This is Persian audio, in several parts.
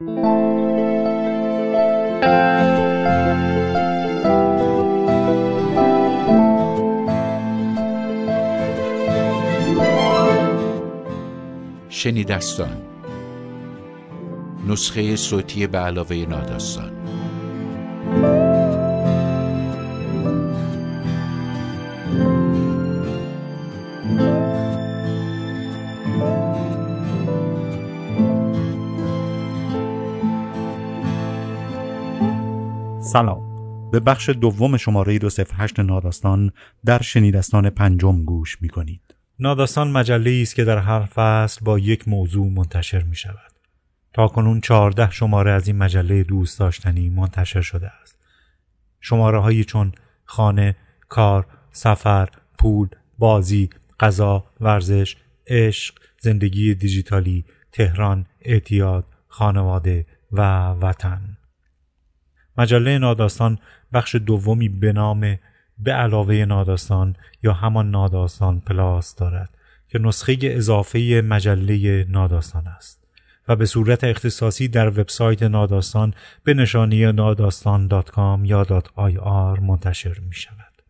شنیدستان. نسخه صوتی به علاوه ناداستان سلام به بخش دوم شماره 208 ناداستان در شنیدستان پنجم گوش می کنید. ناداستان مجله است که در هر فصل با یک موضوع منتشر می شود. تا کنون چهارده شماره از این مجله دوست داشتنی منتشر شده است. شماره هایی چون خانه، کار، سفر، پول، بازی، غذا، ورزش، عشق، زندگی دیجیتالی، تهران، اعتیاد، خانواده و وطن. مجله ناداستان بخش دومی به نام به علاوه ناداستان یا همان ناداستان پلاس دارد که نسخه اضافه مجله ناداستان است و به صورت اختصاصی در وبسایت ناداستان به نشانی ناداستان.com یا .ir منتشر می شود.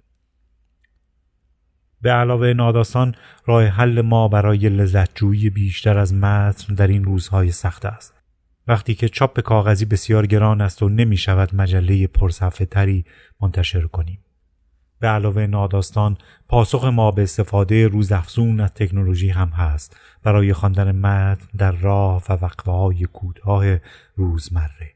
به علاوه ناداستان راه حل ما برای لذتجویی بیشتر از متن در این روزهای سخت است. وقتی که چاپ کاغذی بسیار گران است و نمی شود مجله پرصفحه تری منتشر کنیم. به علاوه ناداستان پاسخ ما به استفاده روزافزون از تکنولوژی هم هست برای خواندن متن در راه و وقفه های کوتاه روزمره.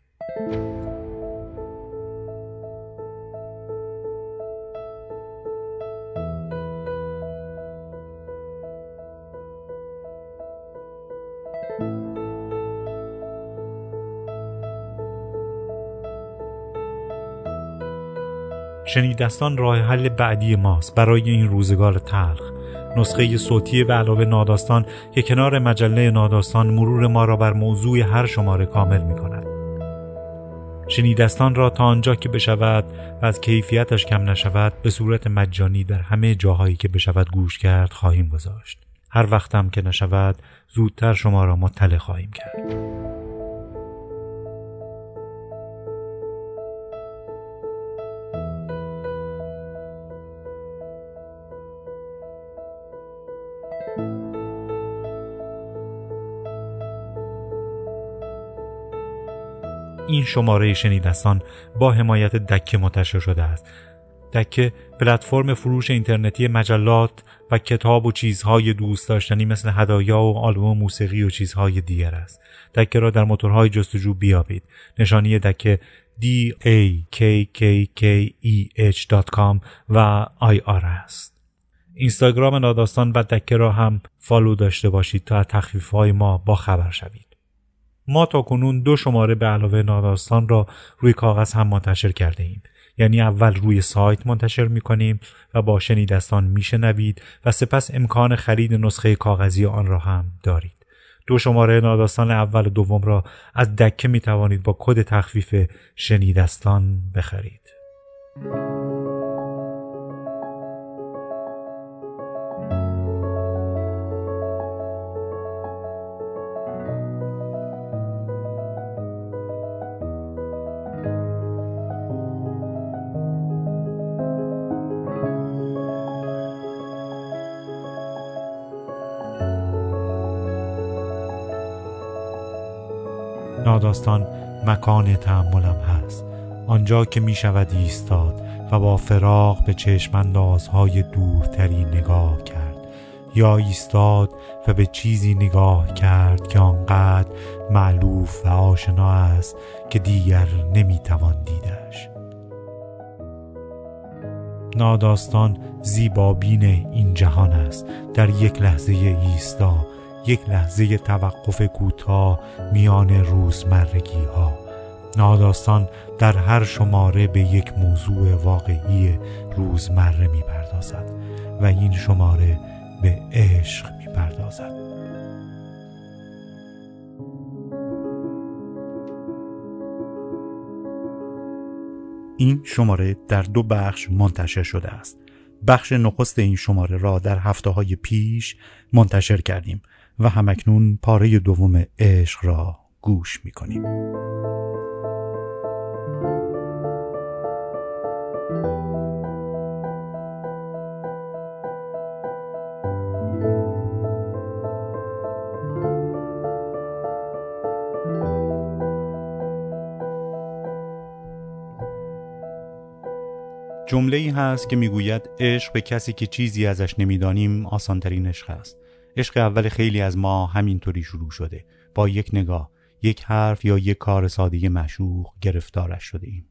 شنیدستان راه حل بعدی ماست. برای این روزگار تلخ. نسخه صوتی به علاوه ناداستان که کنار مجله ناداستان مرور ما را بر موضوع هر شماره کامل می کند شنیدستان را تا آنجا که بشود و از کیفیتش کم نشود به صورت مجانی در همه جاهایی که بشود گوش کرد خواهیم گذاشت. هر وقتم که نشود زودتر شما را مطلع خواهیم کرد. این شماره شنیدستان با حمایت دکه منتشر شده است. دکه پلتفرم فروش اینترنتی مجلات و کتاب و چیزهای دوست داشتنی مثل هدایا و آلبوم موسیقی و چیزهای دیگر است. دکه را در موتورهای جستجو بیابید. نشانی دکه d a k k k e h.com و IR است. اینستاگرام ناداستان و دکه را هم فالو داشته باشید تا از تخفیف های ما با خبر شوید. ما تا کنون دو شماره به علاوه ناداستان را روی کاغذ هم منتشر کرده ایم. یعنی اول روی سایت منتشر می کنیم و با شنیدستان می شنوید و سپس امکان خرید نسخه کاغذی آن را هم دارید. دو شماره ناداستان اول و دوم را از دکه می توانید با کد تخفیف شنیدستان بخرید. ناداستان مکان تحملم هست. آنجا که می شود ایستاد و با فراغ به چشماندازهای دورتری نگاه کرد. یا ایستاد و به چیزی نگاه کرد که آنقدر معلوف و آشنا است که دیگر نمی‌توان دیدش. ناداستان زیبابین این جهان است. در یک لحظه ایستا یک لحظه توقف کوتاه میان روزمرگی ها ناداستان در هر شماره به یک موضوع واقعی روزمره می‌پردازد و این شماره به عشق می‌پردازد. این شماره در دو بخش منتشر شده است. بخش نخست این شماره را در هفته های پیش منتشر کردیم. و همکنون پاره دوم عشق را گوش می‌کنیم. جمله ای هست که می‌گوید عشق به کسی که چیزی ازش نمی‌دانیم آسانترین عشق است. عشق اول خیلی از ما همینطوری شروع شده. با یک نگاه یک حرف یا یک کار ساده مشوق گرفتارش شده ایم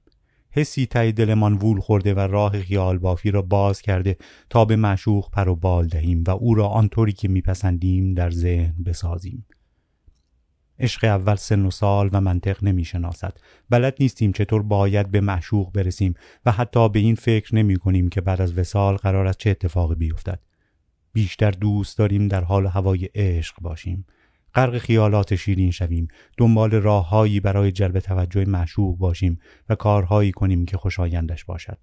حسی تای دلمان وول خورده و راه خیال بافی را باز کرده تا به معشوق پر و بال دهیم و او را آنطوری که میپسندیم در ذهن بسازیم. عشق اول سن و سال و منطق نمی‌شناسد. بلد نیستیم چطور باید به معشوق برسیم و حتی به این فکر نمی کنیم که بعد از وسال قرار است چه اتفاقی بیفتد. بیشتر دوست داریم در حال هوای عشق باشیم. غرق خیالات شیرین شویم. دنبال راههایی برای جلب توجه معشوق باشیم و کارهایی کنیم که خوشایندش باشد.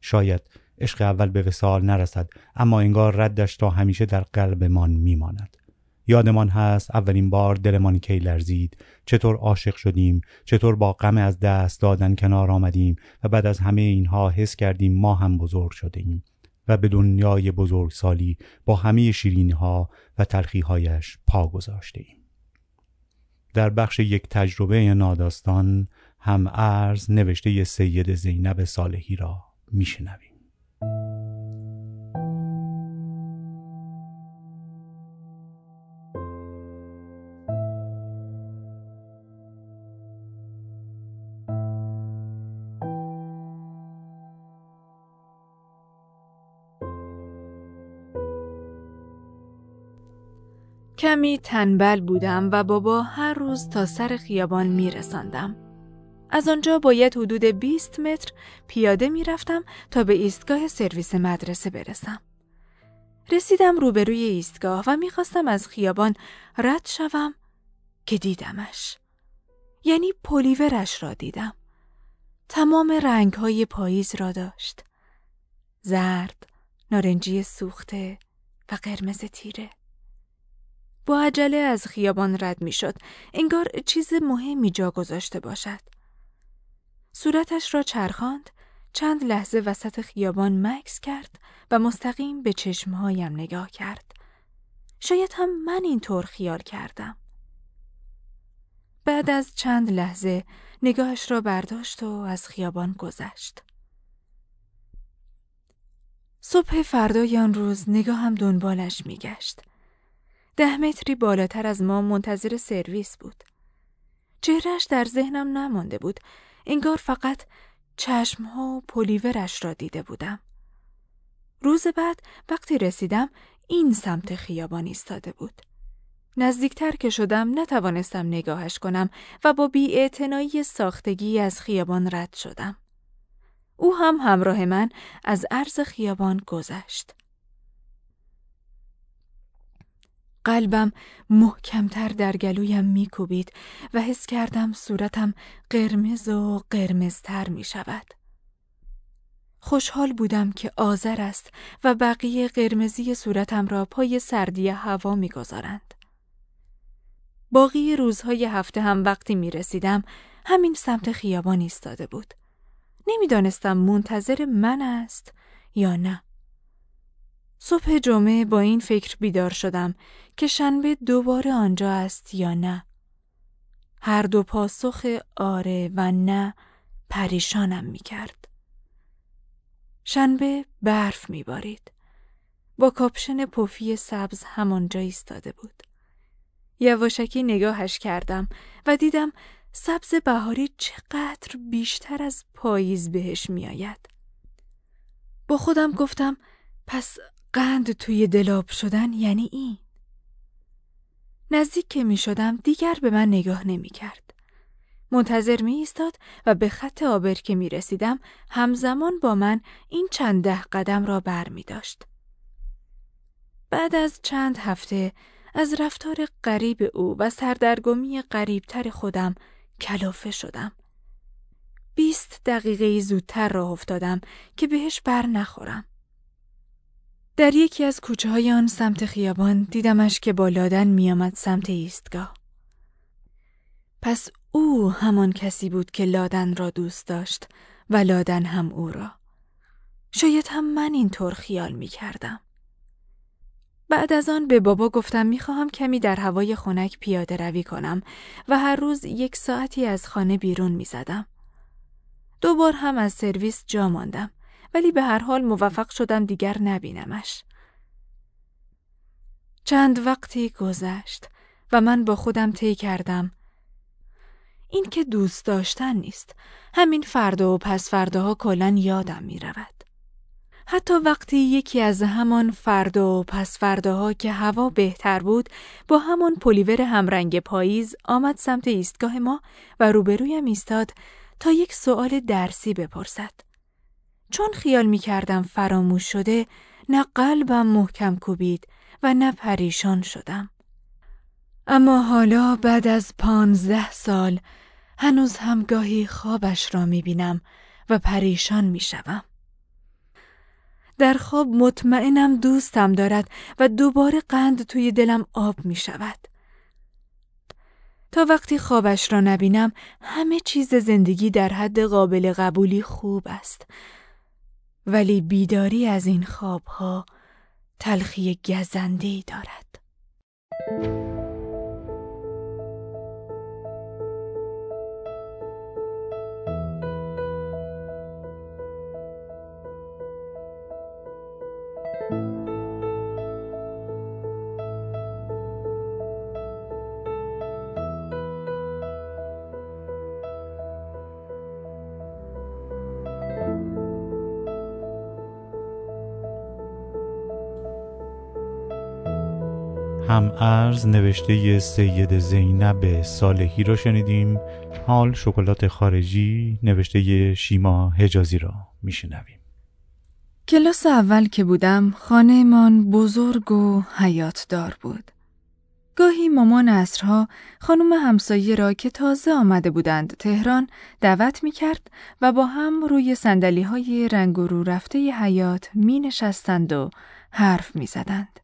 شاید عشق اول به وسال نرسد اما انگار ردش تا همیشه در قلبمان میماند. یادمان هست اولین بار دلمان کی لرزید. چطور عاشق شدیم چطور با غم از دست دادن کنار آمدیم و بعد از همه اینها حس کردیم ما هم بزرگ شدیم و به دنیای بزرگسالی با همه شیرینی ها و تلخی هایش پا گذاشته ایم. در بخش یک تجربه ناداستان هم ارز نوشته سید زینب صالحی را میشنویم. کمی تنبل بودم و بابا هر روز تا سر خیابان می رسندم. از آنجا باید حدود 20 متر پیاده می رفتم تا به ایستگاه سرویس مدرسه برسم. رسیدم روبروی ایستگاه و می‌خواستم از خیابان رد شوم که دیدمش. یعنی پلیورش را دیدم. تمام رنگ های پاییز را داشت. زرد، نارنجی سوخته و قرمز تیره. با عجله از خیابان رد می شد. انگار چیز مهمی جا گذاشته باشد. صورتش را چرخاند چند لحظه وسط خیابان مکس کرد و مستقیم به چشمهایم نگاه کرد. شاید هم من اینطور خیال کردم. بعد از چند لحظه نگاهش را برداشت و از خیابان گذشت. صبح فردای آن روز نگاهم دنبالش میگشت. ده متری بالاتر از ما منتظر سرویس بود. چهرش در ذهنم نمانده بود. انگار فقط چشمها و پلیورش را دیده بودم. روز بعد وقتی رسیدم این سمت خیابان ایستاده بود. نزدیکتر که شدم نتوانستم نگاهش کنم و با بیاعتنایی ساختگی از خیابان رد شدم. او هم همراه من از عرض خیابان گذشت. قلبم محکمتر در گلویم میکوبید و حس کردم صورتم قرمز و قرمزتر می شود. خوشحال بودم که آذر است و بقیه قرمزی صورتم را پای سردی هوا می‌گذارند. باقی روزهای هفته هم وقتی می رسیدم همین سمت خیابان ایستاده بود. نمی‌دانستم منتظر من است یا نه. صبح جمعه با این فکر بیدار شدم که شنبه دوباره آنجا است یا نه. هر دو پاسخ آره و نه پریشانم می کرد. شنبه برف می بارید. با کاپشن پفی سبز همانجا ایستاده بود. یواشکی نگاهش کردم و دیدم سبز بهاری چقدر بیشتر از پاییز بهش میآید. با خودم گفتم پس قند توی دلاب شدن یعنی این. نزدیک که می شدم دیگر به من نگاه نمی کرد. منتظر می ایستاد و به خط آبر که می رسیدم همزمان با من این چند ده قدم را بر می داشت. بعد از چند هفته از رفتار غریب او و سردرگمی غریبتر خودم کلافه شدم. بیست دقیقه زودتر راه افتادم که بهش بر نخورم. در یکی از کوچه های آن سمت خیابان دیدمش که با لادن میآمد سمت ایستگاه. پس او همان کسی بود که لادن را دوست داشت و لادن هم او را. شاید هم من اینطور خیال می کردم. بعد از آن به بابا گفتم می‌خواهم کمی در هوای خنک پیاده روی کنم و هر روز یک ساعتی از خانه بیرون می‌زدم. دو بار هم از سرویس جا ماندم ولی به هر حال موفق شدم دیگر نبینمش. چند وقتی گذشت و من با خودم طی کردم این که دوست داشتن نیست همین فردا و پس فرداها کلا یادم می رود. حتی وقتی یکی از همان فردا و پس فرداها که هوا بهتر بود با همان پلیور همرنگ پاییز آمد سمت ایستگاه ما و روبرویم ایستاد تا یک سوال درسی بپرسد. چون خیال می کردم فراموش شده نه قلبم محکم کوبید و نه پریشان شدم. اما حالا بعد از پانزده سال هنوز هم گاهی خوابش را می بینم و پریشان می شدم. در خواب مطمئنم دوستم دارد و دوباره قند توی دلم آب می شود. تا وقتی خوابش را نبینم همه چیز زندگی در حد قابل قبولی خوب است. ولی بیداری از این خوابها تلخی گزندهی دارد. هم ارز نوشته سید زینب صالحی را شنیدیم. حال شکلات خارجی نوشته شیما حجازی را میشنویم. کلاس اول که بودم خانهمان بزرگ و حیاتدار بود. گاهی مامان اصرها خانم همسایه را که تازه آمده بودند تهران دعوت می کرد و با هم روی سندلی های رنگ رو رفته حیات می نشستند و حرف می زدند.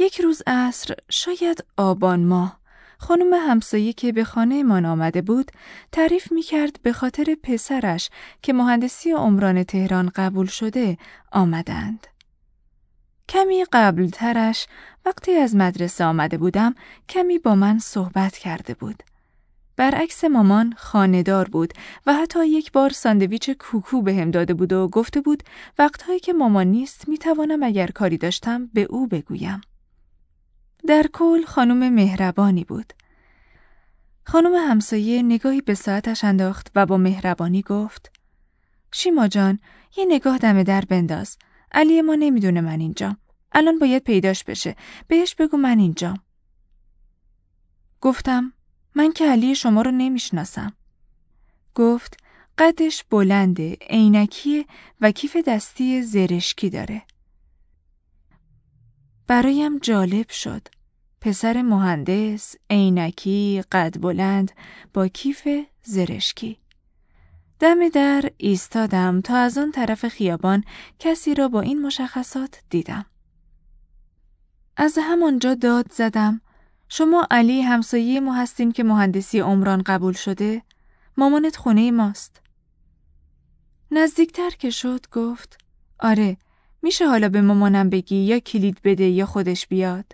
یک روز عصر شاید آبان ماه خانم همسایه که به خانه من آمده بود تعریف می کرد به خاطر پسرش که مهندسی عمران تهران قبول شده آمدند. کمی قبل ترش وقتی از مدرسه آمده بودم کمی با من صحبت کرده بود. برعکس مامان خاندار بود و حتی یک بار ساندویچ کوکو به هم داده بود و گفته بود وقتهایی که مامان نیست می توانم اگر کاری داشتم به او بگویم. در کل خانم مهربانی بود. خانم همسایه نگاهی به ساعتش انداخت و با مهربانی گفت شیما جان یه نگاه دم در بنداز. علی ما نمی‌دونه من اینجا. الان باید پیداش بشه. بهش بگو من اینجا. گفتم من که علی شما رو نمی‌شناسم. گفت قدش بلنده، عینکی و کیف دستی زرشکی داره. برایم جالب شد. پسر مهندس، عینکی، قد بلند با کیف زرشکی. دم در ایستادم تا از آن طرف خیابان کسی را با این مشخصات دیدم. از همانجا داد زدم شما علی همسایه ما هستین که مهندسی عمران قبول شده؟ مامانت خونه ماست. نزدیکتر که شد گفت آره میشه حالا به مامانم بگی یا کلید بده یا خودش بیاد؟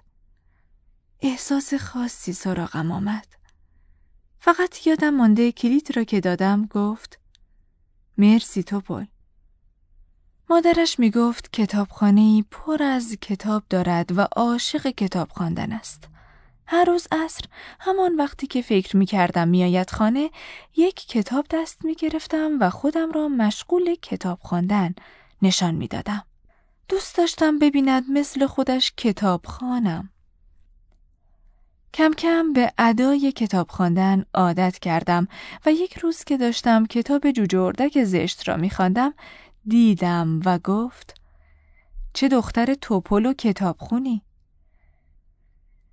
احساس خاصی سراغم آمد. فقط یادم مانده کلید را که دادم گفت مرسی توپل. مادرش می گفت کتابخانه پر از کتاب دارد و عاشق کتاب خواندن است. هر روز عصر همان وقتی که فکر می کردم میآید خانه یک کتاب دست می گرفتم و خودم را مشغول کتاب خواندن نشان می دادم. دوست داشتم ببیند مثل خودش کتاب خانم. کم کم به ادای کتاب خواندن عادت کردم و یک روز که داشتم کتاب جوجه زشت را میخواندم دیدم و گفت چه دختر توپل و کتاب خونی؟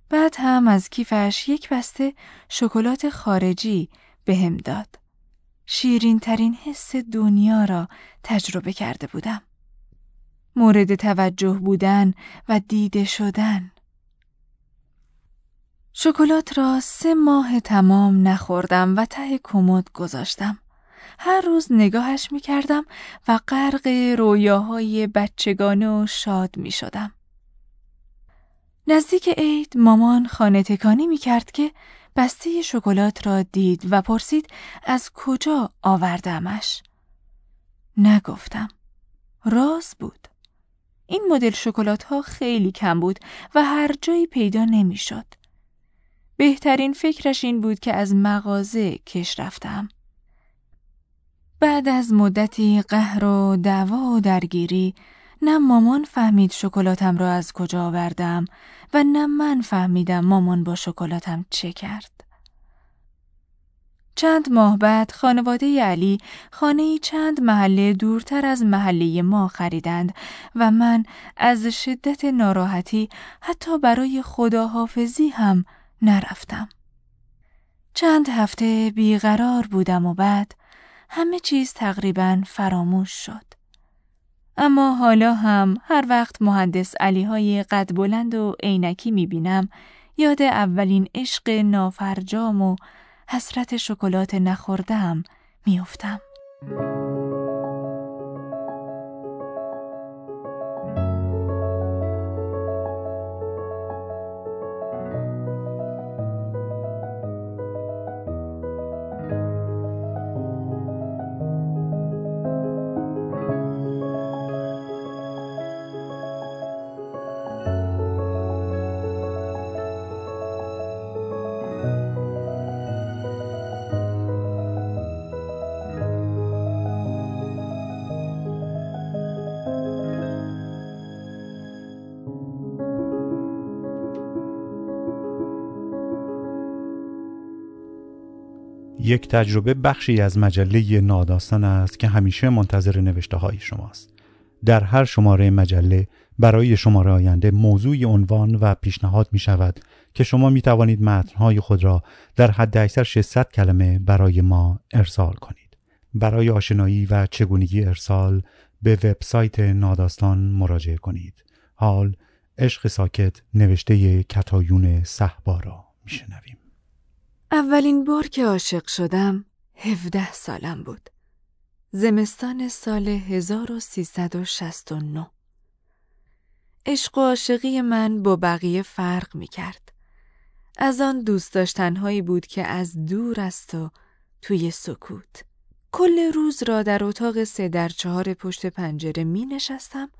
بعد هم از کیفش یک بسته شکلات خارجی به هم داد. شیرین ترین حس دنیا را تجربه کرده بودم. مورد توجه بودن و دیده شدن. شکلات را سه ماه تمام نخوردم و ته کمد گذاشتم. هر روز نگاهش می کردم و غرق رویاهای بچگانه و شاد می شدم. نزدیک عید مامان خانه تکانی می کرد که بسته شکلات را دید و پرسید از کجا آوردمش. نگفتم. راز بود. این مدل شکلات ها خیلی کم بود و هر جایی پیدا نمی‌شد. بهترین فکرش این بود که از مغازه کش رفتم. بعد از مدتی قهر و دعوا و درگیری نه مامان فهمید شکلاتم را از کجا آوردم و نه من فهمیدم مامان با شکلاتم چه کرد. چند ماه بعد خانواده علی خانه چند محله دورتر از محله ما خریدند و من از شدت ناراحتی حتی برای خداحافظی هم نرفتم. چند هفته بیقرار بودم و بعد همه چیز تقریبا فراموش شد. اما حالا هم هر وقت مهندس علی های قد بلند و عینکی می بینم یاد اولین عشق نافرجام و حسرت شکلات نخوردم میافتم. یک تجربه بخشی از مجله ناداستان است که همیشه منتظر نوشته های شماست. در هر شماره مجله برای شماره آینده موضوع عنوان و پیشنهاد می شود که شما می توانید متنهای خود را در حد اکثر 600 کلمه برای ما ارسال کنید. برای آشنایی و چگونگی ارسال به وبسایت ناداستان مراجعه کنید. حال عشق ساکت نوشته کتایون صحبا را میشنویم. اولین بار که عاشق شدم هفده سالم بود. زمستان سال 1369 عشق و عاشقی من با بقیه فرق می کرد. از آن دوست داشتنهایی بود که از دور است و توی سکوت. کل روز را در اتاق سه در چهار پشت پنجره می نشستم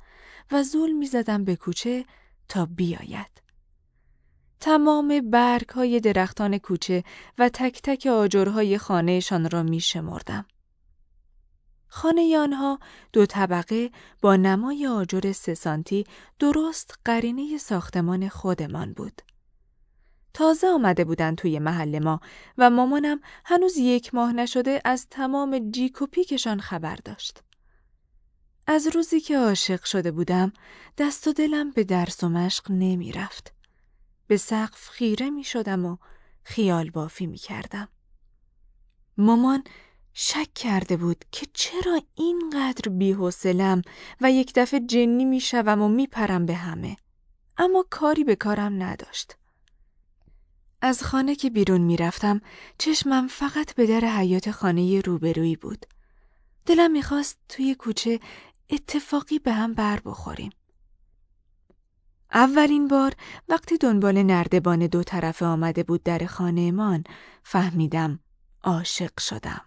و زول می زدم به کوچه تا بیاید. تمام برگ های درختان کوچه و تک تک آجرهای خانهشان را می شمردم. خانه آنها دو طبقه با نمای آجر سه سانتی درست قرینه ساختمان خودمان بود. تازه آمده بودند توی محل ما و مامانم هنوز یک ماه نشده از تمام جیک و پیکشان خبر داشت. از روزی که عاشق شده بودم دست و دلم به درس و مشق نمی رفت. به سقف خیره می شدم و خیال بافی می کردم. مامان شک کرده بود که چرا اینقدر بیحوصلم و یک دفعه جنی می شوم و می پرم به همه. اما کاری به کارم نداشت. از خانه که بیرون می رفتم چشمم فقط به در حیات خانه روبرویی بود. دلم می‌خواست توی کوچه اتفاقی به هم بر بخوریم. اولین بار وقتی دنبال نردبان دو طرفه آمده بود در خانهمان فهمیدم عاشق شدم.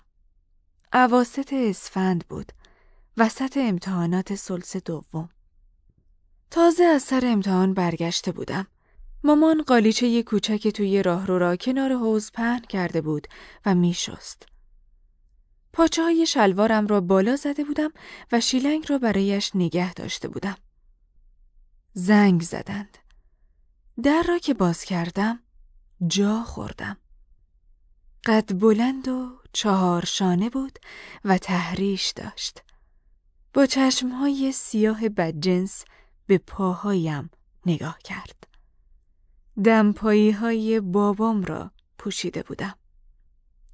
عواست اسفند بود. وسط امتحانات سلس دوم. تازه از سر امتحان برگشته بودم. مامان قالیچه کوچک توی راهرو را کنار حوز پهن کرده بود و میشست. پاچه های شلوارم را بالا زده بودم و شیلنگ را برایش نگه داشته بودم. زنگ زدند. در را که باز کردم جا خوردم. قد بلند و چهار شانه بود و تحریش داشت. با چشمهای سیاه بدجنس به پاهایم نگاه کرد. دمپایی های بابام را پوشیده بودم.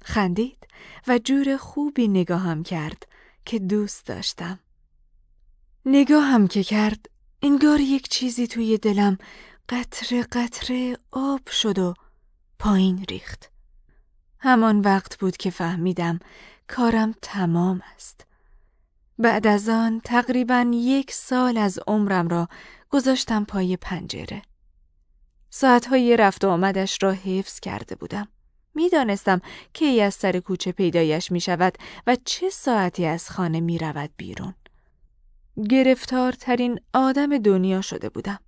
خندید و جور خوبی نگاهم کرد که دوست داشتم. نگاهم که کرد انگار یک چیزی توی دلم قطره قطره آب شد و پایین ریخت. همان وقت بود که فهمیدم کارم تمام است. بعد از آن تقریبا یک سال از عمرم را گذاشتم پای پنجره. ساعتهای رفت و آمدش را حفظ کرده بودم. می‌دانستم کی از سر کوچه پیدایش می شود و چه ساعتی از خانه می رود بیرون. گرفتارترین آدم دنیا شده بودم.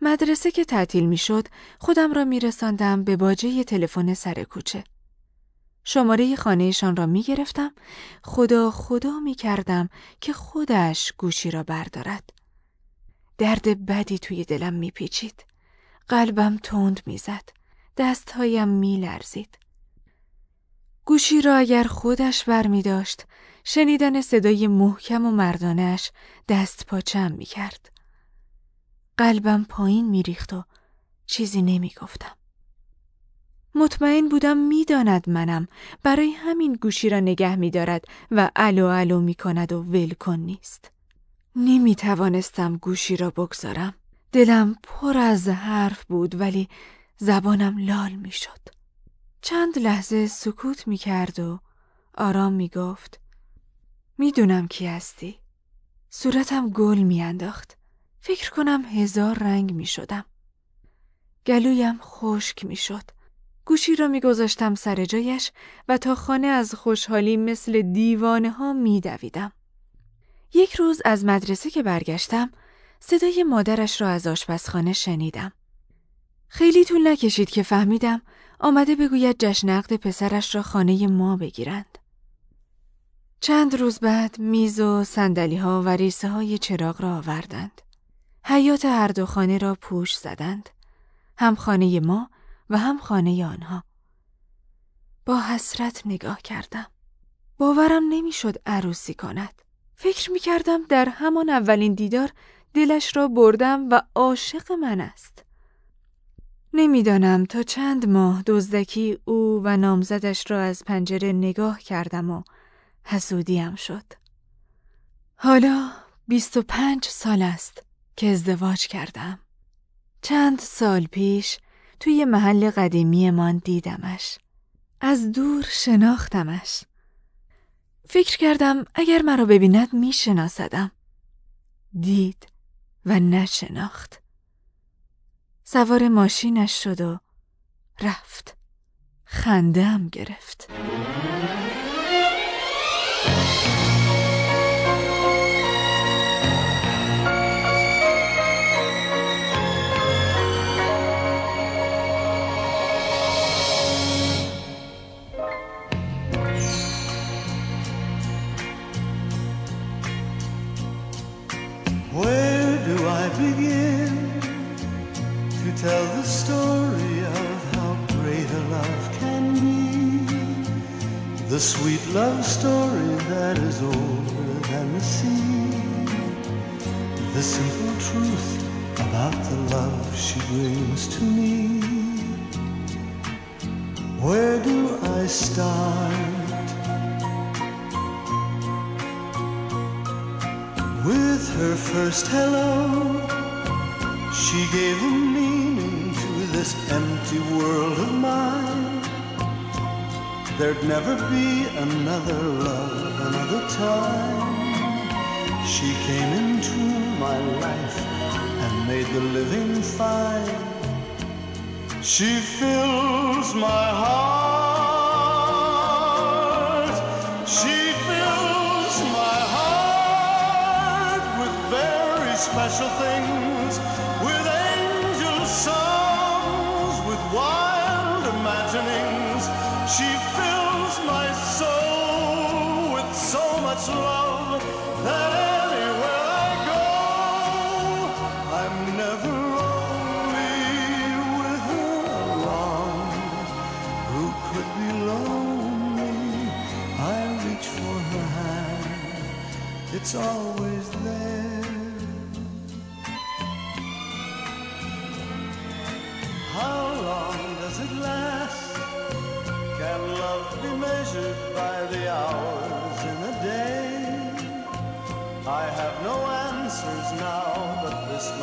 مدرسه که تعطیل می شد خودم را می رساندم به باجه تلفن سر کوچه. شماره خانهشان را می گرفتم خدا خدا می کردم که خودش گوشی را بردارد. درد بدی توی دلم می پیچید. قلبم تند می زد. دستهایم می لرزید. گوشی را اگر خودش بر می داشت شنیدن صدای محکم و مردانش دست پاچم می کرد. قلبم پایین می ریخت و چیزی نمی گفتم. مطمئن بودم می‌داند منم برای همین گوشی را نگه می دارد و الو الو می کند و ولکن نیست. نمی توانستم گوشی را بگذارم. دلم پر از حرف بود ولی زبانم لال می شد. چند لحظه سکوت می کرد و آرام می گفت می‌دونم کی هستی. صورتم گل می انداخت. فکر کنم هزار رنگ می شدم. گلویم خشک می شد. گوشی را میگذاشتم سر جایش و تا خانه از خوشحالی مثل دیوانه ها می دویدم. یک روز از مدرسه که برگشتم صدای مادرش را از آشپزخانه شنیدم. خیلی طول نکشید که فهمیدم آمده بگوید جشن عقد پسرش را خانه ما بگیرند. چند روز بعد میز و سندلی ها و ریسه های چراغ را آوردند. حیات هر دو خانه را پوش زدند. هم خانه ما و هم خانه آنها. با حسرت نگاه کردم. باورم نمی‌شد عروسی کند. فکر می کردم در همان اولین دیدار دلش را بردم و عاشق من است. نمی‌دانم تا چند ماه دزدکی او و نامزدش را از پنجره نگاه کردم و حسودیم شد. حالا بیست و پنج سال است که ازدواج کردم. چند سال پیش توی محل قدیمیمان دیدمش. از دور شناختمش. فکر کردم اگر مرا ببیند میشناسدم. دید و نشناخت. سوار ماشینش شد و رفت. خندم گرفت. Tell the story of how great a love can be. The sweet love story that is older than the sea. The simple truth about the love she brings to me. Where do I start? With her first hello, she gave a meaning to this empty world of mine. There'd never be another love, another time. She came into my life and made the living fine. She fills my heart. She fills my heart with very special things,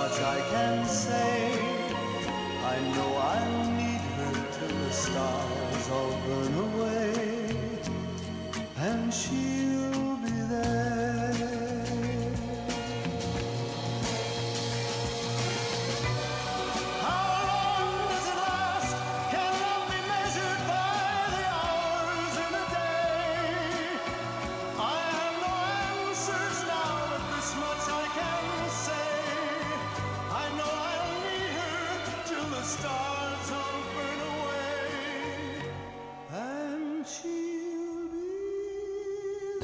much I can say. I know I'll need her till the stars all burn away, and she'll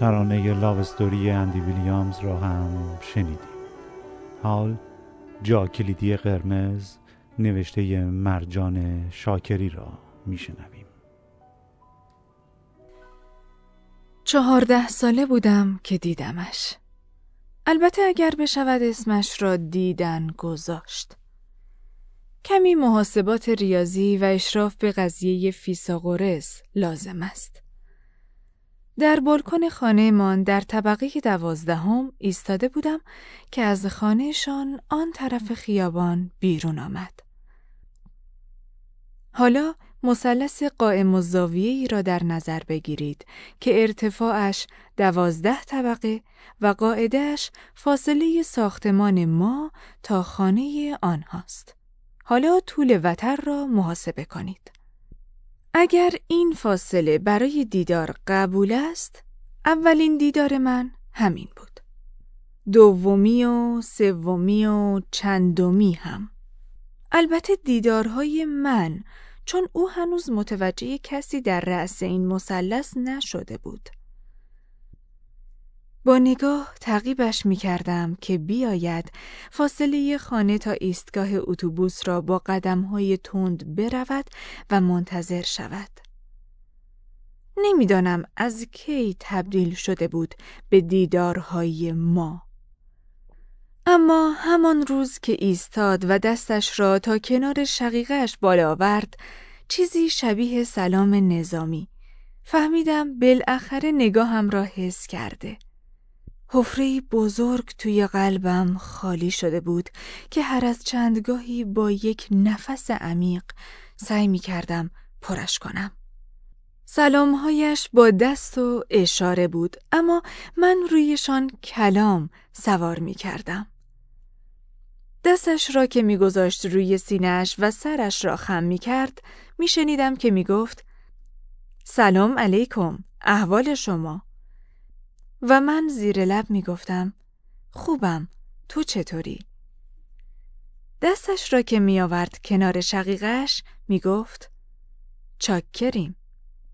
ترانه لاو استوری اندی ویلیامز را هم شنیدیم حال جا کلیدی قرمز نوشته مرجان شاکری را میشنویم چهارده ساله بودم که دیدمش. البته اگر بشود اسمش را دیدن گذاشت. کمی محاسبات ریاضی و اشراف به قضیه فیساغورس لازم است. در بالکن خانهمان در طبقه دوازدهم ایستاده بودم که از خانهشان آن طرف خیابان بیرون آمد. حالا مثلث قائم ای را در نظر بگیرید که ارتفاعش دوازده طبقه و قاعدهش فاصله ساختمان ما تا خانه آنهاست. حالا طول وتر را محاسبه کنید. اگر این فاصله برای دیدار قبول است، اولین دیدار من همین بود. دومی و سومی و چندمی هم. البته دیدارهای من چون او هنوز متوجه کسی در رأس این مثلث نشده بود. با نگاه تعقیبش می کردم که بیاید فاصله خانه تا ایستگاه اتوبوس را با قدمهای تند برود و منتظر شود. نمی‌دانم از کی تبدیل شده بود به دیدارهای ما. اما همان روز که ایستاد و دستش را تا کنار شقیقش بالا آورد چیزی شبیه سلام نظامی فهمیدم بالاخره نگاهم را حس کرده حفره بزرگ توی قلبم خالی شده بود که هر از چندگاهی با یک نفس عمیق سعی می کردم پرش کنم. سلامهایش با دست و اشاره بود اما من رویشان کلام سوار می کردم. دستش را که میگذاشت روی سینهش و سرش را خم می کرد می شنیدم که می گفت سلام علیکم احوال شما و من زیر لب می گفتم خوبم تو چطوری؟ دستش را که می آورد کنار شقیقش می گفت چاکریم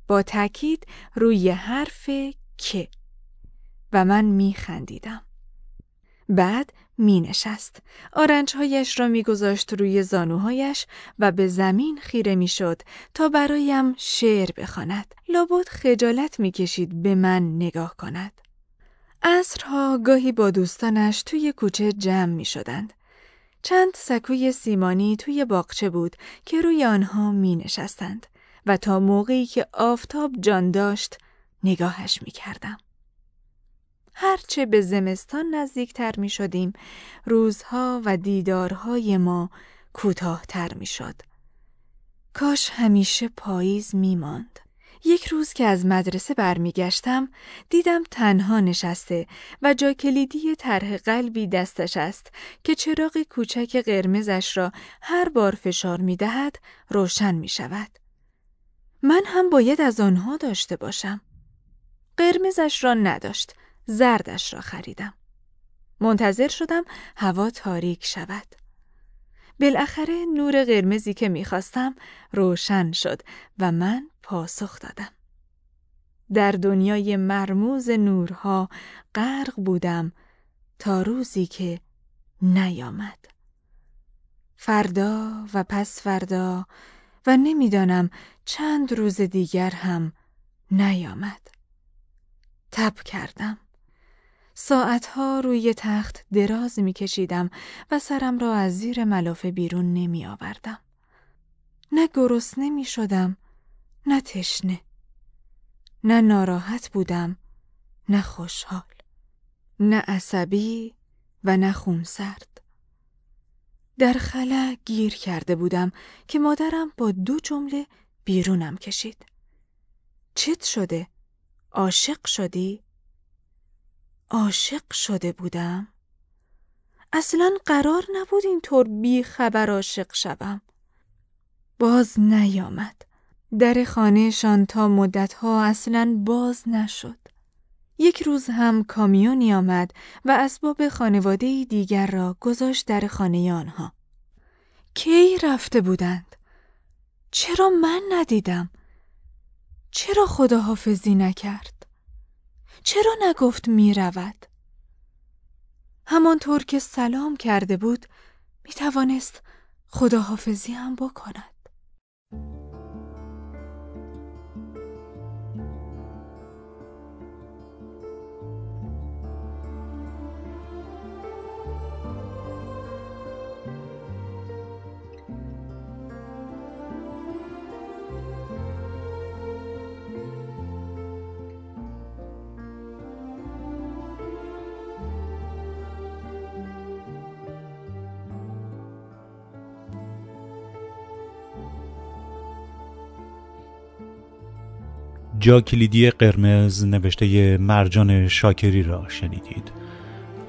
با تاکید روی حرف که و من می خندیدم. بعد می نشست. آرنجهایش را می گذاشت روی زانوهایش و به زمین خیره می شد تا برایم شعر بخواند. لابد خجالت می کشید به من نگاه کند. عصرها گاهی با دوستانش توی کوچه جمع می شدند. چند سکوی سیمانی توی باغچه بود که روی آنها می نشستند و تا موقعی که آفتاب جان داشت نگاهش می کردم. هرچه به زمستان نزدیکتر می شدیم روزها و دیدارهای ما کوتاهتر می شد. کاش همیشه پاییز می ماند. یک روز که از مدرسه برمیگشتم دیدم تنها نشسته و جا کلیدی طرح قلبی دستش است که چراغ کوچک قرمزش را هر بار فشار می دهد روشن می شود. من هم باید از آنها داشته باشم. قرمزش را نداشت زردش را خریدم. منتظر شدم هوا تاریک شود. بالاخره نور قرمزی که می‌خواستم روشن شد و من پاسخ دادم. در دنیای مرموز نورها غرق بودم تا روزی که نیامد. فردا و پس فردا و نمی‌دانم چند روز دیگر هم نیامد. تب کردم. ساعتها روی تخت دراز می کشیدم و سرم را از زیر ملافه بیرون نمی آوردم. نه گرسنه نمی شدم، نه تشنه. نه ناراحت بودم، نه خوشحال. نه عصبی و نه خونسرد. در خلا گیر کرده بودم که مادرم با دو جمله بیرونم کشید. چت شده؟ عاشق شدی؟ عاشق شده بودم؟ اصلا قرار نبود اینطور بی خبر عاشق شوم. باز نیامد. در خانهشان تا مدتها اصلا باز نشد. یک روز هم کامیونی آمد و اسباب خانواده دیگر را گذاشت در خانه آنها. کی رفته بودند؟ چرا من ندیدم؟ چرا خداحافظی نکرد؟ چرا نگفت می رود؟ همانطور که سلام کرده بود می توانست خداحافظی هم بکند. کلیدی قرمز نوشته مرجان شاکری را شنیدید.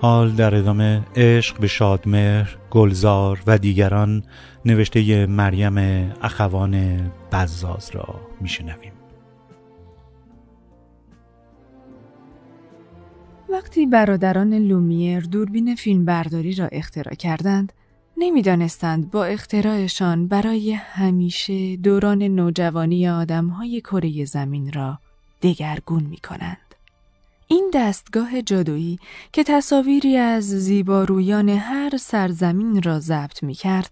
حال در ادامه عشق به شادمهر، گلزار و دیگران نوشته مریم اخوان بزاز را میشنویم. وقتی برادران لومیر دوربین فیلمبرداری را اختراع کردند نمی‌دانستند با اختراعشان برای همیشه دوران نوجوانی آدمهای کره زمین را دگرگون می کنند. این دستگاه جادویی که تصاویری از زیبارویان هر سرزمین را ضبط می کرد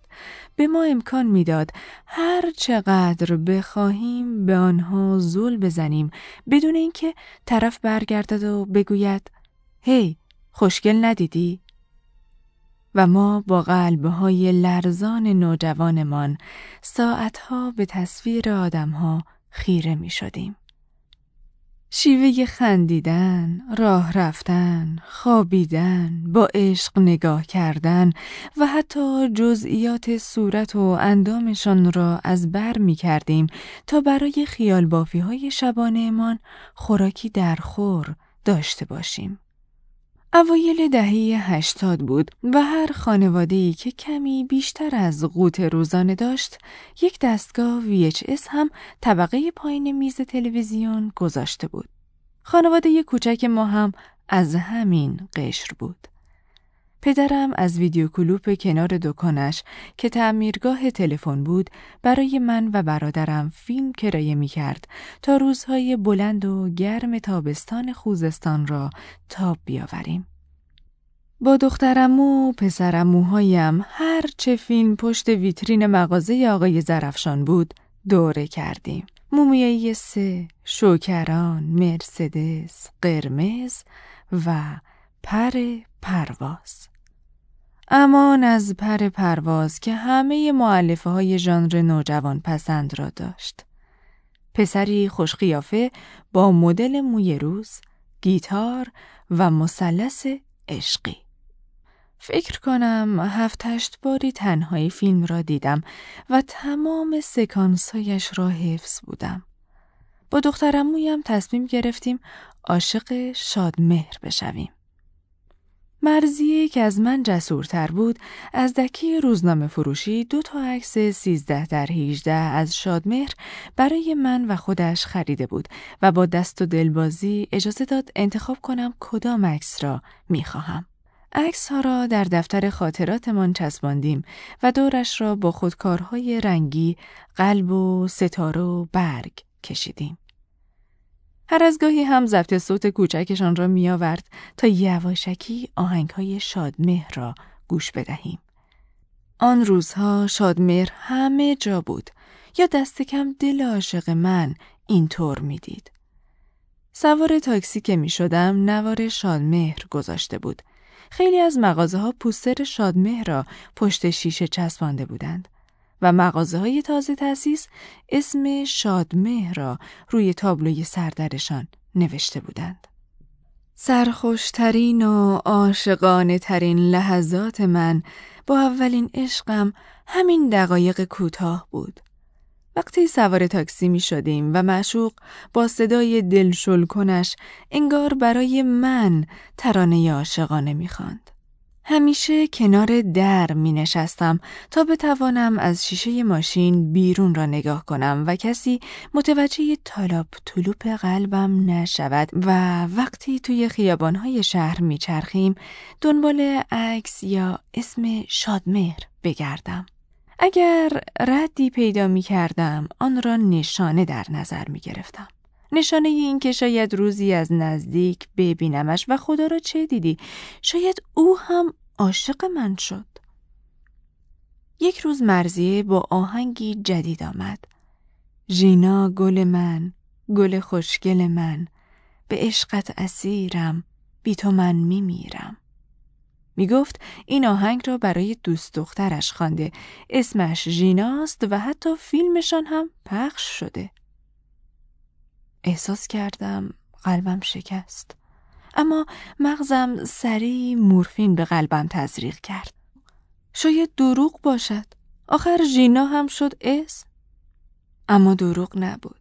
به ما امکان می‌داد هر چقدر بخواهیم به آنها زول بزنیم بدون اینکه طرف برگردد و بگوید هی خوشگل ندیدی؟ و ما با قلبهای لرزان نوجوانمان ساعتها به تصویر آدمها خیره می شدیم. شیوه خندیدن، راه رفتن، خوابیدن، با عشق نگاه کردن و حتی جزئیات صورت و اندامشان را از بر می کردیم تا برای خیال بافی های شبانهمان خوراکی درخور داشته باشیم. اوایل دهه هشتاد بود و هر خانواده‌ای که کمی بیشتر از قوت روزانه داشت یک دستگاه VHS هم طبقه پایین میز تلویزیون گذاشته بود. خانواده کوچک ما هم از همین قشر بود. پدرم از ویدیو کلوپ کنار دکانش که تعمیرگاه تلفن بود برای من و برادرم فیلم کرایه می کرد تا روزهای بلند و گرم تابستان خوزستان را تاب بیاوریم. با دخترمو و پسرموهایم هر چه فیلم پشت ویترین مغازه آقای زرفشان بود دوره کردیم. مومیایی سه، شوکران، مرسدس، قرمز و پر پرواز امان از پر پرواز که همه معلفه های ژانر نوجوان پسند را داشت. پسری خوشقیافه با مدل موی روز، گیتار و مثلث عشقی. فکر کنم هفت هشت باری تنهایی فیلم را دیدم و تمام سکانسایش را حفظ بودم. با دخترمویم تصمیم گرفتیم عاشق شادمهر بشویم. مرزیه که از من جسورتر بود از دکی روزنامه فروشی دو تا عکس سیزده در هیجده از شادمهر برای من و خودش خریده بود و با دست و دلبازی اجازه داد انتخاب کنم کدام عکس را می‌خواهم. عکس ها را در دفتر خاطراتمان چسباندیم و دورش را با خودکارهای رنگی قلب و ستاره و برگ کشیدیم. هر از گاهی هم ضبط صوت کوچکشان را می آورد تا یواشکی آهنگ های شادمهر را گوش بدهیم. آن روزها شادمهر همه جا بود یا دست کم دل عاشق من اینطور می‌دید. سوار تاکسی که می شدم نوار شادمهر گذاشته بود. خیلی از مغازه ها پوستر شادمهر را پشت شیشه چسبانده بودند. و مغازه های تازه تأسیس اسم شادمه را روی تابلوی سردرشان نوشته بودند. سرخوشترین و عاشقانه ترین لحظات من با اولین عشقم همین دقایق کوتاه بود وقتی سوار تاکسی می شدیم و معشوق با صدای دلشل کنش انگار برای من ترانه عاشقانه می خواند. همیشه کنار در می نشستم تا بتوانم از شیشه ماشین بیرون را نگاه کنم و کسی متوجه تالاب طلوپ قلبم نشود و وقتی توی خیابانهای شهر می چرخیم دنبال عکس یا اسم شادمهر بگردم. اگر ردی پیدا می کردم آن را نشانه در نظر می گرفتم. نشانه این که شاید روزی از نزدیک ببینمش و خدا را چه دیدی. شاید او هم عاشق من شد. یک روز مرزیه با آهنگی جدید آمد. ژینا گل من گل خوشگل من به عشقت اسیرم بی تو من میمیرم. می گفت این آهنگ را برای دوست دخترش خوانده. اسمش ژیناست و حتی فیلمشان هم پخش شده. احساس کردم قلبم شکست. اما مغزم سریع مورفین به قلبم تزریق کرد. شاید دروغ باشد. آخر ژینا هم شد اسم اما دروغ نبود.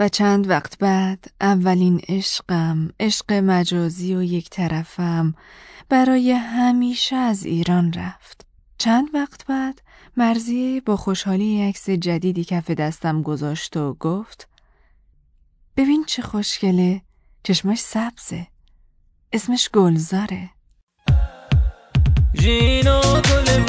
و چند وقت بعد اولین عشقم عشق مجازی و یک طرفم برای همیشه از ایران رفت. چند وقت بعد مرزیه با خوشحالی عکس جدیدی کف دستم گذاشت و گفت ببین چه خوشگله. چشمش سبزه. اسمش گلزاره. ژینا گل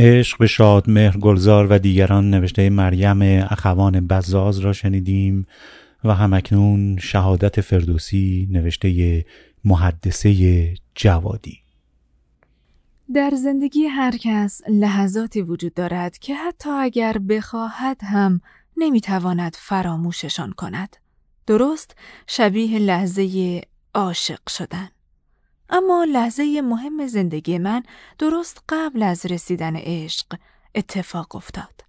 عشق به شاد مهر گلزار و دیگران نوشته مریم اخوان بزاز را شنیدیم و همکنون شهادت فردوسی نوشته محدثه جوادی در زندگی هر کس لحظاتی وجود دارد که حتی اگر بخواهد هم نمی‌تواند فراموششان کند. درست شبیه لحظه عاشق شدن. اما لحظه مهم زندگی من درست قبل از رسیدن عشق اتفاق افتاد.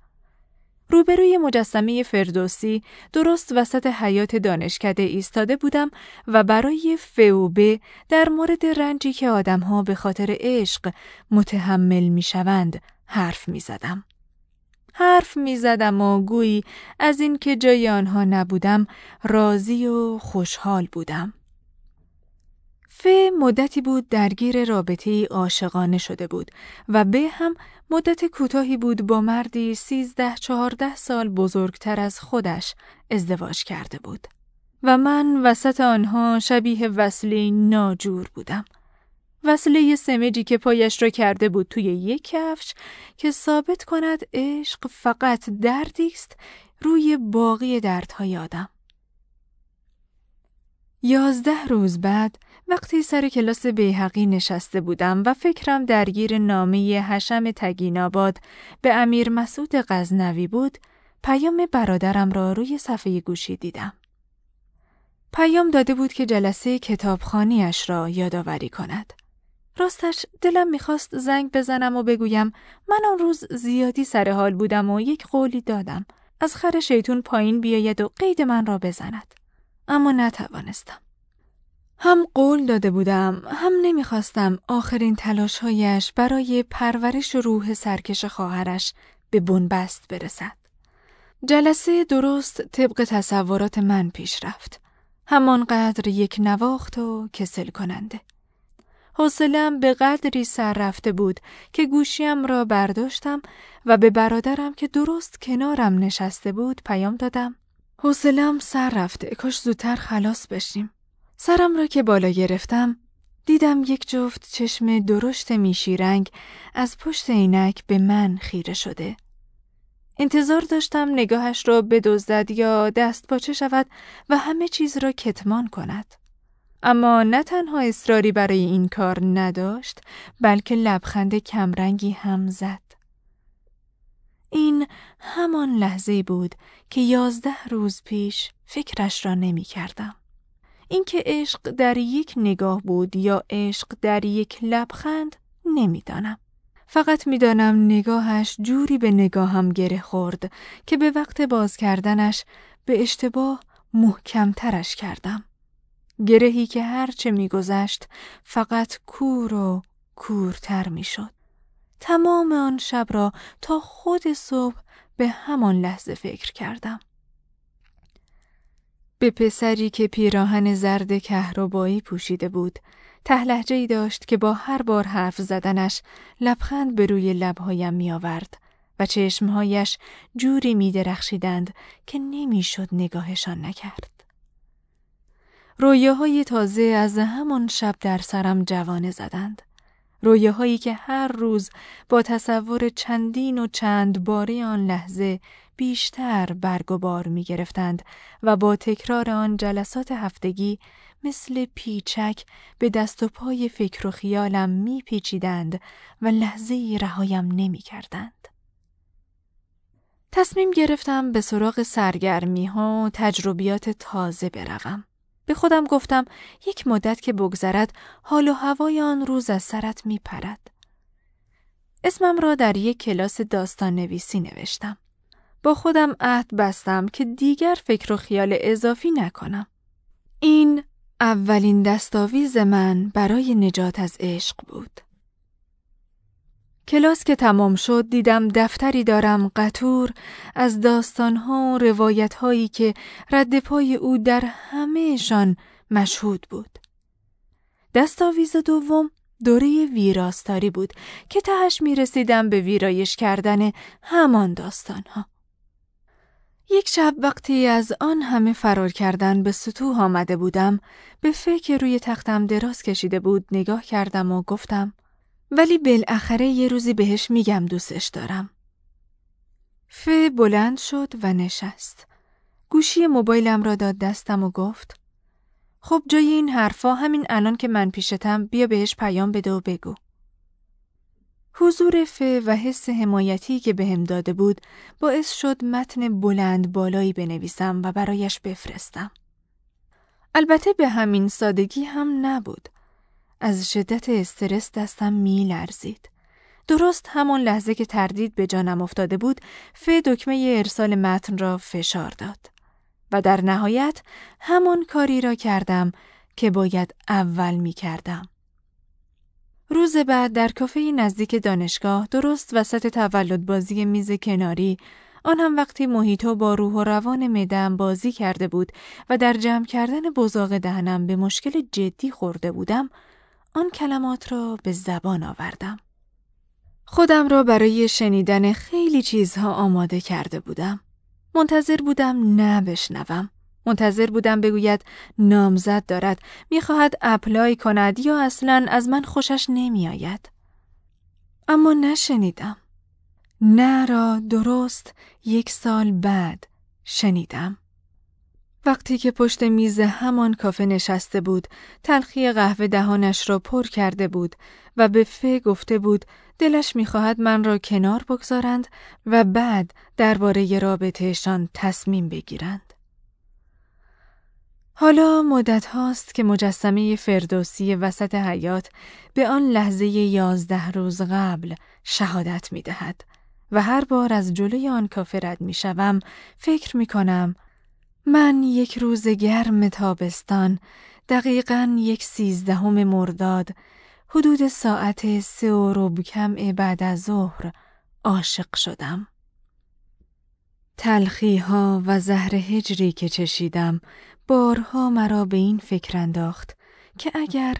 روبروی مجسمه فردوسی درست وسط حیات دانشکده ایستاده بودم و برای فوبه در مورد رنجی که آدمها به خاطر عشق متحمل می‌شوند حرف می زدم. حرف می زدم و گویی از اینکه جای آنها نبودم راضی و خوشحال بودم. ف مدتی بود درگیر رابطه عاشقانه شده بود و به هم مدت کوتاهی بود با مردی سیزده چهارده سال بزرگتر از خودش ازدواج کرده بود. و من وسط آنها شبیه وصله ناجور بودم. وصله سمجی که پایش را کرده بود توی یک کفش که ثابت کند عشق فقط دردی است روی باقی دردهای آدم. یازده روز بعد وقتی سر کلاس بیحقی نشسته بودم و فکرم درگیر نامه حشم تگیناباد به امیر مسعود غزنوی بود، پیام برادرم را روی صفحه گوشی دیدم. پیام داده بود که جلسه کتابخانیش را یادآوری کند. راستش دلم می‌خواست زنگ بزنم و بگویم من آن روز زیادی سر حال بودم و یک قولی دادم. از خر شیطون پایین بیاید و قید من را بزند. اما نتوانستم. هم قول داده بودم هم نمی‌خواستم آخرین تلاشهایش برای پرورش روح سرکش خواهرش به بنبست برسد. جلسه درست طبق تصورات من پیش رفت. همانقدر یک نواخت و کسل کننده. حوصلم به قدری سر رفته بود که گوشیم را برداشتم و به برادرم که درست کنارم نشسته بود پیام دادم. حوصلم سر رفته کاش زودتر خلاص بشیم. سرم را که بالا گرفتم دیدم یک جفت چشم درشت میشی رنگ از پشت عینک به من خیره شده. انتظار داشتم نگاهش را بدزدد یا دست پاچه شود و همه چیز را کتمان کند. اما نه تنها اصراری برای این کار نداشت بلکه لبخند کمرنگی هم زد. این همان لحظه بود که یازده روز پیش فکرش را نمی کردم. اینکه عشق در یک نگاه بود یا عشق در یک لبخند نمی‌دانم. فقط می‌دانم نگاهش جوری به نگاهم گره خورد که به وقت باز کردنش به اشتباه محکمترش کردم. گرهی که هرچه میگذشت فقط کور و کورتر می‌شد. تمام آن شب را تا خود صبح به همان لحظه فکر کردم. به پسری که پیراهن زرد کهربایی پوشیده بود تهلهجه ای داشت که با هر بار حرف زدنش لبخند به روی لبهایم می آورد و چشمهایش جوری می درخشیدند که نمی‌شد نگاهشان نکرد. رویاهای تازه از همان شب در سرم جوانه زدند. رویاهایی که هر روز با تصور چندین و چند باری آن لحظه بیشتر برگ و می گرفتند و با تکرار آن جلسات هفتگی مثل پیچک به دست و پای فکر و خیالم می پیچیدند و لحظه رهایم نمی کردند. تصمیم گرفتم به سراغ سرگرمی ها و تجربیات تازه بروم. به خودم گفتم یک مدت که بگذرد حال و هوای آن روز از سرت می پرد. اسمم را در یک کلاس داستان نویسی نوشتم. با خودم عهد بستم که دیگر فکر و خیال اضافی نکنم. این اولین دستاویز من برای نجات از عشق بود. کلاس که تمام شد دیدم دفتری دارم قطور از داستانها و روایتهایی که رد پای او در همهشان مشهود بود. دستاویز دوم دوره ویراستاری بود که تهش می رسیدم به ویرایش کردن همان داستانها. یک شب وقتی از آن همه فرار کردن به سطوح آمده بودم به فکر روی تختم دراز کشیده بود نگاه کردم و گفتم ولی بالاخره یه روزی بهش میگم دوستش دارم. ف بلند شد و نشست. گوشی موبایلم را داد دستم و گفت خب جای این حرفا همین الان که من پیشتم بیا بهش پیام بده و بگو. حضور ف و حس حمایتی که بهم داده بود باعث شد متن بلند بالایی بنویسم و برایش بفرستم. البته به همین سادگی هم نبود. از شدت استرس دستم می لرزید. درست همان لحظه که تردید به جانم افتاده بود، ف دکمه ارسال متن را فشار داد. و در نهایت همان کاری را کردم که باید اول می کردم. روز بعد در کافه نزدیک دانشگاه درست وسط تولد بازی میز کناری آن هم وقتی محیطو با روح و روان مدم بازی کرده بود و در جمع کردن بزاق دهنم به مشکل جدی خورده بودم آن کلمات را به زبان آوردم. خودم را برای شنیدن خیلی چیزها آماده کرده بودم. منتظر بودم نه بشنوم. منتظر بودم بگوید نامزد دارد می‌خواهد اپلای کند یا اصلا از من خوشش نمیآید. اما نشنیدم. نه را درست یک سال بعد شنیدم. وقتی که پشت میز همان کافه نشسته بود، تلخی قهوه دهانش را پر کرده بود و به فه گفته بود دلش می‌خواهد من را کنار بگذارند و بعد درباره رابطهشان تصمیم بگیرند. حالا مدت هاست که مجسمه فردوسی وسط حیات به آن لحظه یازده روز قبل شهادت می دهد و هر بار از جلوی آن کافه رد می شوم فکر می کنم من یک روز گرم تابستان دقیقا یک سیزدهم مرداد حدود ساعت سه و رب کم بعد از ظهر عاشق شدم. تلخی ها و زهر هجری که چشیدم بارها مرا به این فکر انداخت که اگر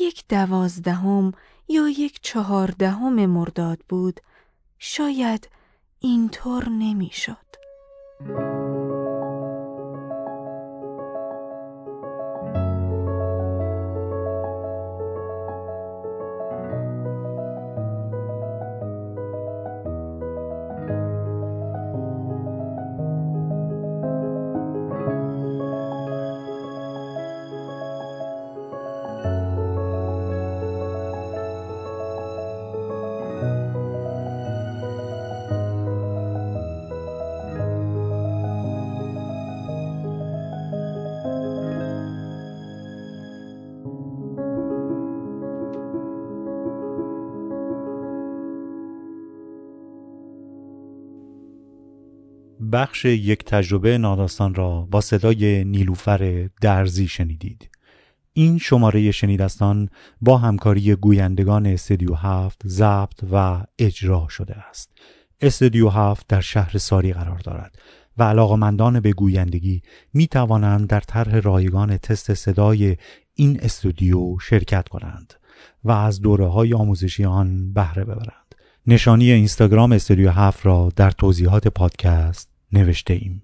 یک دوازدهم یا یک چهاردهم مرداد بود شاید اینطور نمی‌شد. بخش یک تجربه ناداستان را با صدای نیلوفر درزی شنیدید. این شماره شنیدستان با همکاری گویندگان استدیو هفت ضبط و اجرا شده است. استدیو هفت در شهر ساری قرار دارد و علاقمندان به گویندگی می توانند در طرح رایگان تست صدای این استودیو شرکت کنند و از دوره های آموزشی آن بهره ببرند. نشانی اینستاگرام استودیو هفت را در توضیحات پادکست نوشته ایم.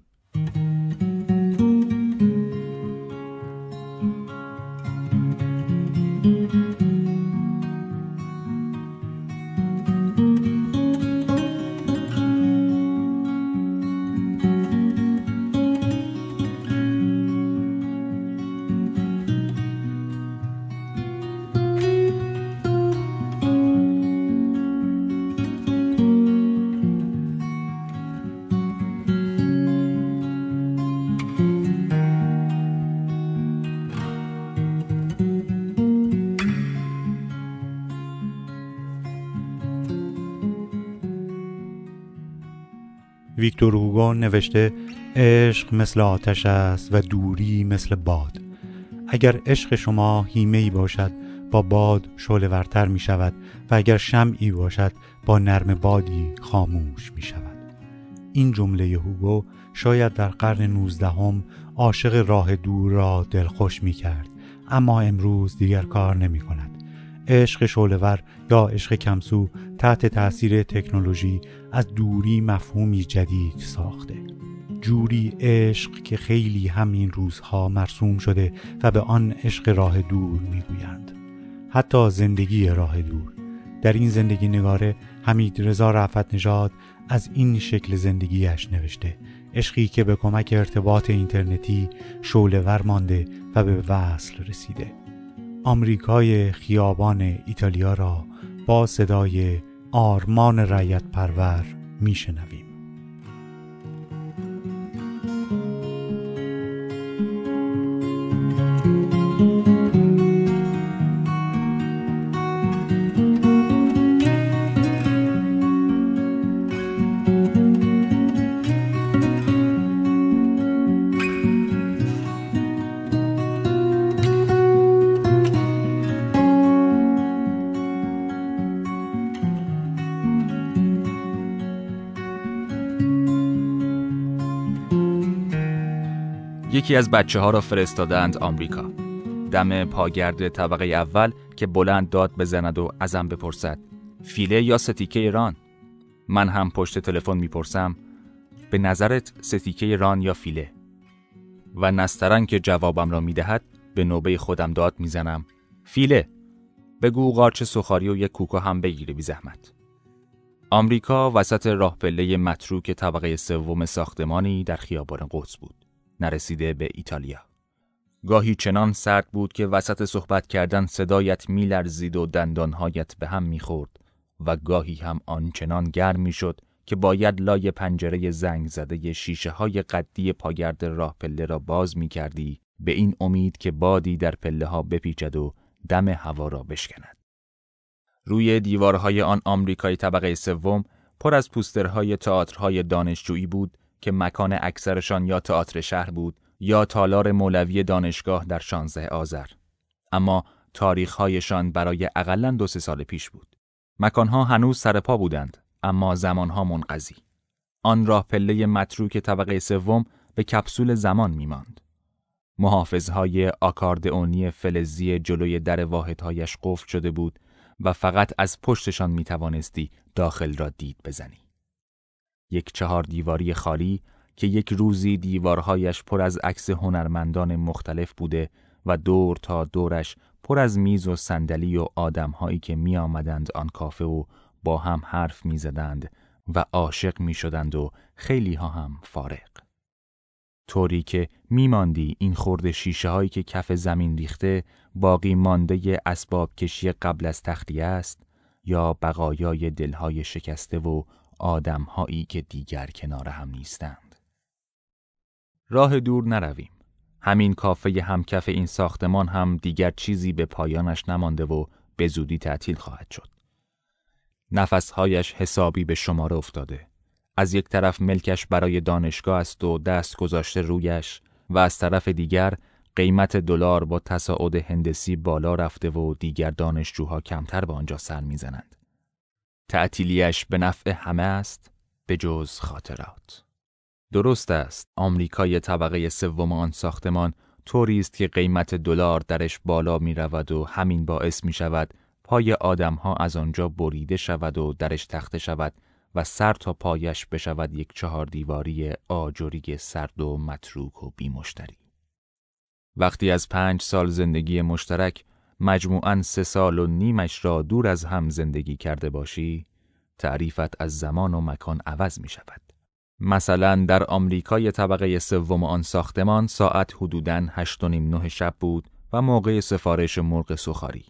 هوگو نوشته عشق مثل آتش است و دوری مثل باد. اگر عشق شما هیمهی باشد با باد شعله ورتر می شود و اگر شمعی باشد با نرم بادی خاموش می شود این جمله هوگو شاید در قرن نوزدهم عاشق راه دور را دلخوش می کرد اما امروز دیگر کار نمی کند عشق شولور یا عشق کمسو تحت تاثیر تکنولوژی از دوری مفهومی جدید ساخته. جوری عشق که خیلی همین روزها مرسوم شده و به آن عشق راه دور می‌گویند. حتی زندگی راه دور. در این زندگی نگاره حمید رضا رفت نژاد از این شکل زندگیش نوشته. عشقی که به کمک ارتباط اینترنتی شولور مانده و به وصل رسیده. آمریکای خیابان ایتالیا را با صدای آرمان رایت پرور میشنویم. یکی از بچه ها را فرستادند آمریکا. دم پاگرد طبقه اول که بلند داد بزند و ازم بپرسد فیله یا ستیکه ایران من هم پشت تلفن می‌پرسم به نظرت ستیکه ران یا فیله؟ و نسترن که جوابم را می‌دهد به نوبه خودم داد می‌زنم. فیله بگو قارچ سخاری و یک کوکا هم بگیره بی زحمت. آمریکا وسط راه پله متروک طبقه سوم ساختمانی در خیابان قدس بود. نرسیده به ایتالیا. گاهی چنان سرد بود که وسط صحبت کردن صدایت میلرزید و دندانهایت به هم می‌خورد و گاهی هم آنچنان گرم می‌شد که باید لای پنجره زنگ زده شیشه های قدی پاگرد راه پله را باز می کردی به این امید که بادی در پله ها بپیچد و دم هوا را بشکند. روی دیوارهای آن آمریکای طبقه سوم پر از پوسترهای تئاترهای دانشجویی بود که مکان اکثرشان یا تئاتر شهر بود یا تالار مولوی دانشگاه در 16 آذر. اما تاریخهایشان برای اقلا دو سه سال پیش بود. مکانها هنوز سرپا بودند اما زمانها منقضی. آن راه پله متروک طبقه سوم به کپسول زمان میماند. محافظهای آکاردئونی فلزی جلوی در واحدهایش قفل شده بود و فقط از پشتشان می توانستی داخل را دید بزنی. یک چهار دیواری خالی که یک روزی دیوارهایش پر از عکس هنرمندان مختلف بوده و دور تا دورش پر از میز و صندلی و آدمهایی که می آمدند آن کافه و با هم حرف می زدند و عاشق می شدند و خیلی ها هم فارق. طوری که میماندی این خورده شیشه هایی که کف زمین ریخته باقی مانده اسباب کشی قبل از تختیه است یا بقایای دلهای شکسته و آدمهایی که دیگر کنار هم نیستند. راه دور نرویم. همین کافه همکف این ساختمان هم دیگر چیزی به پایانش نمانده و به زودی تعطیل خواهد شد. نفسهایش حسابی به شماره افتاده. از یک طرف ملکش برای دانشگاه است و دست گذاشته رویش و از طرف دیگر قیمت دلار با تصاعد هندسی بالا رفته و دیگر دانشجوها کمتر به آنجا سر می‌زنند. تعطیلیش به نفع همه است به جز خاطرات. درست است آمریکای طبقه سوم آن ساختمان طوری است که قیمت دلار درش بالا می رود و همین باعث می شود پای آدمها از آنجا بریده شود و درش تخته شود و سر تا پایش بشود یک چهار دیواری آجوری سرد و متروک و بیمشتری. وقتی از پنج سال زندگی مشترک مجموعاً سه سال و نیمش را دور از هم زندگی کرده باشی، تعریفت از زمان و مکان عوض می شود. مثلا در آمریکای طبقه سوم آن ساختمان ساعت حدوداً هشت و نیم نه شب بود و موقع سفارش مرغ سخاری.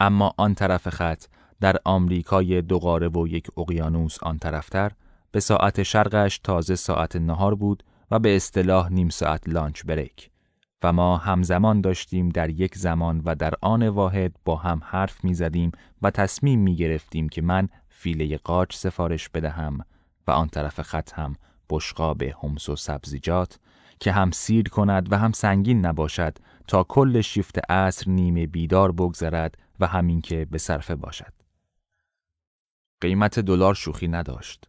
اما آن طرف خط در آمریکای دوقاره و یک اقیانوس آن طرفتر به ساعت شرقش تازه ساعت نهار بود و به اصطلاح نیم ساعت لانچ بریک و ما همزمان داشتیم در یک زمان و در آن واحد با هم حرف می زدیم و تصمیم می گرفتیم که من فیله قاچ سفارش بدهم و آن طرف خط هم بشقاب همس و سبزیجات که هم سیر کند و هم سنگین نباشد تا کل شیفت عصر نیمه بیدار بگذرد و همین که به صرفه باشد. قیمت دلار شوخی نداشت.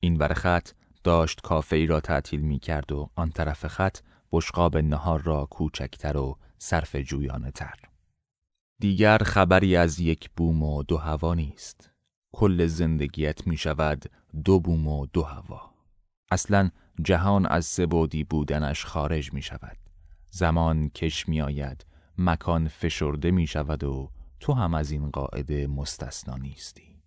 این ور خط داشت کافه ای را تعطیل می کرد و آن طرف خط بشقاب نهار را کوچکتر و صرف جویانه تر. دیگر خبری از یک بوم و دو هوا نیست. کل زندگیت می شود دو بوم و دو هوا. اصلا جهان از سبودی بودنش خارج می شود. زمان کش می آید، مکان فشرده می شود و تو هم از این قاعده مستثنا نیستی.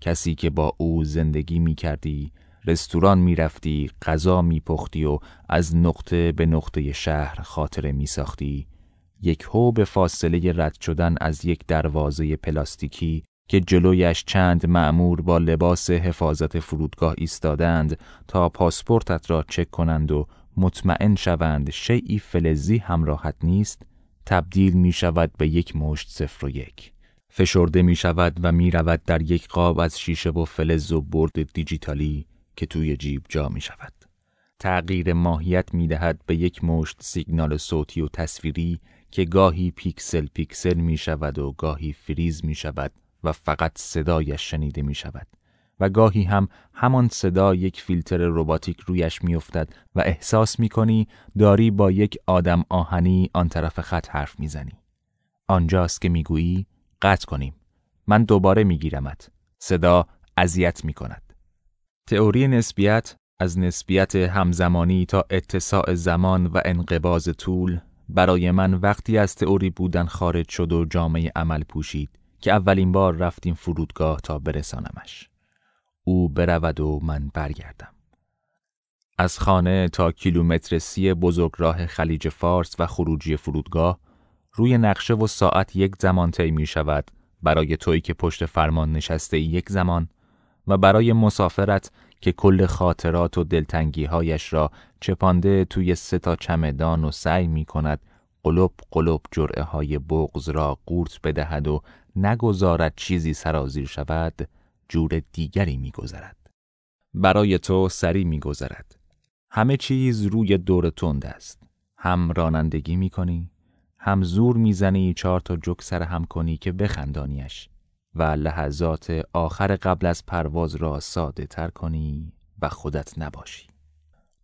کسی که با او زندگی می کردی رستوران می رفتی غذا می پختی و از نقطه به نقطه شهر خاطره می ساختی یک هو به فاصله رد شدن از یک دروازه پلاستیکی که جلویش چند معمور با لباس حفاظت فرودگاه ایستادند تا پاسپورتت را چک کنند و مطمئن شوند شیعی فلزی همراحت نیست تبدیل می شود به یک مشت صفر و یک. فشرده می شود و می رود در یک قاب از شیشه و فلز و برد دیجیتالی. که توی جیب جا می شود. تغییر ماهیت می دهد به یک مشت سیگنال صوتی و تصویری که گاهی پیکسل پیکسل می شود و گاهی فریز می شود و فقط صدایش شنیده می شود و گاهی هم همان صدا یک فیلتر رباتیک رویش می افتد و احساس می کنی داری با یک آدم آهنی آن طرف خط حرف می زنی. آنجاست که می گویی قطع کنیم. من دوباره می گیرمت. صدا اذیت می کند. تئوری نسبیت از نسبیت همزمانی تا اتساع زمان و انقباز طول برای من وقتی از تئوری بودن خارج شد و جامعه عمل پوشید که اولین بار رفتیم فرودگاه تا برسانمش. او برود و من برگردم. از خانه تا کیلومتر سی بزرگراه خلیج فارس و خروجی فرودگاه روی نقشه و ساعت یک زمان طی می شود برای تویی که پشت فرمان نشسته یک زمان و برای مسافرت که کل خاطرات و دلتنگیهایش را چپانده توی سه تا چمدان و سعی می کند قلب قلب جرعه های بغز را قورت بدهد و نگذارد چیزی سرازیر شود جور دیگری میگذرد. برای تو سری میگذرد. همه چیز روی دور تند است. هم رانندگی می‌کنی هم زور می‌زنی چهار تا جک سر هم کنی که بخندانیش. و لحظات آخر قبل از پرواز را ساده تر کنی و خودت نباشی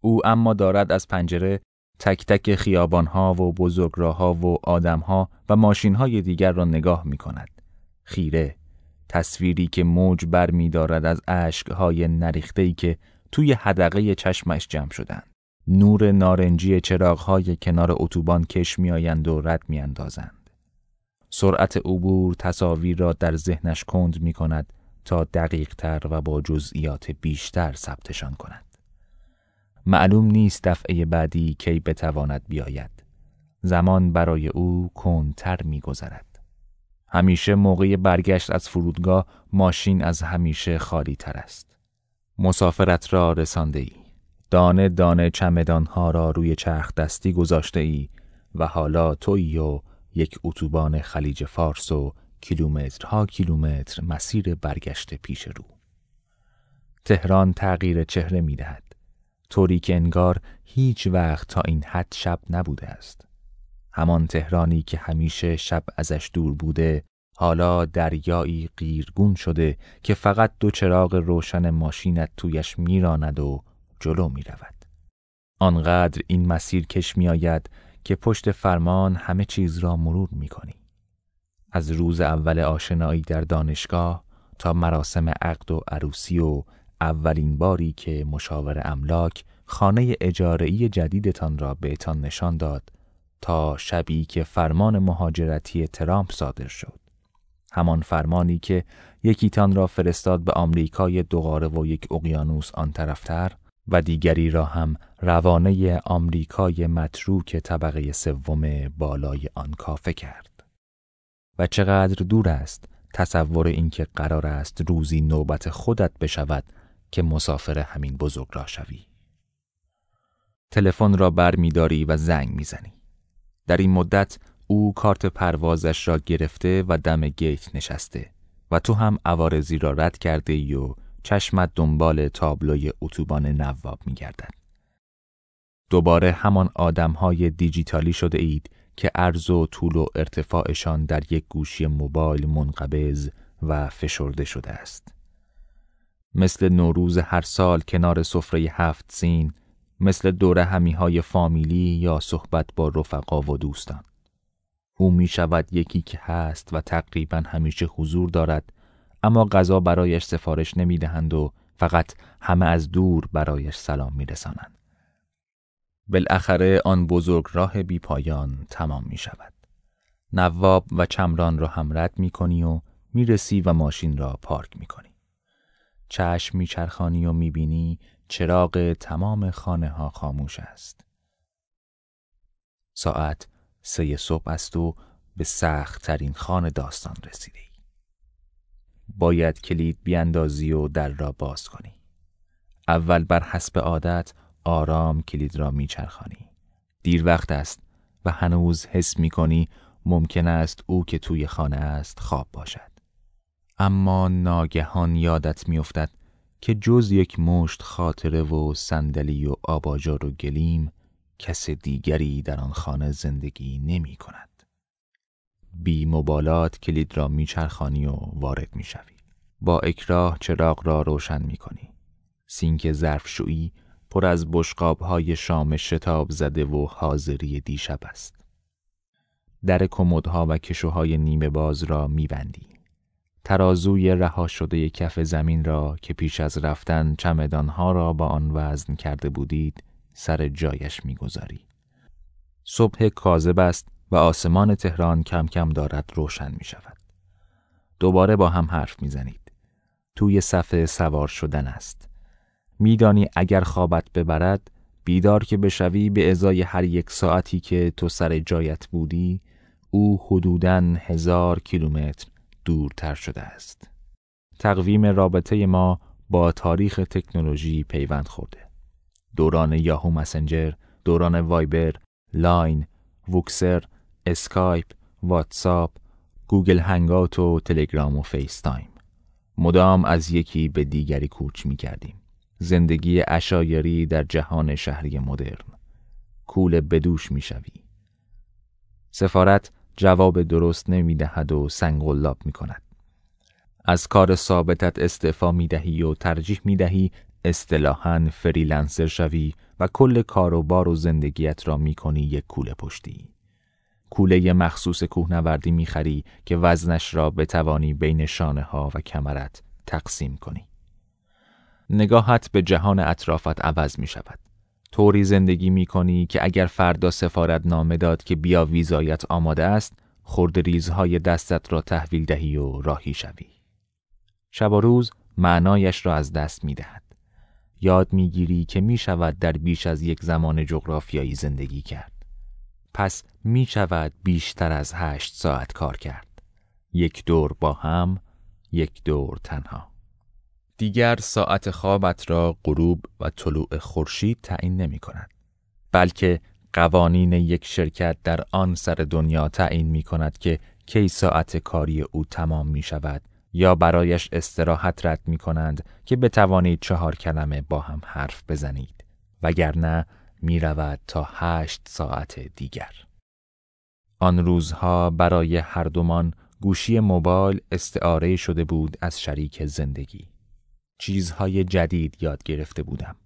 او اما دارد از پنجره تک تک خیابانها و بزرگراهها و آدمها و ماشینهای دیگر را نگاه می کند. خیره تصویری که موج بر می دارد از عشقهای نریختهی که توی حدقه چشمش جمع شدند. نور نارنجی چراغهای کنار اتوبان کش میآیند و رد میاندازند. سرعت عبور تصاویر را در ذهنش کند می کند تا دقیق تر و با جزئیات بیشتر ثبتشان کند. معلوم نیست دفعه بعدی کی بتواند بیاید. زمان برای او کنتر میگذرد. همیشه موقع برگشت از فرودگاه ماشین از همیشه خالی تر است. مسافرت را رسانده ای. دانه دانه چمدان ها را روی چرخ دستی گذاشته ای و حالا توی و یک اتوبان خلیج فارس و کیلومترها کیلومتر مسیر برگشت پیش رو. تهران تغییر چهره می دهد. طوری که انگار هیچ وقت تا این حد شب نبوده است. همان تهرانی که همیشه شب ازش دور بوده حالا دریایی قیرگون شده که فقط دو چراغ روشن ماشینت تویش میراند و جلو می رود. آنقدر این مسیر کش می آید که پشت فرمان همه چیز را مرور می کنی. از روز اول آشنایی در دانشگاه تا مراسم عقد و عروسی و اولین باری که مشاور املاک خانه اجاره‌ای جدیدتان را بهتان نشان داد تا شبی که فرمان مهاجرتی ترامپ صادر شد. همان فرمانی که یکیتان را فرستاد به آمریکای دوقاره و یک اقیانوس آن طرفتر و دیگری را هم روانه آمریکای متروک طبقه سوم بالای آن کافه کرد. و چقدر دور است تصور اینکه قرار است روزی نوبت خودت بشود که مسافر همین بزرگ را شوی. تلفن را بر میداری و زنگ می‌زنی. در این مدت او کارت پروازش را گرفته و دم گیت نشسته و تو هم عوارضی را رد کرده ای و چشمت دنبال تابلوی اتوبان نواب می گردد. دوباره همان آدم های دیجیتالی شده اید که عرض و طول و ارتفاعشان در یک گوشی موبایل منقبض و فشرده شده است. مثل نوروز هر سال کنار سفره هفت سین، مثل دوره همی های فامیلی یا صحبت با رفقا و دوستان. او می شود یکی که هست و تقریبا همیشه حضور دارد اما غذا برایش سفارش نمی دهند و فقط همه از دور برایش سلام می رسانند. بالاخره آن بزرگ راه بی پایان تمام می شود. نواب و چمران را هم رد می کنی و می رسی و ماشین را پارک می کنی. چشم می چرخانی و می بینی چراغ تمام خانه ها خاموش است. ساعت سه صبح است و به سخت ترین خان داستان رسیده. باید کلید بیاندازی و در را باز کنی. اول بر حسب عادت آرام کلید را میچرخانی. دیر وقت است و هنوز حس می کنی ممکن است او که توی خانه است خواب باشد. اما ناگهان یادت میافتد که جز یک مشت خاطره و صندلی و آباجار و گلیم کس دیگری در آن خانه زندگی نمی کند. بی مبالات کلید را میچرخانی و وارد می‌شوی. با اکراه چراغ را روشن می کنی. سینک ظرفشویی پر از بشقاب های شام شتاب زده و حاضری دیشب است. در کمدها و کشوهای نیمه باز را میبندی. ترازوی رها شده کف زمین را که پیش از رفتن چمدانها را با آن وزن کرده بودید سر جایش می‌گذاری. صبح کاذب است و آسمان تهران کم کم دارد روشن می شود. دوباره با هم حرف می زنید. توی صفحه سوار شدن است. میدانی اگر خوابت ببرد بیدار که بشوی به ازای هر یک ساعتی که تو سر جایت بودی او حدوداً هزار کیلومتر دورتر شده است. تقویم رابطه ما با تاریخ تکنولوژی پیوند خورده. دوران یاهو مسنجر، دوران وایبر، لاین، ووکسر، اسکایپ، واتساپ، گوگل هنگات و تلگرام و فیس تایم. مدام از یکی به دیگری کوچ می کردیم. زندگی اشایری در جهان شهری مدرن. کول بدوش می شوی. سفارت جواب درست نمی دهد و سنگلاب می کند. از کار ثابتت استعفا می دهی و ترجیح می دهی اصطلاحاً فریلنسر شوی و کل کار و بار و زندگیت را می کنی یک کوله پشتی. کوله مخصوص کوهنوردی می خری که وزنش را بتوانی بین شانه ها و کمرت تقسیم کنی. نگاهت به جهان اطرافت عوض می شود. طوری زندگی می کنی که اگر فردا سفارت نامه داد که بیا ویزایت آماده است خورد ریزهای دستت را تحویل دهی و راهی شوی. شب و روز معنایش را از دست می دهد. یاد می گیری که می شود در بیش از یک زمان جغرافیایی زندگی کرد. پس می شود بیشتر از هشت ساعت کار کرد. یک دور با هم، یک دور تنها. دیگر ساعت خوابت را غروب و طلوع خورشید تعیین نمی کند. بلکه قوانین یک شرکت در آن سر دنیا تعیین می کند که کی ساعت کاری او تمام می شود یا برایش استراحت رد می کنند که بتوانید چهار کلمه با هم حرف بزنید وگرنه می رود تا هشت ساعت دیگر آن روزها برای هر دومان گوشی موبایل استعاره شده بود از شریک زندگی. چیزهای جدید یاد گرفته بودم.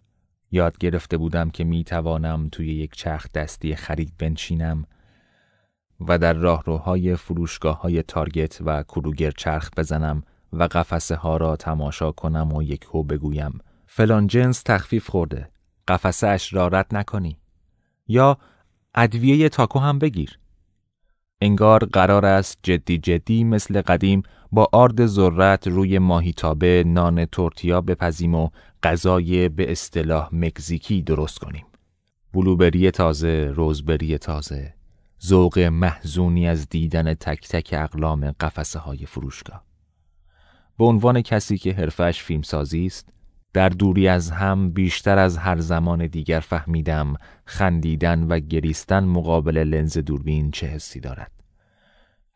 یاد گرفته بودم که می توانم توی یک چرخ دستی خرید بنشینم و در راهروهای فروشگاه های تارگت و کروگر چرخ بزنم و قفسه ها را تماشا کنم و یک هو بگویم فلان جنس تخفیف خورده قفسه اش را رد نکنی. یا ادویه تاکو هم بگیر. انگار قرار است جدی جدی مثل قدیم با آرد ذرت روی ماهیتابه نان تورتیا بپزیم و غذای به اصطلاح مکزیکی درست کنیم. بلوبری تازه، روزبری تازه، ذوق محزونی از دیدن تک تک اقلام قفسه های فروشگاه. به عنوان کسی که حرفش فیلمسازی است، در دوری از هم بیشتر از هر زمان دیگر فهمیدم خندیدن و گریستن مقابل لنز دوربین چه حسی دارد.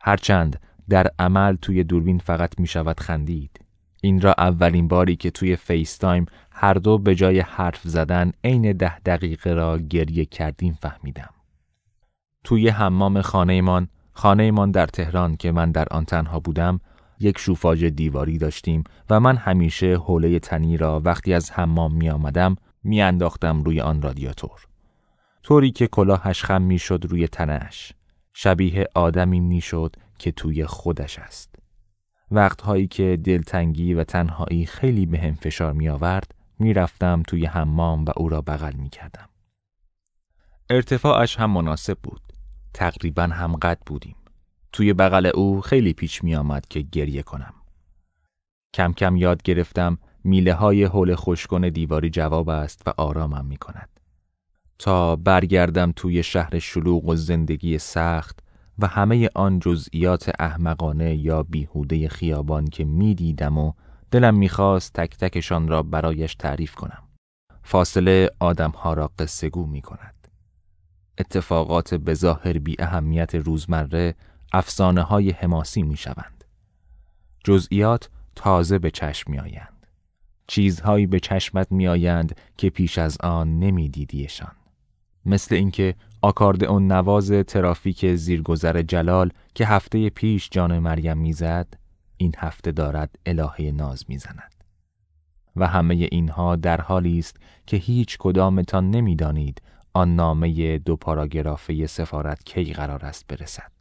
هرچند در عمل توی دوربین فقط می شود خندید. این را اولین باری که توی فیس تایم هر دو به جای حرف زدن عین ده دقیقه را گریه کردیم فهمیدم. توی حمام خانه‌مان خانه‌مان در تهران که من در آن تنها بودم یک شوفاژ دیواری داشتیم و من همیشه حوله تنی را وقتی از حمام می آمدم می روی آن رادیاتور. طوری که کلاهش خم می شد روی تنش. شبیه آدمی می شد که توی خودش است. وقتهایی که دلتنگی و تنهایی خیلی به هم فشار می آورد می رفتم توی حمام و او را بغل می کردم. ارتفاعش هم مناسب بود. تقریبا هم قد بودیم. توی بغل او خیلی پیچ می آمد که گریه کنم. کم کم یاد گرفتم میله های حول دیواری جواب است و آرامم می کند. تا برگردم توی شهر شلوغ و زندگی سخت و همه آن جزئیات احمقانه یا بیهوده خیابان که می‌دیدم و دلم می‌خواست تک تکشان را برایش تعریف کنم. فاصله آدمها را قصه گو می کند. اتفاقات بظاهر بی اهمیت روزمره افسانه های حماسی می شوند. جزئیات تازه به چشم می آیند. چیزهایی به چشمت می آیند که پیش از آن نمی دیدیشان. مثل اینکه آکاردئون نواز ترافیک زیرگذر جلال که هفته پیش جان مریم می‌زد این هفته دارد الهه ناز می‌زند. و همه اینها در حالی است که هیچ کدامتان نمی‌دانید آن نامه دو پاراگرافه سفارت کی قرار است برسد.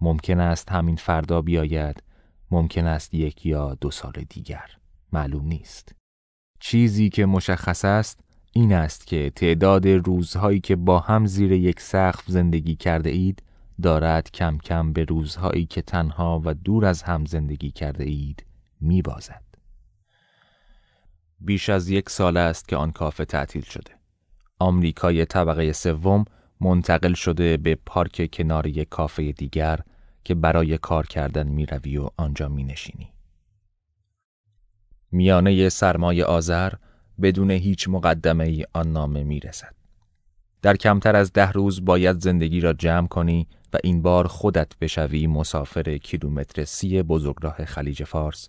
ممکن است همین فردا بیاید ممکن است یک یا دو سال دیگر. معلوم نیست. چیزی که مشخص است این است که تعداد روزهایی که با هم زیر یک سقف زندگی کرده اید دارد کم کم به روزهایی که تنها و دور از هم زندگی کرده اید می بازد. بیش از یک سال است که آن کافه تعطیل شده. آمریکای طبقه سوم منتقل شده به پارک کنار یک کافه دیگر که برای کار کردن می روی و آنجا می نشینی. میانه سرمای آذر بدون هیچ مقدمه ای آن نامه می رسد. در کمتر از ده روز باید زندگی را جمع کنی و این بار خودت بشوی مسافر کیلومتر سی بزرگراه خلیج فارس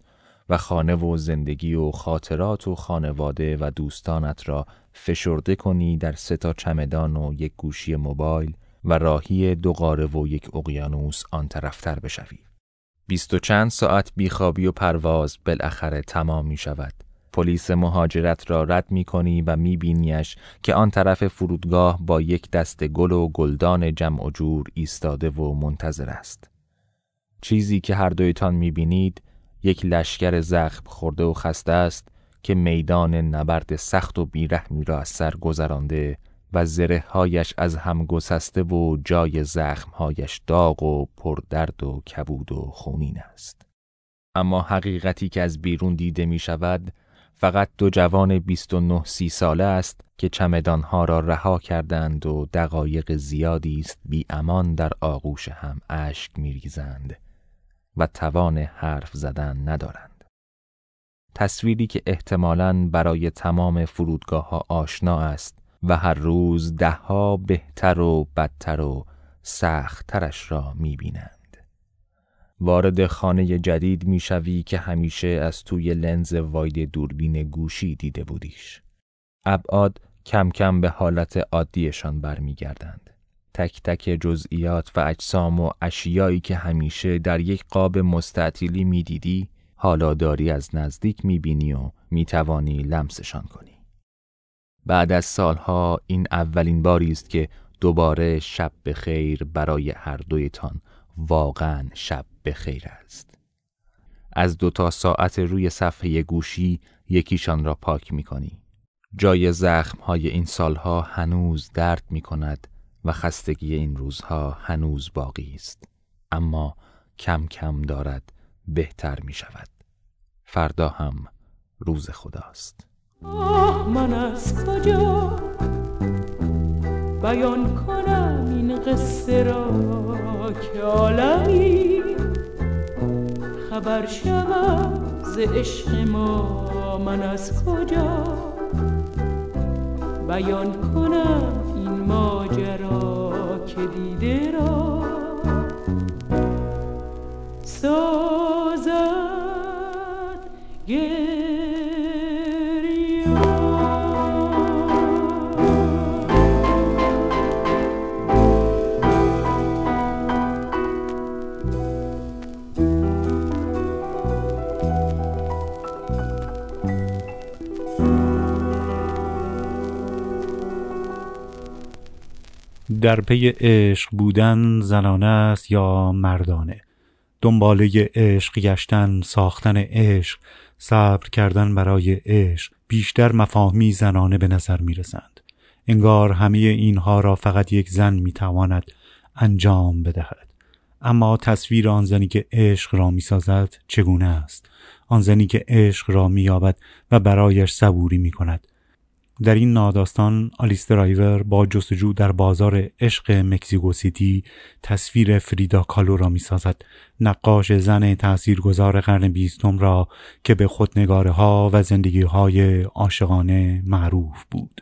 و خانه و زندگی و خاطرات و خانواده و دوستانت را فشرده کنی در سه تا چمدان و یک گوشی موبایل و راهی دو قاره و یک اقیانوس آن طرفتر بشوی. بیست و چند ساعت بیخوابی و پرواز بالاخره تمام می شود پلیس مهاجرت را رد می کنی و می بینیش که آن طرف فرودگاه با یک دست گل و گلدان جمع و جور ایستاده و منتظر است. چیزی که هر دویتان می بینید یک لشکر زخم خورده و خسته است که میدان نبرد سخت و بیرحمی را از سر گذرانده و زرههایش از هم گسسته و جای زخمهایش داغ و پردرد و کبود و خونین است. اما حقیقتی که از بیرون دیده می شود فقط دو جوان 29 سی ساله است که چمدانها را رها کردند و دقایق زیادی است بی امان در آغوش هم اشک میریزند و توان حرف زدن ندارند. تصویری که احتمالاً برای تمام فرودگاه ها آشنا است و هر روز دهها بهتر و بدتر و سختترش را می‌بینند. وارد خانه جدید می‌شوی که همیشه از توی لنز واید دوربین گوشی دیده بودیش. ابعاد کم کم به حالت عادیشان برمیگردند. تک تک جزئیات و اجسام و اشیایی که همیشه در یک قاب مستطیلی می‌دیدی حالا داری از نزدیک می‌بینی و می‌توانی لمسشان کنی. بعد از سالها این اولین باری است که دوباره شب به خیر برای هر دویتان واقعا شب به خیر است. از دو تا ساعت روی صفحه گوشی یکیشان را پاک می کنی. جای زخم های این سالها هنوز درد می کند و خستگی این روزها هنوز باقی است. اما کم کم دارد بهتر می شود. فردا هم روز خداست. آه من از کجا بیان کنم این قصه را که عالمی خبر شوم ز عشق ما من از کجا؟ بیان کنم این ماجرا که دیده را. سازد در پی عشق بودن زنانه است یا مردانه؟ دنباله عشق گشتن ساختن عشق صبر کردن برای عشق بیشتر مفاهمی زنانه به نظر می رسند. انگار همه اینها را فقط یک زن می تواند انجام بدهد. اما تصویر آن زنی که عشق را می سازد چگونه است؟ آن زنی که عشق را می یابد و برایش صبوری می کند در این ناداستان آلیس درایور با جستجو در بازار عشق مکزیکو سیتی تصویر فریدا کالو را می‌سازد. نقاش زن تاثیرگذار قرن بیستم را که به خودنگاره ها و زندگی های عاشقانه معروف بود.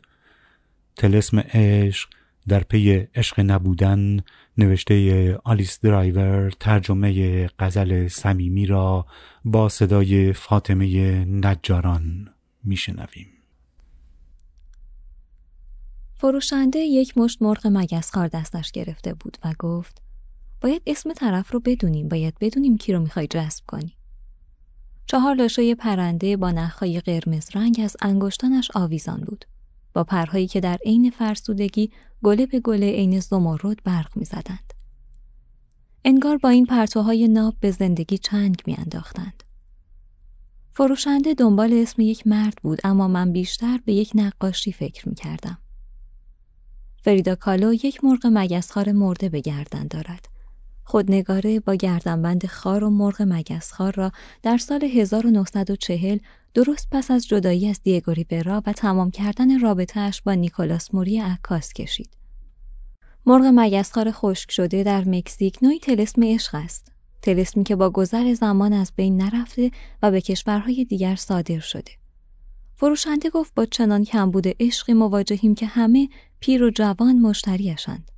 طلسم عشق در پی عشق نبودن نوشته آلیس درایور ترجمه غزل صمیمی را با صدای فاطمه نجاران میشنویم. فروشنده یک مشت مرغ مگسخار دستش گرفته بود و گفت باید اسم طرف رو بدونیم باید بدونیم کی رو می‌خوای جذب کنی. چهار لاشای پرنده با نخهای قرمز رنگ از انگشتانش آویزان بود. با پرهایی که در عین فرسودگی گله به گله عین زمرد برق می‌زدند. انگار با این پرتوهای ناب به زندگی چنگ میانداختند. فروشنده دنبال اسم یک مرد بود اما من بیشتر به یک نقاشی فکر می‌کردم. فریدا کالو یک مرغ مگسخار مرده به گردن دارد. خودنگاره با گردنبند خار و مرغ مگسخار را در سال 1940 درست پس از جدایی از دیگو ریبرا و تمام کردن رابطهش با نیکولاس موری عکاس کشید. مرغ مگسخار خشک شده در مکزیک نوعی تلسم عشق است. تلسمی که با گذر زمان از بین نرفته و به کشورهای دیگر صادر شده. فروشنده گفت با چنان کمبود عشقی مواجهیم که همه پیر و جوان مشتریشند.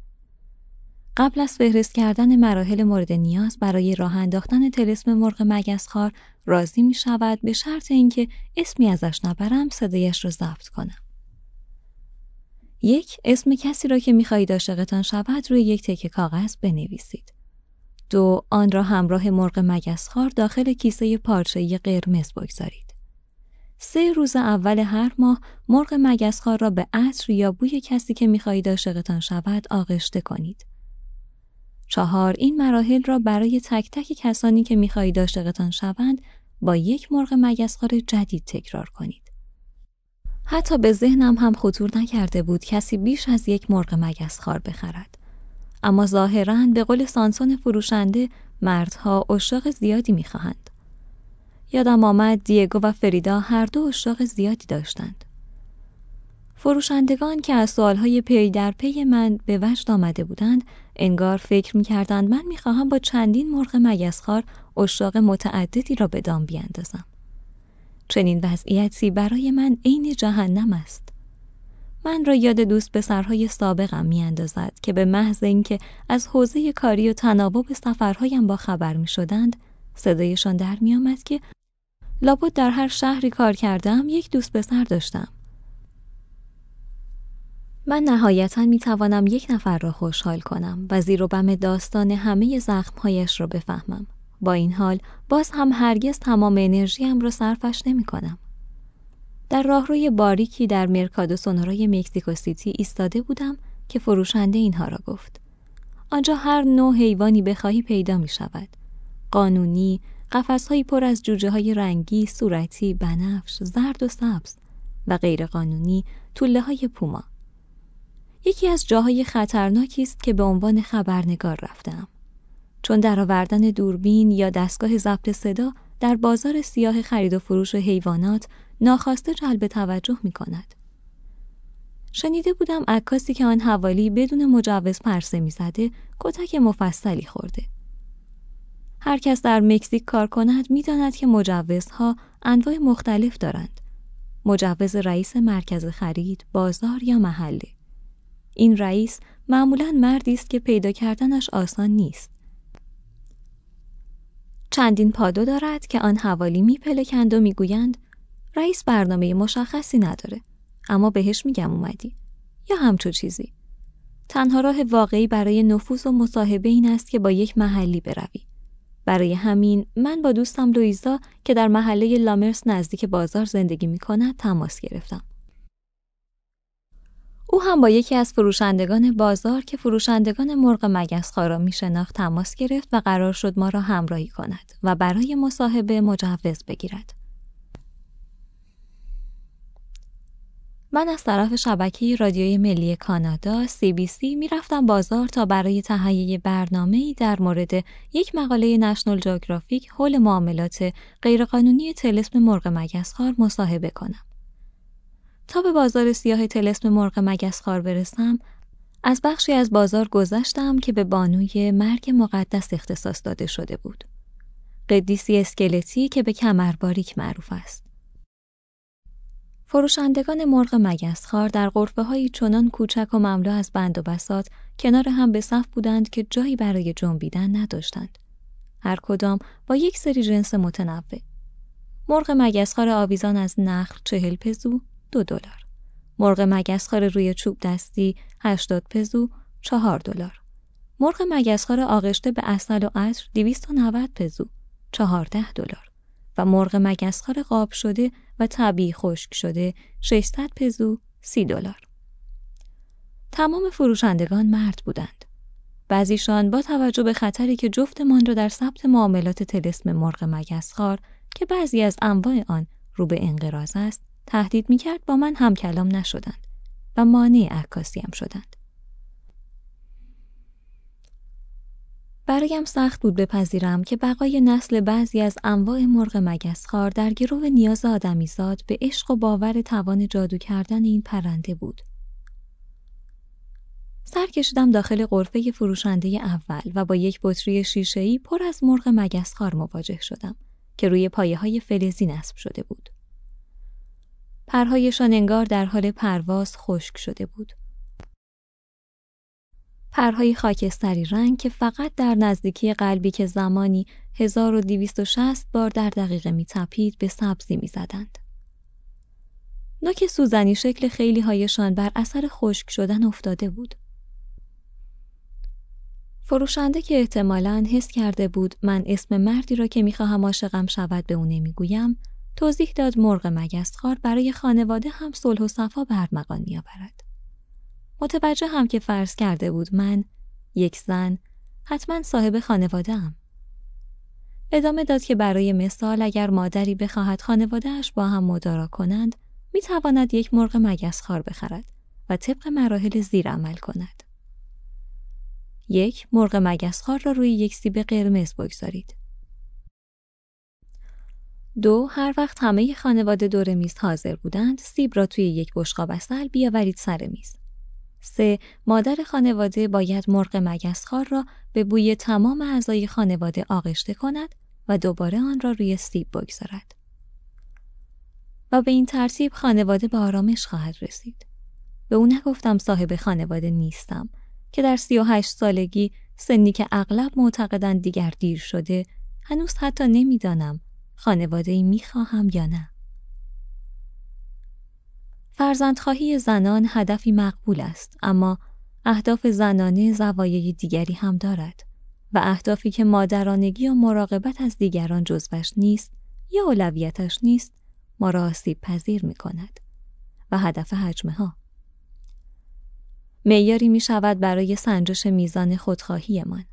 قبل از فهرست کردن مراحل مورد نیاز برای راه انداختن تلسم مرغ مگسخار راضی می شود به شرط اینکه اسمی ازش نبرم صدایش را ضبط کنم. یک اسم کسی را که می‌خواهید عاشقتان شود روی یک تکه کاغذ بنویسید. دو آن را همراه مرغ مگسخار داخل کیسه پارچه‌ای قرمز بگذارید. سه روز اول هر ماه مرغ مگسخوار را به عطر یا بوی کسی که می‌خواهید عاشقتان شود آغشته کنید. چهار این مراحل را برای تک تک کسانی که می‌خواهید عاشقتان شوند با یک مرغ مگسخوار جدید تکرار کنید. حتی به ذهنم هم خطور نکرده بود کسی بیش از یک مرغ مگسخوار بخرد. اما ظاهرا به قول سانسون فروشنده مردها اشاق زیادی می‌خواهند. یادم آمد دیگو و فریدا هر دو اشتاق زیادی داشتند. فروشندگان که از سوالهای پی در پی من به وجد آمده بودند انگار فکر می کردند من می خواهم با چندین مرغ مگسخار اشتاق متعددی را به دام بیاندازم. چنین وضعیتی برای من عین جهنم است. من را یاد دوست پسرهای سابقم میاندازد که به محض اینکه از حوزه کاری و تناوب سفرهایم با خبر می شدند صدایشان در می آمد که لابد در هر شهری کار کردم یک دوست پسر داشتم من نهایتا می توانم یک نفر را خوشحال کنم و زیر و بم داستان همه زخمهایش را بفهمم با این حال باز هم هرگز تمام انرژیم را صرفش نمی کنم. در راهروی باریکی در مرکادو سونورای مکزیکو سیتی ایستاده بودم که فروشنده اینها را گفت. آنجا هر نوع حیوانی بخواهی پیدا می شود. قانونی، قفسهایی پر از جوجه های رنگی، صورتی، بنفش، زرد و سبز و غیرقانونی طوله های پوما. یکی از جاهای خطرناکی است که به عنوان خبرنگار رفتم. چون درآوردن دوربین یا دستگاه ضبط صدا در بازار سیاه خرید و فروش حیوانات ناخواسته جلب توجه می کند. شنیده بودم عکاسی که آن حوالی بدون مجوز پرسه می‌زده کتک مفصلی خورده. هر کس در مکزیک کار کند می‌داند که مجوزها انواع مختلف دارند. مجوز رئیس مرکز خرید، بازار یا محله. این رئیس معمولا مردی است که پیدا کردنش آسان نیست. چندین پادو دارد که آن حوالی میپلکند و می‌گویند رئیس برنامه مشخصی نداره اما بهش میگم اومدی یا همچو چیزی تنها راه واقعی برای نفوذ و مصاحبه این است که با یک محلی بروی برای همین من با دوستم لویزا که در محله لامرس نزدیک بازار زندگی می کند تماس گرفتم. او هم با یکی از فروشندگان بازار که فروشندگان مرغ مگس را می شناخت تماس گرفت و قرار شد ما را همراهی کند و برای مصاحبه مجوز بگیرد. من از طرف شبکه رادیوی ملی کانادا CBC می‌رفتم بازار تا برای تهیه برنامه‌ای در مورد یک مقاله نشنال جاگرافیک حول معاملات غیرقانونی تلسم مرغ مگسخوار مصاحبه کنم. تا به بازار سیاه تلسم مرغ مگسخوار برسم از بخشی از بازار گذشتم که به بانوی مرگ مقدس اختصاص داده شده بود. قدیسی اسکلتی که به کمر باریک معروف است. فروشندگان مرغ مگسخوار در قرفه های چنان کوچک و مملو از بند و بسات کنار هم به صف بودند که جایی برای جنبیدن نداشتند. هر کدام با یک سری جنس متنوع. مرغ مگسخوار آویزان از نخل چهل پزو دو دلار. مرغ مگسخوار روی چوب دستی 80 پزو چهار دلار. مرغ مگسخوار آغشته به اصل و عطر 290 پزو 14 دلار. و مرغ مگسخوار قاب شده و طبیعی خشک شده 600 پزو 30 دلار. تمام فروشندگان مرد بودند. بعضیشان با توجه به خطری که جفتمان را در ثبت معاملات تلسم مرغ مگسخوار که بعضی از انواع آن رو به انقراض است تهدید می‌کرد با من هم کلام نشدند و مانع عکاسیم شدند. برایم سخت بود بپذیرم که بقای نسل بعضی از انواع مرغ مگسخوار در گروه نیاز آدمیزاد به عشق و باور توان جادو کردن این پرنده بود. سر کشیدم داخل قرفه فروشنده اول و با یک بطری شیشه‌ای پر از مرغ مگسخوار مواجه شدم که روی پایه های فلزی نصب شده بود. پرهایشان انگار در حال پرواز خشک شده بود. پرهای خاکستری رنگ که فقط در نزدیکی قلبی که زمانی 1260 بار در دقیقه می تپید به سبزی می زدند. نوک سوزنی شکل خیلی هایشان بر اثر خشک شدن افتاده بود. فروشنده که احتمالاً حس کرده بود من اسم مردی را که می‌خواهم عاشقم شود به او نمی‌گویم توضیح داد مرغ مگسخوار برای خانواده هم صلح و صفا به ارمغان میآورد متوجه هم که فرض کرده بود من یک زن حتما صاحب خانواده هم. ادامه داد که برای مثال اگر مادری بخواهد خانوادهش با هم مدارا کنند می تواند یک مرغ مگسخوار بخرد و طبق مراحل زیر عمل کند. یک مرغ مگسخوار را روی یک سیب قرمز بگذارید. دو هر وقت همه خانواده دور میز حاضر بودند سیب را توی یک بشقاب اصل بیاورید سر میز. سه مادر خانواده باید مرغ مگسخوار را به بوی تمام اعضای خانواده آغشته کند و دوباره آن را روی سیب بگذارد. و به این ترتیب خانواده به آرامش خواهد رسید. به او نگفتم صاحب خانواده نیستم که در سی و هشت سالگی سنی که اغلب معتقدند دیگر دیر شده هنوز حتی نمی‌دانم خانواده ای می‌خواهم یا نه. فرزندخواهی زنان هدفی مقبول است اما اهداف زنانه زوایای دیگری هم دارد و اهدافی که مادرانگی و مراقبت از دیگران جزوش نیست یا اولویتش نیست ما را آسیب پذیر می کند و هدف حجمه ها. میاری می شود برای سنجش میزان خودخواهیمان.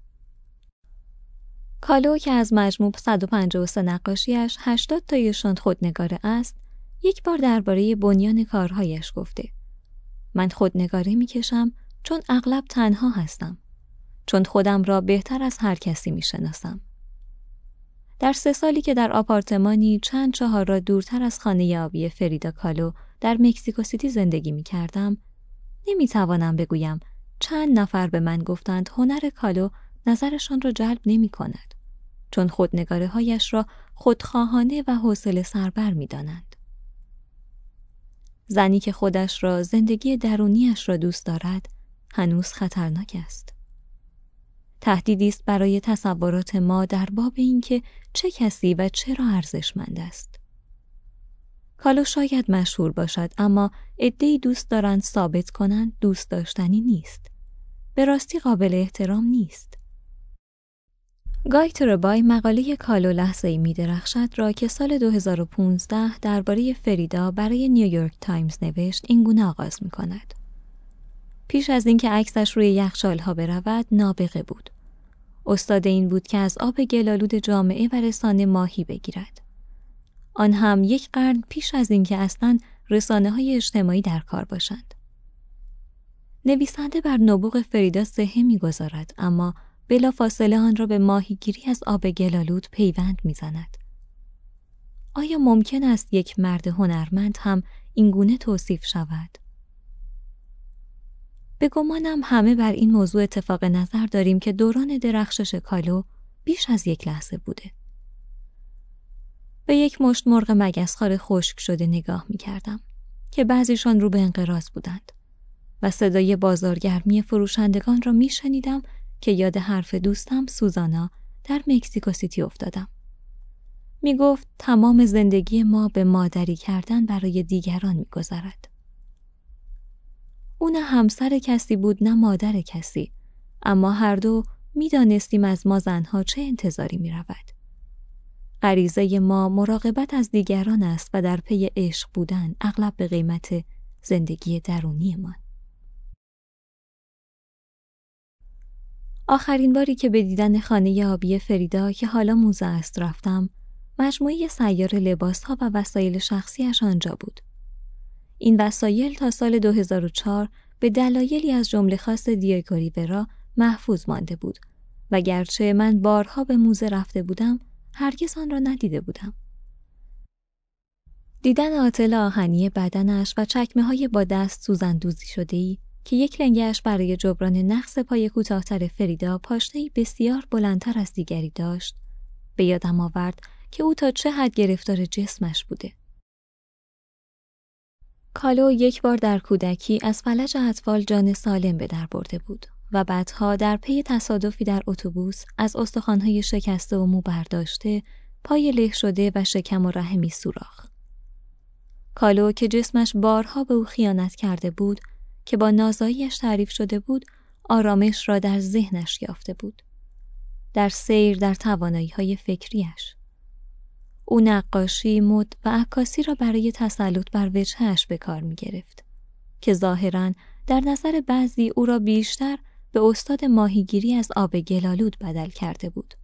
کالو که از مجموع 153 نقاشیش 80 تایشان خودنگاره است یک بار درباره بنیان کارهایش گفته من خودنگاره می کشم چون اغلب تنها هستم چون خودم را بهتر از هر کسی می شناسم. در سه سالی که در آپارتمانی چند چهار را دورتر از خانه آبی فریدا کالو در مکسیکو سیتی زندگی می کردم نمی توانم بگویم چند نفر به من گفتند هنر کالو نظرشان را جلب نمی کند چون خودنگاره هایش را خودخواهانه و حوصله سربر می دانند. زنی که خودش را زندگی درونیش را دوست دارد هنوز خطرناک است. تهدیدی است برای تصورات ما در باب اینکه چه کسی و چرا ارزشمند است. کالو شاید مشهور باشد اما عدهای دوست دارند ثابت کنند دوست داشتنی نیست. به راستی قابل احترام نیست. گای تربای مقاله کالو لحظه ای می درخشد را که سال 2015 درباره فریدا برای نیویورک تایمز نوشت این گونه آغاز می کند. پیش از اینکه عکسش روی یخچال ها برود نابغه بود. استاد این بود که از آب گل‌آلود جامعه و رسانه ماهی بگیرد. آن هم یک قرن پیش از اینکه اصلا رسانه های اجتماعی در کار باشند. نویسنده بر نبوغ فریدا سهه می‌گذارد اما بلا فاصله آن را به ماهیگیری از آب گلالود پیوند می‌زند. آیا ممکن است یک مرد هنرمند هم اینگونه توصیف شود؟ به گمانم همه بر این موضوع اتفاق نظر داریم که دوران درخشش کالو بیش از یک لحظه بوده. به یک مشت مرغ مگسخار خشک شده نگاه می کردم که بعضیشان رو به انقراض بودند و صدای بازارگرمی فروشندگان را می شنیدم که یاد حرف دوستم سوزانا در مکسیکو سیتی افتادم. می گفت تمام زندگی ما به مادری کردن برای دیگران می گذارد. او نه همسر کسی بود نه مادر کسی اما هر دو می‌دانستیم از ما زنها چه انتظاری می رود. غریزه ما مراقبت از دیگران است و در پی عشق بودن اغلب به قیمت زندگی درونی آخرین باری که به دیدن خانه آبی فریدا که حالا موزه است رفتم مجموعه سیار لباس ها و وسایل شخصیش آنجا بود. این وسایل تا سال 2004 به دلایلی از جمله خاص دیاگو ریورا محفوظ مانده بود و گرچه من بارها به موزه رفته بودم هرگز آن را ندیده بودم. دیدن آتل آهنی بدنش و چکمه های با دست سوزندوزی شده ای که یک لنگش برای جبران نقص پای کوتاهتر فریدا پاشنهای بسیار بلندتر از دیگری داشت به یادم آورد که او تا چه حد گرفتار جسمش بوده. کالو یک بار در کودکی از فلج اطفال جان سالم به در برده بود و بعدها در پی تصادفی در اتوبوس از استخوانهای شکسته و مو برداشته پای له شده و شکم و رحمی سوراخ. کالو که جسمش بارها به او خیانت کرده بود که با نازاییش تعریف شده بود آرامش را در ذهنش یافته بود. در سیر در توانایی های فکریش. او نقاشی، مد و عکاسی را برای تسلط بر وجهش به کار می گرفت که ظاهرا در نظر بعضی او را بیشتر به استاد ماهیگیری از آب گلالود بدل کرده بود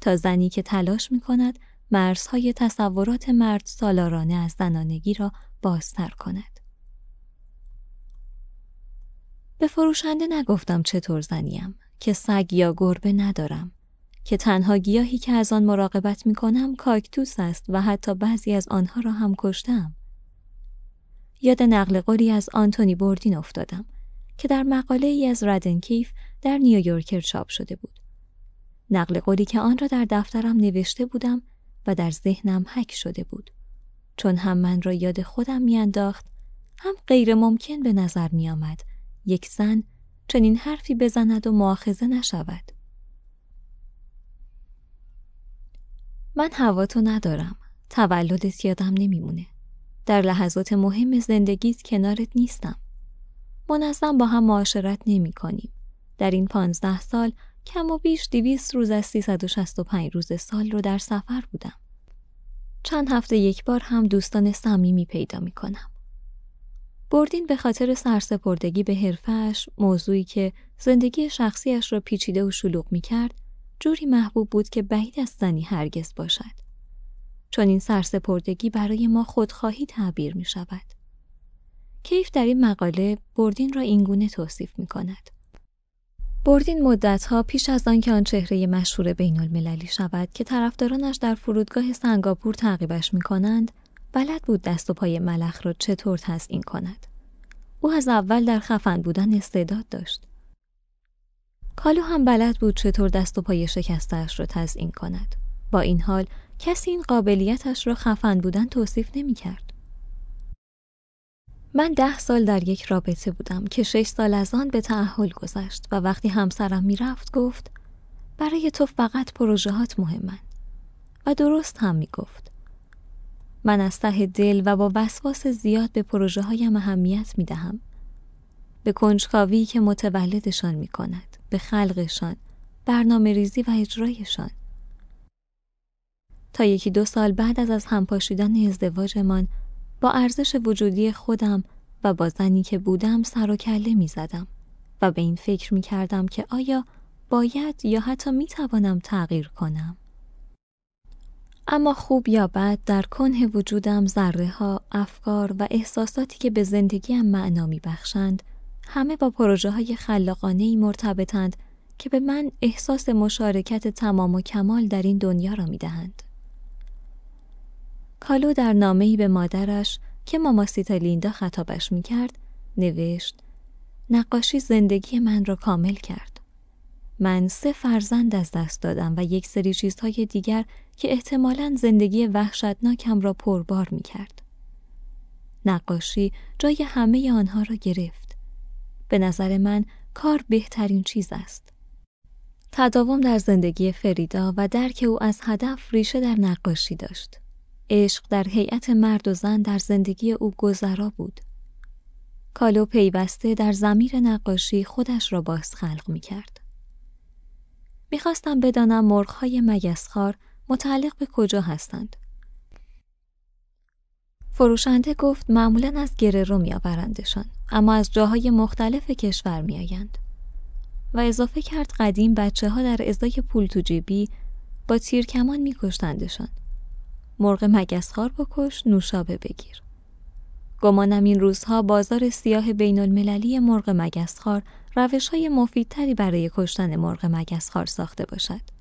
تا زنی که تلاش می کند مرزهای تصورات مرد سالارانه از زنانگی را بازتر کند. به فروشنده نگفتم چطور زنیم که سگ یا گربه ندارم که تنها گیاهی که از آن مراقبت می کنم کاکتوس است و حتی بعضی از آنها را هم کشتم. یاد نقل قولی از آنتونی بوردین افتادم که در مقاله ای از ردنکیف در نیویورکر چاپ شده بود. نقل قولی که آن را در دفترم نوشته بودم و در ذهنم حک شده بود. چون هم من را یاد خودم میانداخت هم غیر ممکن به نظر می آمد یک زن چنین حرفی بزند و معاخذه نشود. من هوا تو ندارم. تولدت یادم نمیمونه. در لحظات مهم زندگیت کنارت نیستم. منظم با هم معاشرت نمی کنیم. در این پانزده سال کم و بیش دیویست روز از 365 روز سال رو در سفر بودم. چند هفته یک بار هم دوستان صمیمی پیدا می کنم. بردین به خاطر سرسپردگی به حرفش موضوعی که زندگی شخصیش را پیچیده و شلوغ می کرد جوری محبوب بود که بعید از زنی هرگز باشد. چون این سرسپردگی برای ما خودخواهی تعبیر می شود. کیف در این مقاله بردین را اینگونه توصیف می کند. بردین مدتها پیش از آنکه آن چهره مشهور بین المللی شود که طرفدارانش در فرودگاه سنگاپور تعقیبش می کنند بلد بود دست و پای ملخ را چطور تزیین کند. او از اول در خفن بودن استعداد داشت. کالو هم بلد بود چطور دست و پای شکستش را تزیین کند. با این حال کسی این قابلیتش را خفن بودن توصیف نمی کرد. من ده سال در یک رابطه بودم که شش سال از آن به تعهل گذشت و وقتی همسرم می‌رفت گفت برای تو فقط پروژهات مهمن و درست هم می گفت. من از ته دل و با وسواس زیاد به پروژه هایم اهمیت می دهم. به کنجکاوی که متولدشان می کند. به خلقشان، برنامه ریزی و اجرایشان. تا یکی دو سال بعد از از همپاشیدن ازدواجمان با ارزش وجودی خودم و با زنی که بودم سر و کله می زدم و به این فکر می کردم که آیا باید یا حتی می توانم تغییر کنم. اما خوب یا بد در کنه وجودم ذره ها، افکار و احساساتی که به زندگیم معنا می بخشند همه با پروژه های خلاقانه ای مرتبطند که به من احساس مشارکت تمام و کمال در این دنیا را می دهند. کالو در نامه‌ای به مادرش که ماماسیتا لیندا خطابش می کرد نوشت نقاشی زندگی من را کامل کرد. من سه فرزند از دست دادم و یک سری چیزهای دیگر که احتمالا زندگی وحشتناکم را پربار می کرد. نقاشی جای همه آنها را گرفت. به نظر من کار بهترین چیز است. تداوم در زندگی فریدا و درک او از هدف ریشه در نقاشی داشت. عشق در هیئت مرد و زن در زندگی او گذرا بود. کالو پیوسته در زمیر نقاشی خودش را باز خلق می کرد. می‌خواستم بدانم مرغهای مگسخار متعلق به کجا هستند. فروشنده گفت معمولا از گره رو میآورندشان اما از جاهای مختلف کشور میآیند. و اضافه کرد قدیم بچه ها در ازای پول تو جیبی با تیرکمان میکشتندشان. مرغ مگسخار بکش نوشابه بگیر. گمانم این روزها بازار سیاه بین المللی مرغ مگسخار روش های مفیدتری برای کشتن مرغ مگسخار ساخته باشد.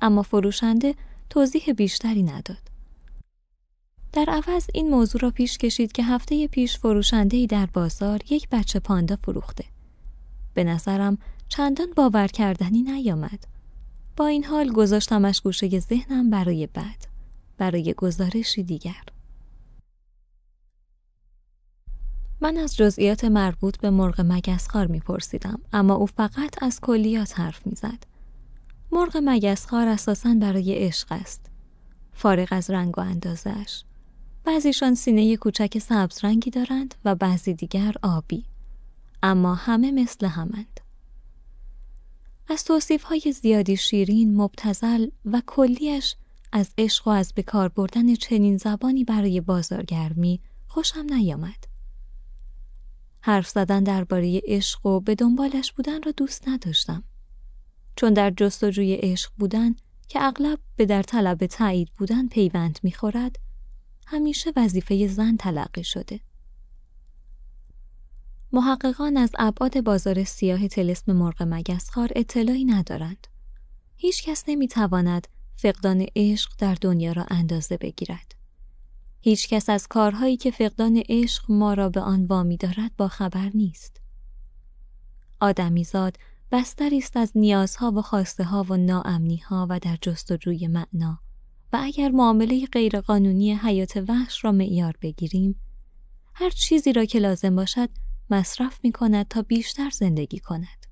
اما فروشنده توضیح بیشتری نداد. در عوض این موضوع را پیش کشید که هفته پیش فروشندهی در بازار یک بچه پاندا فروخته. به نظرم چندان باور کردنی نیامد. با این حال گذاشتمش گوشه ذهنم برای بعد. برای گزارشی دیگر. من از جزئیات مربوط به مرغ مگسخار میپرسیدم اما او فقط از کلیات حرف می‌زد. مرغ مگسخار اساساً برای عشق است. فارغ از رنگ و اندازش. بعضیشان سینه کوچک سبز رنگی دارند و بعضی دیگر آبی. اما همه مثل همند. از توصیف های زیادی شیرین، مبتزل و کلیش از عشق و از بکار بردن چنین زبانی برای بازارگرمی خوشم نیامد. حرف زدن درباره عشق و به دنبالش بودن را دوست نداشتم. چون در جستجوی عشق بودن که اغلب به در طلب تایید بودن پیوند می‌خورد همیشه وظیفه زن تلقی شده. محققان از ابعاد بازار سیاه تلسم مرغ مگسخار اطلاعی ندارند. هیچ کس نمی‌تواند فقدان عشق در دنیا را اندازه بگیرد. هیچ کس از کارهایی که فقدان عشق ما را به آن وامی دارد با خبر نیست. آدمیزاد بستری است از نیازها و خواسته ها و ناامنی ها و در جستجوی معنا. و اگر معامله غیرقانونی حیات وحش را معیار بگیریم هر چیزی را که لازم باشد مصرف می کند تا بیشتر زندگی کند.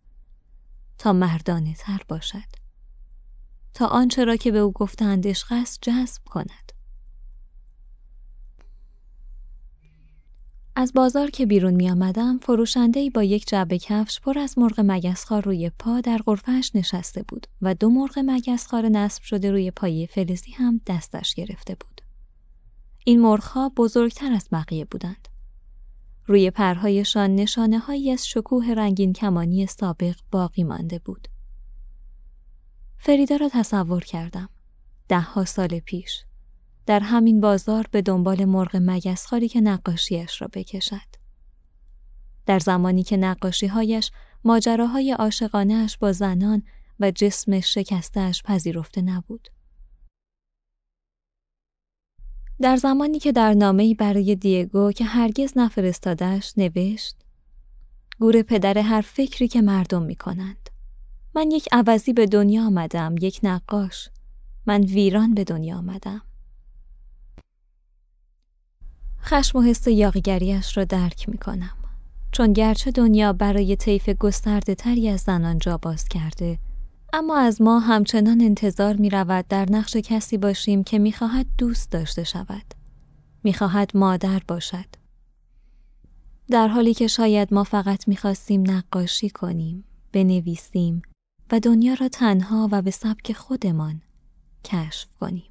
تا مردانه تر باشد. تا آنچه را که به او گفتند عشق جذب کند. از بازار که بیرون می آمدم فروشنده با یک جعبه کفش پر از مرغ مگسخوار روی پا در غرفهش نشسته بود و دو مرغ مگسخوار نصب شده روی پایه فلزی هم دستش گرفته بود. این مرغها بزرگتر از بقیه بودند. روی پرهایشان نشانه هایی از شکوه رنگین کمانی سابق باقی مانده بود. فریدا را تصور کردم. ده ها سال پیش. در همین بازار به دنبال مرغ مگسخاری که نقاشیش را بکشد. در زمانی که نقاشیهایش ماجراهای عاشقانهاش با زنان و جسم شکستهاش پذیرفته نبود. در زمانی که در نامه‌ای برای دیگو که هرگز نفرستادش نوشت گور پدر هر فکری که مردم می کنند. من یک عوضی به دنیا آمدم یک نقاش من ویران به دنیا آمدم خشم و حس یاقیگریش را درک می کنم چون گرچه دنیا برای طیف گسترده تری از زنان جا باز کرده اما از ما همچنان انتظار می رود در نقش کسی باشیم که می خواهد دوست داشته شود. می خواهد مادر باشد. در حالی که شاید ما فقط می خواستیم نقاشی کنیم بنویسیم و دنیا را تنها و به سبک خودمان کشف کنیم.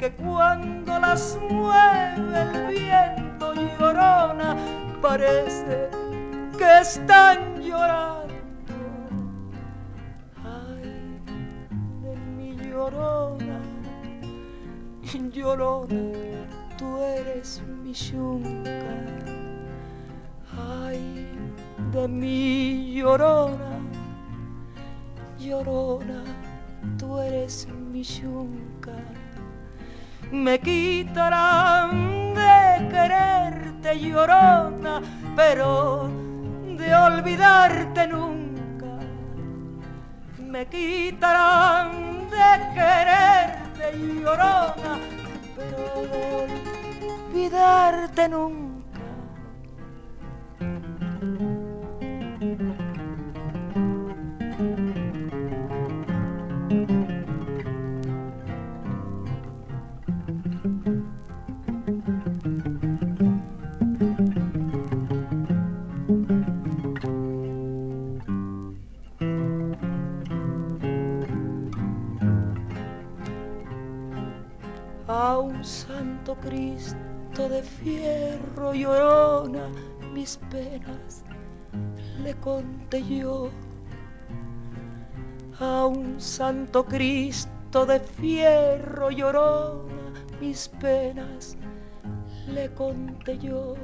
que cuando las mueve el viento llorona, parece que están llorando. Ay, de mi llorona, llorona, tú eres mi yunca. Ay, de mi llorona llorona, tú eres mi yunca. Me quitarán de quererte, llorona, pero de olvidarte nunca. Me quitarán de quererte, llorona, pero de olvidarte nunca. A un santo Cristo de fierro llorona mis penas le conté yo. A un santo Cristo de fierro llorona mis penas le conté yo.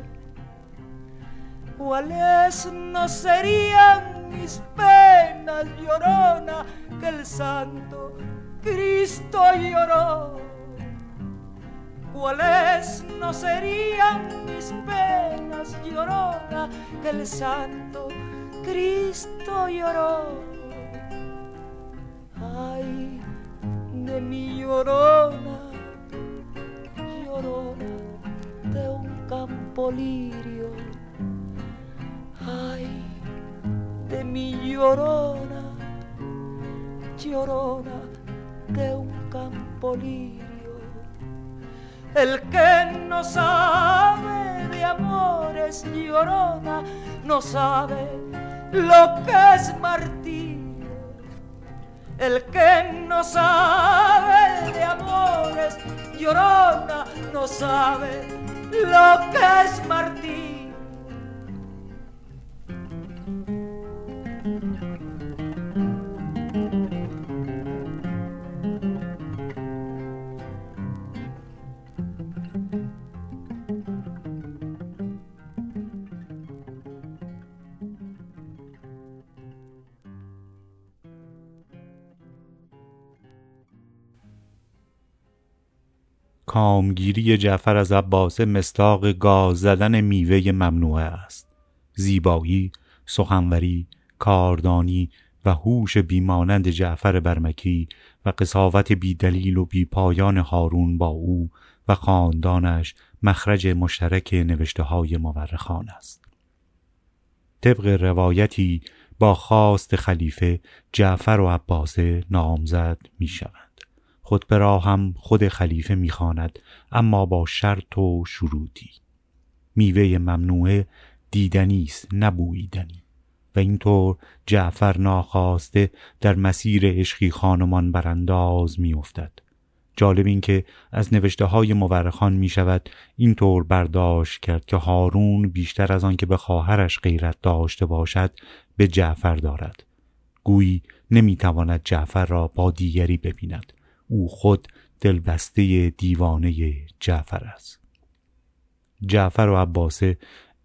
Cuáles no serían mis penas llorona que el santo Cristo lloró cuáles no serían mis penas llorona que el santo Cristo lloró. Ay, de mi llorona, llorona de un campo lirio. Ay, de mi llorona, llorona de un campo lirio el que no sabe de amores llorona no sabe lo que es martirio. El que no sabe de amores llorona no sabe lo que es martirio. کامگیری جعفر از عباسه مستاق گاز زدن میوه ممنوعه است. زیبایی سخنوری کاردانی و هوش بیمانند جعفر برمکی و قصاوت بیدلیل و بیپایان هارون با او و خاندانش مخرج مشترک نوشته های مورخان است. طبق روایتی با خواست خلیفه جعفر و عباسه نامزد می شود خطبه را هم خود خلیفه می‌خواند اما با شرط و شروطی. میوه ممنوعه دیدنی است نبویدنی و اینطور جعفر ناخواسته در مسیر عشقی خانمان برانداز میافتد. جالب این که از نوشته های مورخان می شود اینطور برداشت کرد که هارون بیشتر از آن که به خواهرش غیرت داشته باشد به جعفر دارد. گویی نمی‌تواند جعفر را با دیگری ببیند. او خود دلبسته دیوانه جعفر است. جعفر و عباسه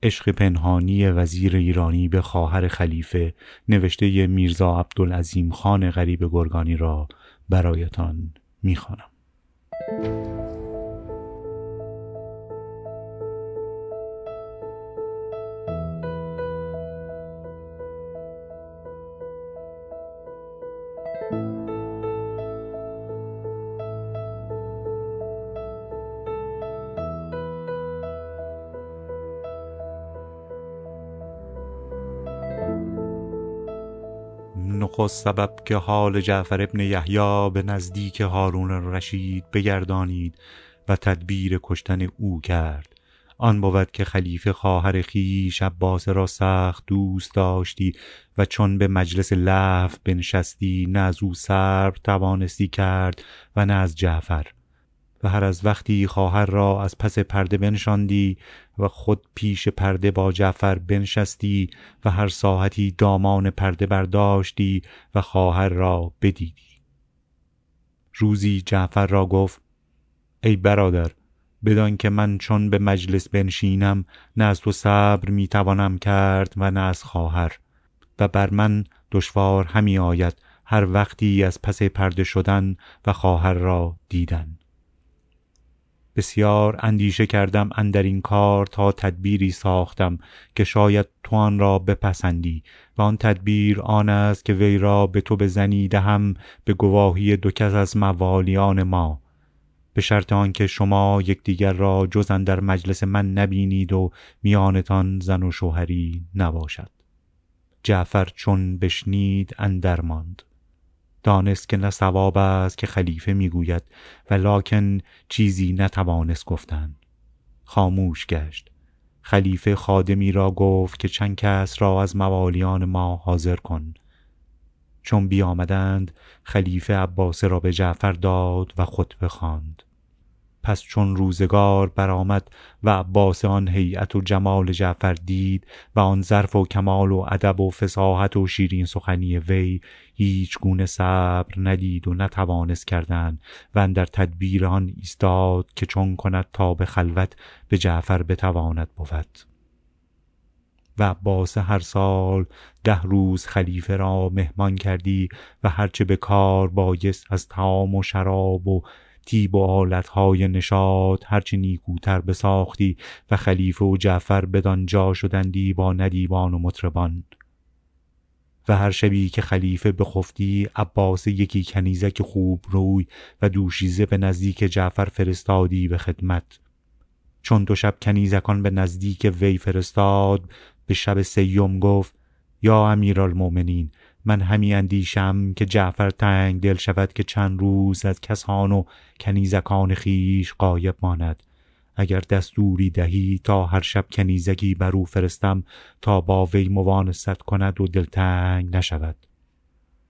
عشق پنهانی وزیر ایرانی به خواهر خلیفه نوشته میرزا عبدالعظیم خان غریب گرگانی را برایتان می‌خوانم. نخست سبب که حال جعفر ابن یحیی به نزدیک هارون رشید بگردانید و تدبیر کشتن او کرد. آن بود که خلیفه خواهر خویش عباس را سخت دوست داشتی و چون به مجلس لحف بنشستی نه از او صبر توانستی کرد و نه از جعفر. و هر از وقتی خواهر را از پس پرده بنشاندی و خود پیش پرده با جعفر بنشستی و هر ساعتی دامان پرده برداشتی و خواهر را بدیدی. روزی جعفر را گفت ای برادر بدان که من چون به مجلس بنشینم نه از تو صبر می‌توانم کرد و نه از خواهر. و بر من دشوار همی آید هر وقتی از پس پرده شدن و خواهر را دیدن. بسیار اندیشه کردم اندر این کار تا تدبیری ساختم که شاید تو آن را بپسندی و آن تدبیر آن است که وی را به تو بزنی دهم به گواهی دو کس از موالیان ما. به شرط آنکه شما یکدیگر را جز در مجلس من نبینید و میانتان زن و شوهری نباشد. جعفر چون بشنید اندر ماند. دانست که نه ثواب است که خلیفه می‌گوید و لاکن چیزی نتوانست گفتن. خاموش گشت. خلیفه خادمی را گفت که چند کس را از موالیان ما حاضر کن. چون بیامدند خلیفه عباس را به جعفر داد و خطبه خواند. پس چون روزگار برآمد و عباس آن هیئت و جمال جعفر دید و آن ظرف و کمال و ادب و فساحت و شیرین سخنی وی هیچ گونه صبر ندید و نتوانست کردن و در تدبیر آن ایستاد که چون کند تا به خلوت به جعفر بتواند بود. و عباس هر سال ده روز خلیفه را مهمان کردی و هرچه به کار بایست از تام و شراب و تیب و آلتهای نشاد هرچه نیکوتر بساختی و خلیفه و جعفر بدانجا شدندی با ندیبان و مطربان. و هر شبی که خلیفه بخفتی عباس یکی کنیزک خوب روی و دوشیزه به نزدیک جعفر فرستادی به خدمت. چون دو شب کنیزکان به نزدیک وی فرستاد به شب سیوم گفت یا امیرالمؤمنین من همی اندیشم که جعفر تنگ دل شود که چند روز از کسان و کنیزکان خیش قایب ماند. اگر دستوری دهی تا هر شب کنیزگی بر او فرستم تا با وی موانست کند و دلتنگ نشود.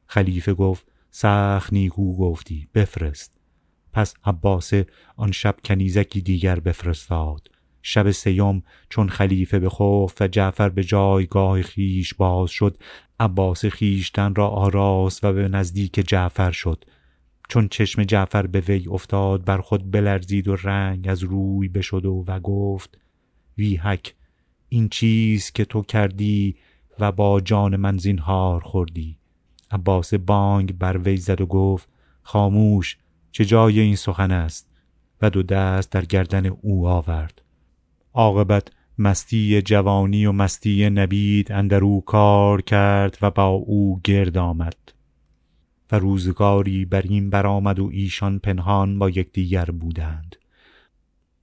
خلیفه گفت سخت نیکو گفتی بفرست. پس عباس آن شب کنیزکی دیگر بفرستاد. شب سیوم چون خلیفه به خوف و جعفر به جایگاه خیش باز شد عباس خیشتن را آراست و به نزدیک جعفر شد. چون چشم جعفر به وی افتاد بر خود بلرزید و رنگ از روی بشد و, و گفت ویحک این چیز که تو کردی و با جان من زینهار خوردی. عباس بانگ بر وی زد و گفت خاموش چه جای این سخن است؟ و دو دست در گردن او آورد. عاقبت مستی جوانی و مستی نبید اندرو کار کرد و با او گرد آمد. و روزگاری بر این برآمد و ایشان پنهان با یکدیگر بودند.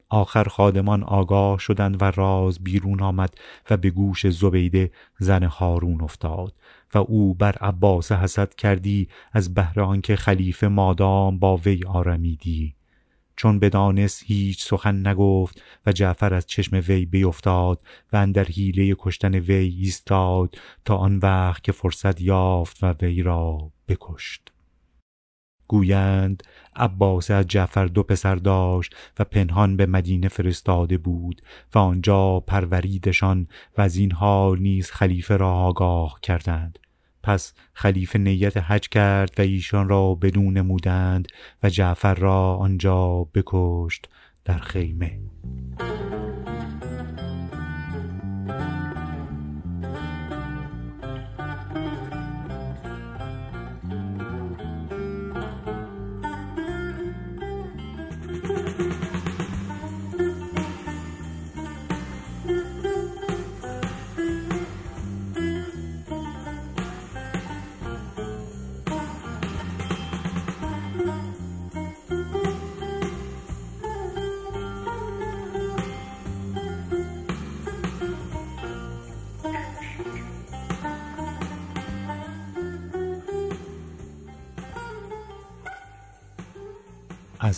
آخر خادمان آگاه شدند و راز بیرون آمد و به گوش زبیده زن هارون افتاد و او بر عباس حسد کردی از بهر آنکه خلیفه مادام با وی آرمیدی. چون بدانست هیچ سخن نگفت و جعفر از چشم وی بیفتاد و اندر حیله کشتن وی ایستاد تا آن وقت که فرصت یافت و وی را بکشت. گویند عباس از جعفر دو پسر داشت و پنهان به مدینه فرستاده بود و آنجا پروریدشان و از این حال نیز خلیفه را آگاه کردند. پس خلیفه نیت حج کرد و ایشان را بدون نمودند و جعفر را آنجا بکشت در خیمه.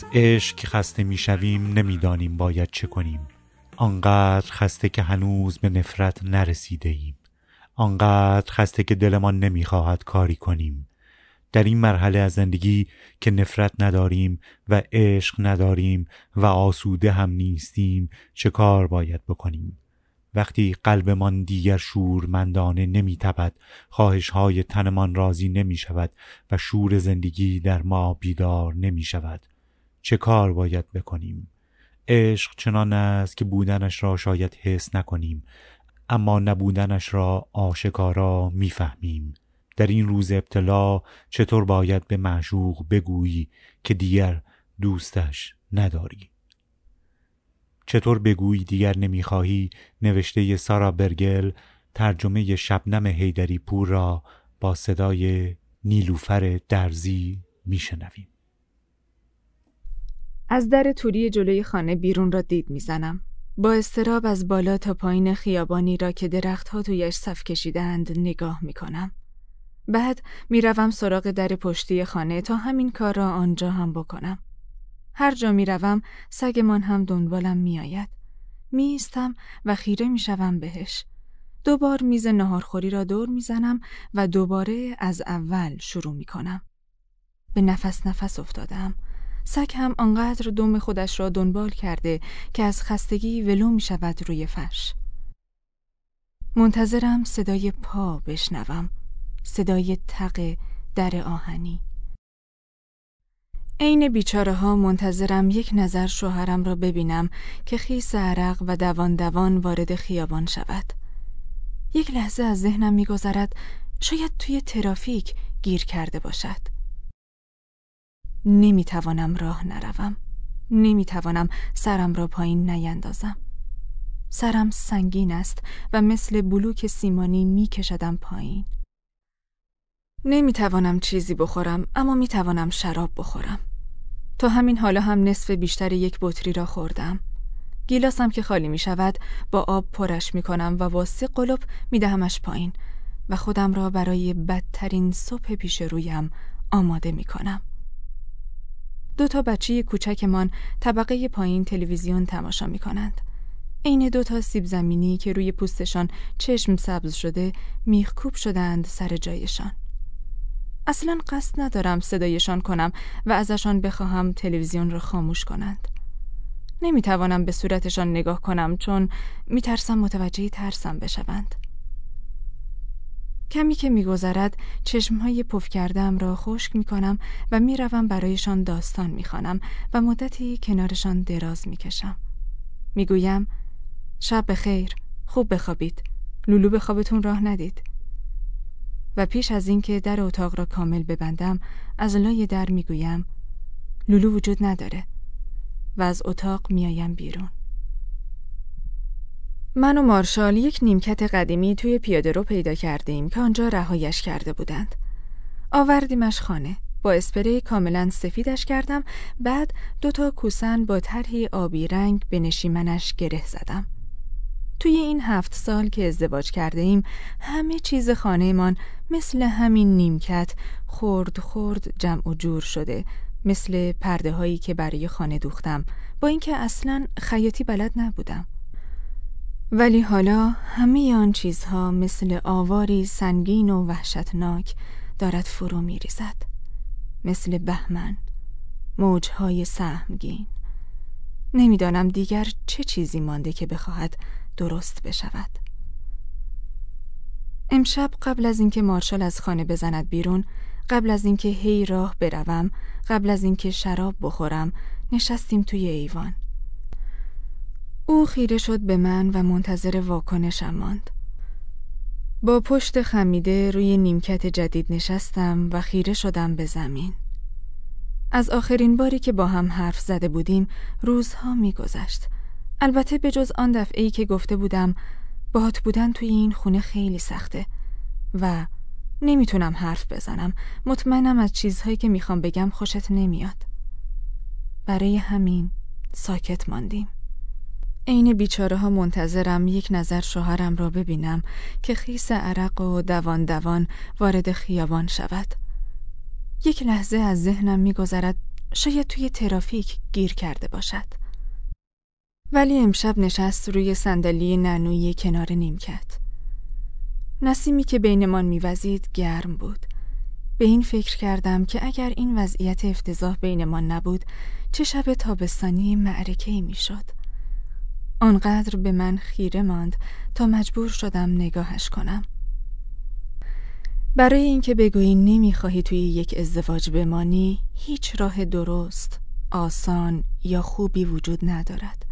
از عشق خسته می‌شویم نمی‌دانیم باید چه کنیم. آنقدر خسته که هنوز به نفرت نرسیده ایم آنقدر خسته که دلمان نمی‌خواهد کاری کنیم. در این مرحله از زندگی که نفرت نداریم و عشق نداریم و آسوده هم نیستیم چه کار باید بکنیم؟ وقتی قلبمان دیگر شورمندانه نمیتبد خواهش های تنمان راضی نمی شود و شور زندگی در ما بیدار نمی شود چه کار باید بکنیم؟ عشق چنان است که بودنش را شاید حس نکنیم اما نبودنش را آشکارا می‌فهمیم. در این روز ابتلا چطور باید به معشوق بگویی که دیگر دوستش نداری؟ چطور بگویی دیگر نمی‌خواهی؟ نوشته سارا برگل ترجمه شبنم هیدری پور را با صدای نیلوفر درزی میشنویم. از در توری جلوی خانه بیرون را دید می‌زنم. با استراب از بالا تا پایین خیابانی را که درختها تویش صف کشیدند نگاه می‌کنم. بعد می‌روم سراغ در پشتی خانه تا همین کار را آنجا هم بکنم. هر جا می‌روم سگمان هم دنبالم میآید. میستم و خیره می‌شوم بهش. دوبار میز نهارخوری را دور می‌زنم و دوباره از اول شروع می‌کنم. به نفس نفس افتادم. سگ هم آنقدر دم خودش را دنبال کرده که از خستگی ولو می شود روی فرش. منتظرم صدای پا بشنوم. صدای تق در آهنی. عین بیچاره ها منتظرم یک نظر شوهرم را ببینم که خیس عرق و دوان دوان وارد خیابان شود. یک لحظه از ذهنم میگذرد شاید توی ترافیک گیر کرده باشد. نمی‌توانم راه نروم. نمی‌توانم سرم را پایین نیندازم. سرم سنگین است و مثل بلوک سیمانی میکشدم پایین. نمی‌توانم چیزی بخورم اما می‌توانم شراب بخورم. تا همین حالا هم نصف بیشتر یک بطری را خوردم. گیلاسم که خالی می شود با آب پرش می کنم و با سه قلب می دهمش پایین و خودم را برای بدترین صبح پیش رویم آماده می کنم. دو تا بچه کوچکمان طبقه پایین تلویزیون تماشا می کنند. عین دو تا سیب زمینی که روی پوستشان چشم سبز شده میخکوب شدند سر جایشان. اصلا قصد ندارم صدایشان کنم و ازشان بخواهم تلویزیون را خاموش کنند. نمی‌توانم به صورتشان نگاه کنم چون میترسم متوجه ترسم بشوند. کمی که میگذرد چشمهای پف کردم را خشک می‌کنم و می‌روم برایشان داستان می‌خوانم و مدتی کنارشان دراز می‌کشم. می‌گویم شب بخیر خوب بخوابید. لولو به خوابتون راه ندید. و پیش از اینکه در اتاق را کامل ببندم از لای در می‌گویم لولو وجود نداره. و از اتاق میایم بیرون. من و مارشال یک نیمکت قدیمی توی پیاده رو پیدا کردیم که آنجا رهایش کرده بودند. آوردیمش خانه. با اسپری کاملا سفیدش کردم. بعد دو تا کوسن با طرحی آبی رنگ به نشیمنش گره زدم. توی این هفت سال که ازدواج کرده ایم همه چیز خانهمان مثل همین نیمکت خورد خورد جمع و جور شده مثل پرده هایی که برای خانه دوختم. با اینکه اصلا خیاطی بلد نبودم. ولی حالا همه آن چیزها مثل آواری سنگین و وحشتناک دارد فرو می ریزد مثل بهمن موجهای سهمگین. نمی‌دانم دیگر چه چیزی مانده که بخواهد درست بشود. امشب قبل از اینکه مارشال از خانه بزند بیرون قبل از اینکه هی راه بروم قبل از اینکه شراب بخورم نشستیم توی ایوان. او خیره شد به من و منتظر واکنشم ماند. با پشت خمیده روی نیمکت جدید نشستم و خیره شدم به زمین. از آخرین باری که با هم حرف زده بودیم روزها میگذشت. البته به جز آن دفعه ای که گفته بودم باهات بودن توی این خونه خیلی سخته و نمی‌تونم حرف بزنم. مطمئنم از چیزهایی که می‌خوام بگم خوشت نمیاد. برای همین ساکت ماندیم. عین بیچاره ها منتظرم یک نظر شوهرم را ببینم که خیس عرق و دوان دوان وارد خیابان شود. یک لحظه از ذهنم میگذرد شاید توی ترافیک گیر کرده باشد. ولی امشب نشست روی صندلی ننوی کنار نیمکت. نسیمی که بینمان میوزید گرم بود. به این فکر کردم که اگر این وضعیت افتضاح بینمان نبود چه شب تابستانی معرکه ای می‌شد. آنقدر به من خیره ماند تا مجبور شدم نگاهش کنم. برای اینکه بگویی نمی‌خواهی توی یک ازدواج بمانی هیچ راه درست آسان یا خوبی وجود ندارد.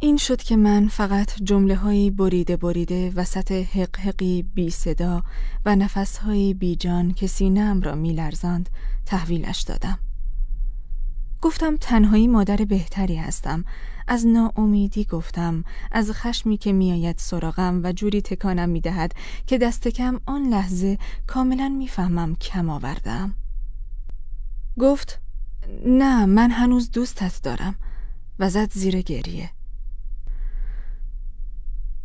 این شد که من فقط جمله هایی بریده بریده وسط حقحقی بی صدا و نفس هایی بی جان که سینم را می لرزاند تحویلش دادم. گفتم تنهایی مادر بهتری هستم. از ناامیدی گفتم از خشمی که میآید سراغم و جوری تکانم می‌دهد که دست کم آن لحظه کاملا می‌فهمم کم آوردم. گفت نه من هنوز دوستت دارم. و زد زیر گریه.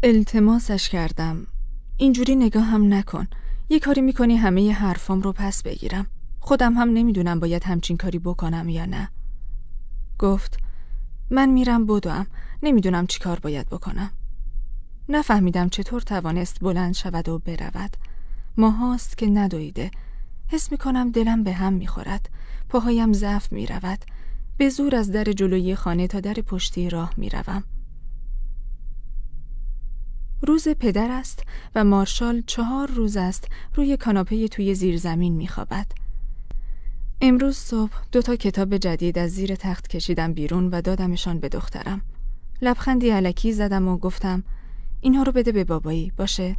التماسش کردم. اینجوری نگاه هم نکن. یه کاری می‌کنی همه حرفام رو پس بگیرم. خودم هم نمی‌دونم باید همچین کاری بکنم یا نه. گفت من میرم بدوم. نمی‌دونم چی کار باید بکنم. نفهمیدم چطور توانست بلند شود و برود. ماهاست که ندویده. حس می‌کنم دلم به هم می‌خورد. پاهایم ضعف می‌رود. به زور از در جلوی خانه تا در پشتی راه می‌روم. روز پدر است و مارشال چهار روز است روی کاناپه توی زیرزمین میخوابد. امروز صبح دو تا کتاب جدید از زیر تخت کشیدم بیرون و دادمشان به دخترم. لبخندی علکی زدم و گفتم اینها رو بده به بابایی باشه؟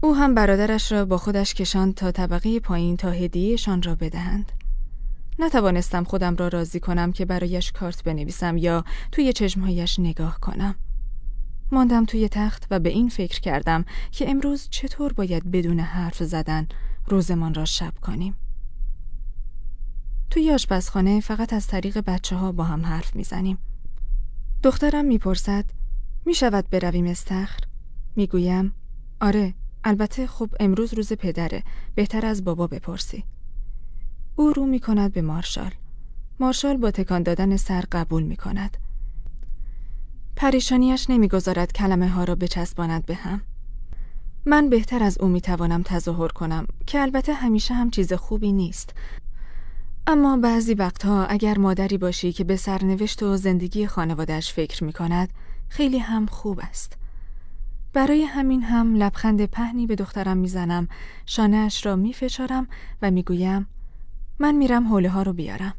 او هم برادرش را با خودش کشان تا طبقه پایین تا هدیهشان را بدهند. نتوانستم خودم را راضی کنم که برایش کارت بنویسم یا توی چشمهایش نگاه کنم. ماندم توی تخت و به این فکر کردم که امروز چطور باید بدون حرف زدن روزمان را شب کنیم. توی آشپزخانه فقط از طریق بچه ها با هم حرف می‌زنیم. دخترم می‌پرسد می شود برویم استخر؟ می‌گویم آره البته خب امروز روز پدره بهتر از بابا بپرسی. او رو می کند به مارشال. مارشال با تکان دادن سر قبول می کند. پریشانیش نمی‌گذارد کلمه ها را بچسباند به هم. من بهتر از او می توانم تظاهر کنم که البته همیشه هم چیز خوبی نیست اما بعضی وقتها اگر مادری باشی که به سرنوشت و زندگی خانوادهش فکر می کند خیلی هم خوب است. برای همین هم لبخند پهنی به دخترم می‌زنم شانهاش را میفشارم و می‌گویم من میرم حوله ها رو بیارم.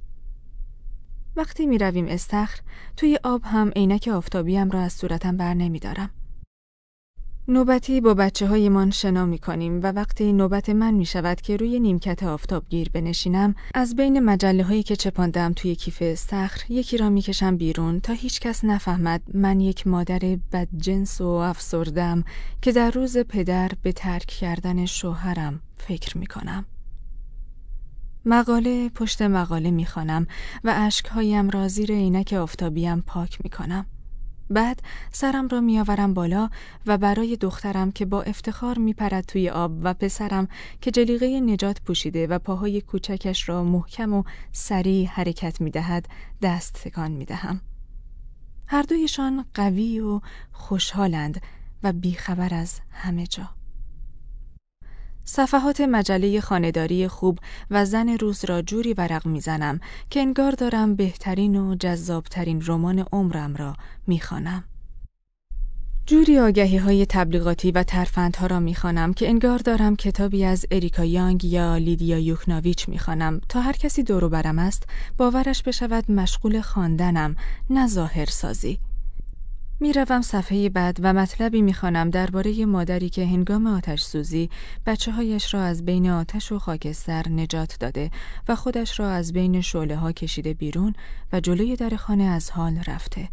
وقتی می‌رویم استخر توی آب هم عینک آفتابیم را از صورتم بر نمیدارم نوبتی با بچه های من شنا می کنیم و وقتی نوبت من می شود که روی نیمکت آفتابگیر بنشینم از بین مجله هایی که چپاندم توی کیف استخر یکی را می کشم بیرون تا هیچ کس نفهمد من یک مادر بدجنس و افسردم که در روز پدر به ترک کردن شوهرم فکر می کنم. مقاله پشت مقاله می خانم و اشکهایم را زیر عینک آفتابیم پاک می کنم. بعد سرم را میآورم بالا و برای دخترم که با افتخار میپرد توی آب و پسرم که جلیقه نجات پوشیده و پاهای کوچکش را محکم و سریع حرکت می‌دهد دست تکان می‌دهم. هر دویشان قوی و خوشحالند و بیخبر از همه جا. صفحات مجله خانداری خوب و زن روز را جوری ورق می‌زنم که انگار دارم بهترین و جذابترین رمان عمرم را می‌خوانم. جوری آگهی های تبلیغاتی و ترفندها را می‌خوانم که انگار دارم کتابی از اریکا یانگ یا لیدیا یوکناویچ می‌خوانم تا هر کسی دورو برم است باورش بشود مشغول خواندنم نه ظاهر سازی. می‌روم صفحه بعد و مطلبی می‌خوانم درباره مادری که هنگام آتش سوزی بچه هایش را از بین آتش و خاکستر نجات داده و خودش را از بین شعله ها کشیده بیرون و جلوی در خانه از حال رفته.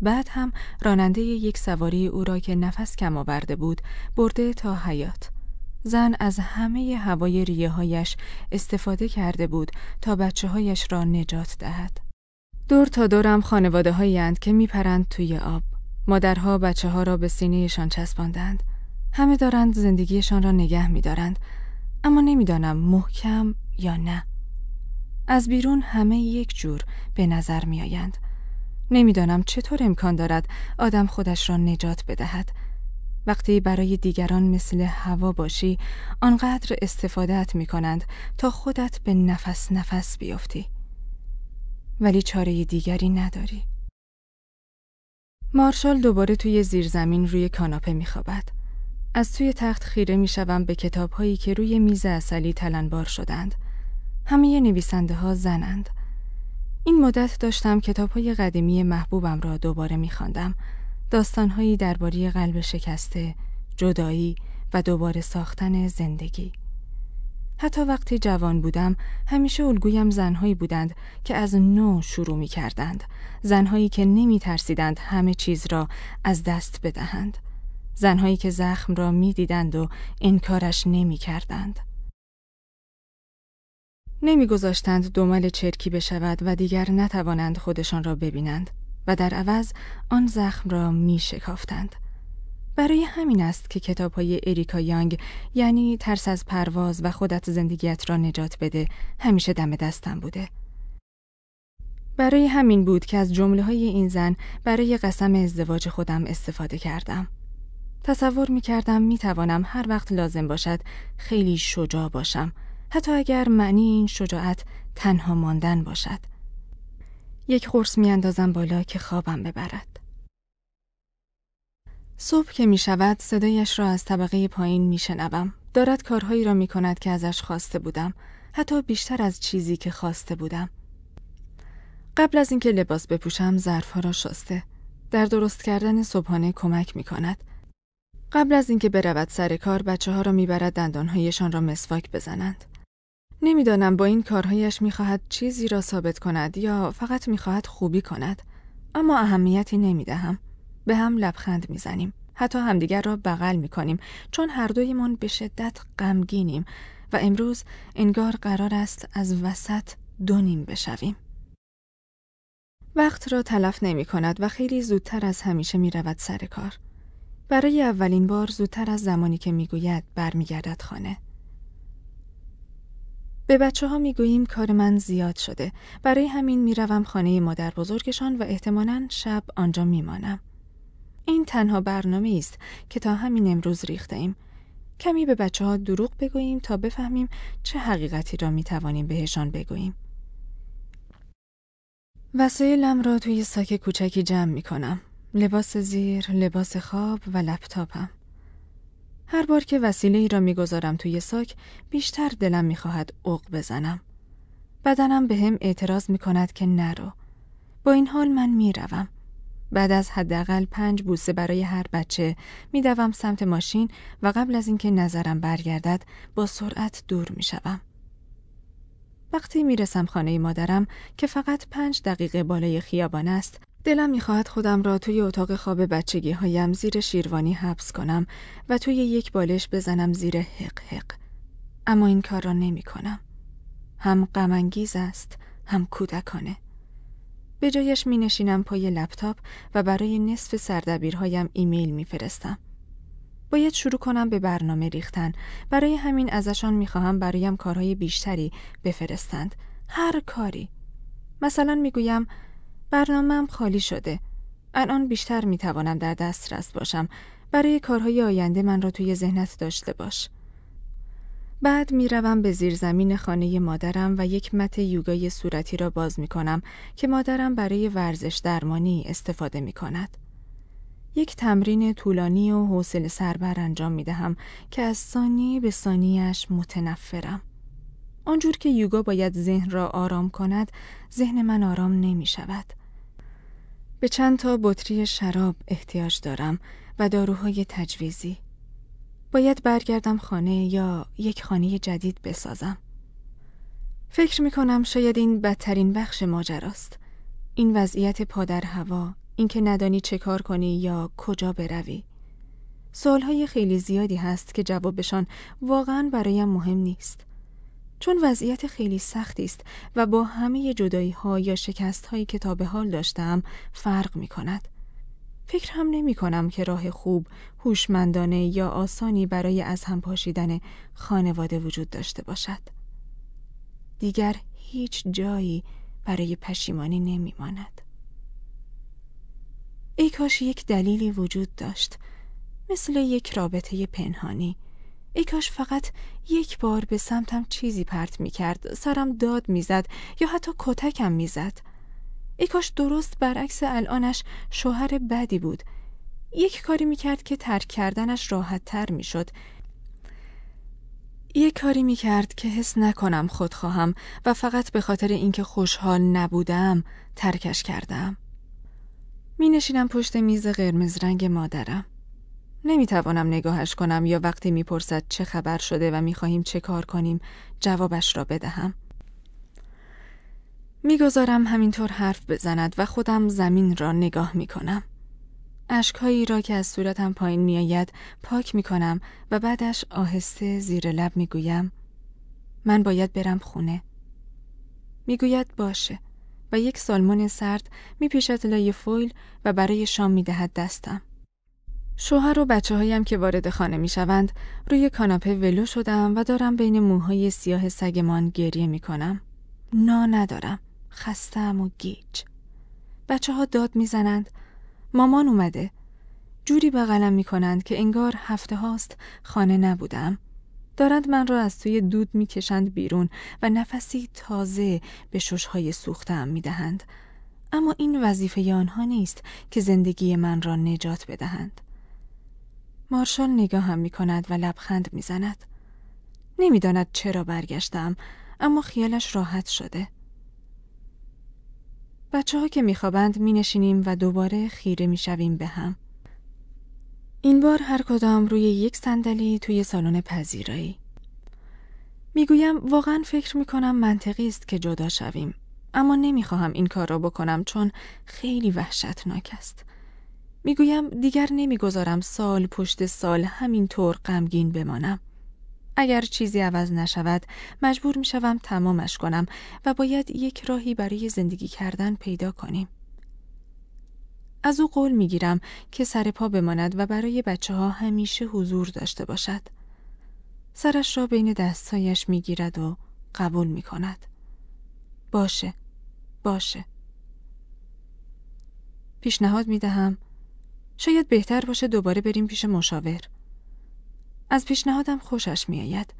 بعد هم راننده یک سواری او را که نفس کم آورده بود برده تا حیات. زن از همه هوای ریه هایش استفاده کرده بود تا بچه هایش را نجات دهد. دور تا دورم خانواده هایی که میپرند توی آب. مادرها بچه ها را به سینهشان چسباندند. همه دارند زندگیشان را نگه میدارند اما نمی‌دانم محکم یا نه. از بیرون همه یک جور به نظر می آیند. نمی‌دانم چطور امکان دارد آدم خودش را نجات بدهد. وقتی برای دیگران مثل هوا باشی آنقدر استفادهت می کنند تا خودت به نفس نفس بیفتی. ولی چاره دیگری نداری. مارشال دوباره توی زیرزمین روی کاناپه میخوابد. از توی تخت خیره می‌شوم به کتاب هایی که روی میز اصلی تلنبار شدند. همه نویسنده ها زنند. این مدت داشتم کتاب های قدیمی محبوبم را دوباره میخواندم. داستانهایی درباره قلب شکسته، جدایی و دوباره ساختن زندگی. حتی وقتی جوان بودم همیشه الگویم زنهایی بودند که از نو شروع می کردند زنهایی که نمی ترسیدند همه چیز را از دست بدهند. زنهایی که زخم را می دیدند و انکارش نمی کردند نمی گذاشتند دومل چرکی بشود و دیگر نتوانند خودشان را ببینند و در عوض آن زخم را می شکافتند برای همین است که کتاب های اریکا یانگ یعنی ترس از پرواز و خودت زندگیت را نجات بده همیشه دم دستم بوده. برای همین بود که از جمله های این زن برای قسم ازدواج خودم استفاده کردم. تصور می کردم می توانم هر وقت لازم باشد خیلی شجاع باشم حتی اگر معنی این شجاعت تنها ماندن باشد. یک قرص می اندازم بالا که خوابم ببرد. صبح که می شود صدایش را از طبقه پایین می شنوم. دارد کارهایی را می کند که ازش خواسته بودم. حتی بیشتر از چیزی که خواسته بودم. قبل از اینکه لباس بپوشم ظرفها را شسته. در درست کردن صبحانه کمک می کند. قبل از اینکه برود سر کار بچه ها را می‌برد دندانهایشان را مسواک بزنند. نمی‌دانم با این کارهایش می‌خواهد چیزی را ثابت کند یا فقط می‌خواهد خوبی کند اما اهمیتی نمی‌دهم. به هم لبخند می‌زنیم حتی همدیگر را بغل می‌کنیم چون هر دویمان به شدت غمگینیم و امروز انگار قرار است از وسط دو نیم بشویم وقت را تلف نمی کند و خیلی زودتر از همیشه می رود سر کار. برای اولین بار زودتر از زمانی که می گوید برمیگردد خانه. به بچه ها می گوییم کار من زیاد شده برای همین می روم خانه مادر بزرگشان و احتمالا شب آنجا می مانم. این تنها برنامه است که تا همین امروز ریخته ایم. کمی به بچه ها دروغ بگوییم تا بفهمیم چه حقیقتی را می توانیم بهشان بگوییم. وسایلم را توی ساک کوچکی جمع می کنم. لباس زیر، لباس خواب و لپتاپم. هر بار که وسیله ای را می‌گذارم توی ساک بیشتر دلم می‌خواهد اوق بزنم. بدنم به هم اعتراض می کند که نرو. با این حال من می‌روم. بعد از حداقل پنج بوسه برای هر بچه میدوم سمت ماشین و قبل از اینکه نظرم برگردد با سرعت دور می‌شوم. وقتی می‌رسم خانه مادرم که فقط پنج دقیقه بالای خیابان است دلم می‌خواهد خودم را توی اتاق خواب بچگی هایم زیر شیروانی حبس کنم و توی یک بالش بزنم زیر حق حق. اما این کار را نمی کنم. هم غمانگیز است هم کودکانه. به جایش می نشینم پای لپتاپ و برای نصف سردبیرهایم ایمیل می فرستم. باید شروع کنم به برنامه ریختن. برای همین ازشان می‌خواهم برایم کارهای بیشتری بفرستند. هر کاری. مثلا می‌گویم برنامهم خالی شده. الان بیشتر می‌توانم در دسترس باشم. برای کارهای آینده من را توی ذهنت داشته باش. بعد می‌روم به زیرزمین خانه مادرم و یک مت یوگای صورتی را باز می کنم که مادرم برای ورزش درمانی استفاده می کند. یک تمرین طولانی و حوصله سربر انجام می دهم که از ثانیه به ثانیهش متنفرم. آنجور که یوگا باید ذهن را آرام کند، ذهن من آرام نمی شود. به چند تا بطری شراب احتیاج دارم و داروهای تجویزی. باید برگردم خانه یا یک خانه جدید بسازم. فکر می کنم شاید این بدترین بخش ماجراست. این وضعیت پادر هوا، اینکه ندانی چه کار کنی یا کجا بروی. سوالهای خیلی زیادی هست که جوابشان واقعا برایم مهم نیست. چون وضعیت خیلی سختی است و با همه جدایی ها یا شکست هایی که تا به حال داشتم فرق می کند. فکر هم نمی کنم که راه خوب، هوشمندانه یا آسانی برای از هم پاشیدن خانواده وجود داشته باشد. دیگر هیچ جایی برای پشیمانی نمی ماند. ای کاش یک دلیلی وجود داشت مثل یک رابطه پنهانی ای کاش فقط یک بار به سمتم چیزی پرت می کرد سرم داد می‌زد یا حتی کتکم می‌زد ای کاش درست برعکس الانش شوهر بدی بود یک کاری می کرد که ترک کردنش راحت تر می شد یک کاری می کرد که حس نکنم خود خواهم و فقط به خاطر اینکه خوشحال نبودم ترکش کردم می نشینم پشت میز قرمز رنگ مادرم. نمی توانم نگاهش کنم یا وقتی می‌پرسد چه خبر شده و می‌خواهیم چه کار کنیم جوابش را بدهم. می‌گذارم همینطور حرف بزند و خودم زمین را نگاه می کنم. اشکهایی را که از صورتم پایین میآید پاک می کنم و بعدش آهسته زیر لب می گویم من باید برم خونه. می‌گوید باشه. و یک سالمون سرد میپیشد لای فویل و برای شام می‌دهد دستم. شوهر و بچه هایم که وارد خانه می‌شوند روی کاناپه ولو شدم و دارم بین موهای سیاه سگمان گریه می کنم. نا ندارم. خستم و گیج. بچه ها داد می‌زنند. مامان اومده. جوری بغلم می کنند که انگار هفته هاست خانه نبودم. دارند من را از توی دود می‌کشند بیرون و نفسی تازه به ششهای سوختم می‌دهند اما این وظیفه آنها نیست که زندگی من را نجات بدهند مارشال نگاه هم می کند و لبخند می زند. نمی‌داند چرا برگشتم اما خیالش راحت شده. بچه ها که میخوابند می نشینیم و دوباره خیره می شویم به هم. این بار هر کدام روی یک صندلی توی سالن پذیرایی. می‌گویم واقعا فکر می‌کنم منطقی است که جدا شویم اما نمی‌خواهم این کار را بکنم چون خیلی وحشتناک است. می‌گویم دیگر نمی‌گذارم سال پشت سال همینطور غمگین بمانم. اگر چیزی عوض نشود مجبور می‌شوم تمامش کنم و باید یک راهی برای زندگی کردن پیدا کنیم. از او قول می‌گیرم که سر پا بماند و برای بچه ها همیشه حضور داشته باشد. سرش را بین دستایش می‌گیرد و قبول می کند. باشه باشه پیشنهاد می دهم شاید بهتر باشه دوباره بریم پیش مشاور از پیشنهادم خوشش می آید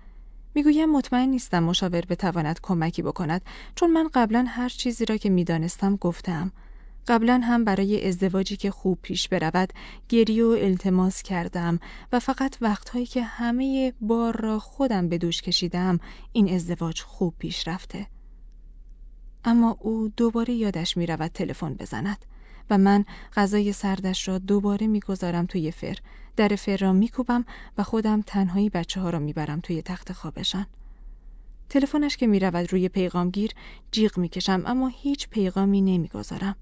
می‌گویم مطمئن نیستم مشاور بتواند کمکی بکند چون من قبلا هر چیزی را که می‌دانستم گفتم. قبلا هم برای ازدواجی که خوب پیش برود گریه و التماس کردم و فقط وقتهایی که همه بار را خودم به دوش کشیدم این ازدواج خوب پیش رفته. اما او دوباره یادش می رود تلفن بزند و من غذای سردش را دوباره می‌گذارم توی فر. در فر را میکوبم و خودم تنهایی بچه ها را می‌برم توی تخت خوابشان. تلفنش که می‌رود روی پیغامگیر جیغ می‌کشم اما هیچ پیغامی نمی‌گذارم.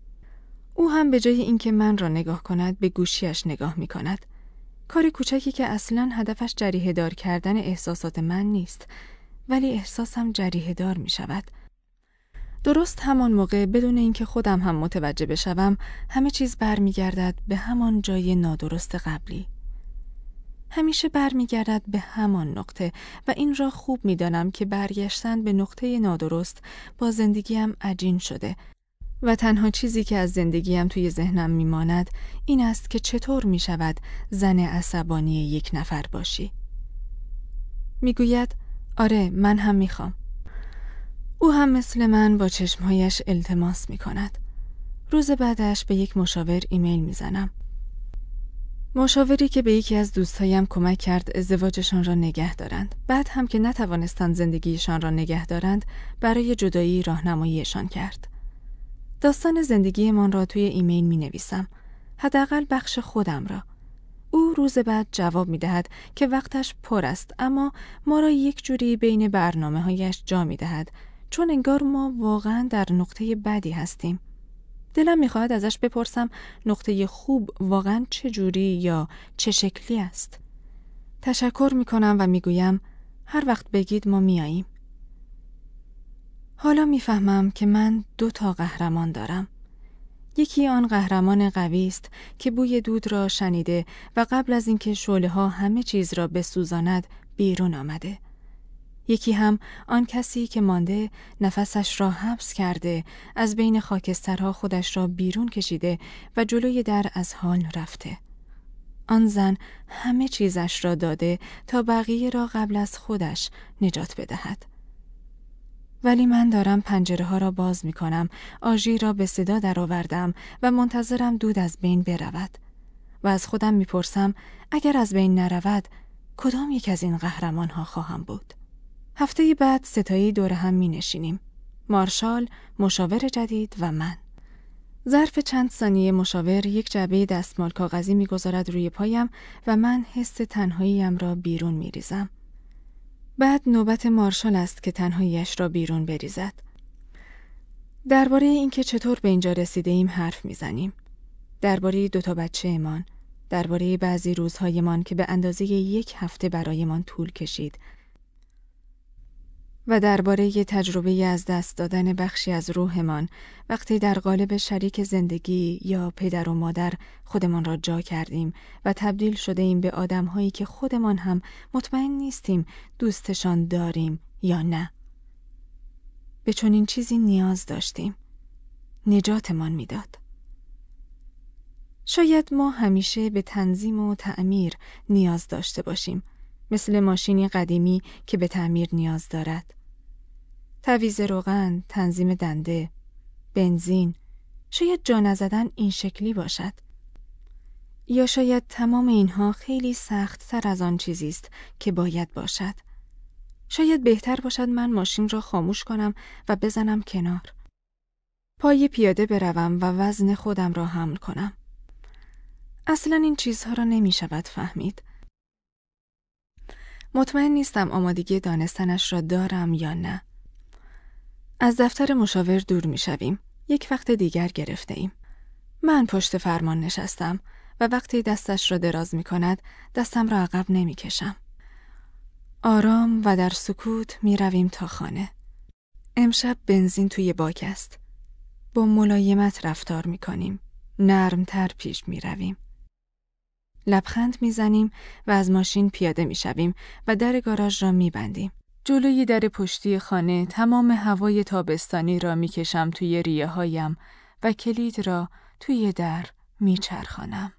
او هم به جای اینکه من را نگاه کند به گوشیش نگاه می‌کند. کار کوچکی که اصلا هدفش جریه دار کردن احساسات من نیست ولی احساسم جریه دار می شود درست همان موقع بدون اینکه خودم هم متوجه بشوم همه چیز برمیگردد به همان جای نادرست قبلی. همیشه برمیگردد به همان نقطه و این را خوب می‌دانم که برگشتن به نقطه نادرست با زندگیم عجین شده و تنها چیزی که از زندگیم توی ذهنم میماند این است که چطور می شود زن عصبانی یک نفر باشی می‌گوید آره من هم می‌خوام او هم مثل من با چشمهایش التماس می کند. روز بعدش به یک مشاور ایمیل می زنم. مشاوری که به یکی از دوستهایم کمک کرد ازدواجشان را نگه دارند. بعد هم که نتوانستند زندگیشان را نگه دارند برای جدایی راهنماییشان کرد. داستان زندگیمان را توی ایمیل می نویسم. حداقل بخش خودم را. او روز بعد جواب می دهد که وقتش پر است اما ما را یک جوری بین برنامه هایش جا می دهد چون انگار ما واقعا در نقطه بدی هستیم. دلم می‌خواهد ازش بپرسم نقطه خوب واقعا چه جوری یا چه شکلی است. تشکر می‌کنم و می‌گویم هر وقت بگید ما میاییم. حالا می‌فهمم که من دو تا قهرمان دارم. یکی آن قهرمان قوی است که بوی دود را شنیده و قبل از اینکه شعله ها همه چیز را بسوزاند بیرون آمده. یکی هم آن کسی که مانده نفسش را حبس کرده از بین خاکسترها خودش را بیرون کشیده و جلوی در از حال رفته. آن زن همه چیزش را داده تا بقیه را قبل از خودش نجات بدهد. ولی من دارم پنجره ها را باز می کنم آژی را به صدا درآوردم و منتظرم دود از بین برود و از خودم می‌پرسم اگر از بین نرود کدام یک از این قهرمان ها خواهم بود؟ هفته بعد ستایی دور هم می نشینیم. مارشال، مشاور جدید و من. ظرف چند ثانیه مشاور یک جعبه دستمال کاغذی می‌گذارد روی پایم و من حس تنهاییم را بیرون می ریزم. بعد نوبت مارشال است که تنهاییش را بیرون بریزد. درباره اینکه چطور به اینجا رسیده ایم حرف می‌زنیم. درباره دو تا بچه ایمان، درباره بعضی روزهایمان که به اندازه یک هفته برایمان طول کشید و درباره تجربه از دست دادن بخشی از روحمان وقتی در قالب شریک زندگی یا پدر و مادر خودمان را جا کردیم و تبدیل شده ایم به آدمهایی که خودمان هم مطمئن نیستیم دوستشان داریم یا نه. به چنین چیزی نیاز داشتیم. نجاتمان می‌داد. شاید ما همیشه به تنظیم و تعمیر نیاز داشته باشیم مثل ماشینی قدیمی که به تعمیر نیاز دارد. تویز روغن، تنظیم دنده، بنزین، شاید جا نزدن این شکلی باشد. یا شاید تمام اینها خیلی سخت تر از آن چیزی است که باید باشد. شاید بهتر باشد من ماشین را خاموش کنم و بزنم کنار. پای پیاده بروم و وزن خودم را حمل کنم. اصلا این چیزها را نمی شود فهمید. مطمئن نیستم آمادگی دانستنش را دارم یا نه. از دفتر مشاور دور می شویم. یک وقت دیگر گرفته ایم. من پشت فرمان نشستم و وقتی دستش را دراز می کند دستم را عقب نمی کشم. آرام و در سکوت می رویم تا خانه. امشب بنزین توی باک است. با ملایمت رفتار می کنیم. نرمتر پیش می رویم. لبخند می‌زنیم و از ماشین پیاده می شویم و در گاراژ را می بندیم. جلوی در پشتی خانه تمام هوای تابستانی را می‌کشم توی ریه هایم و کلید را توی در میچرخانم.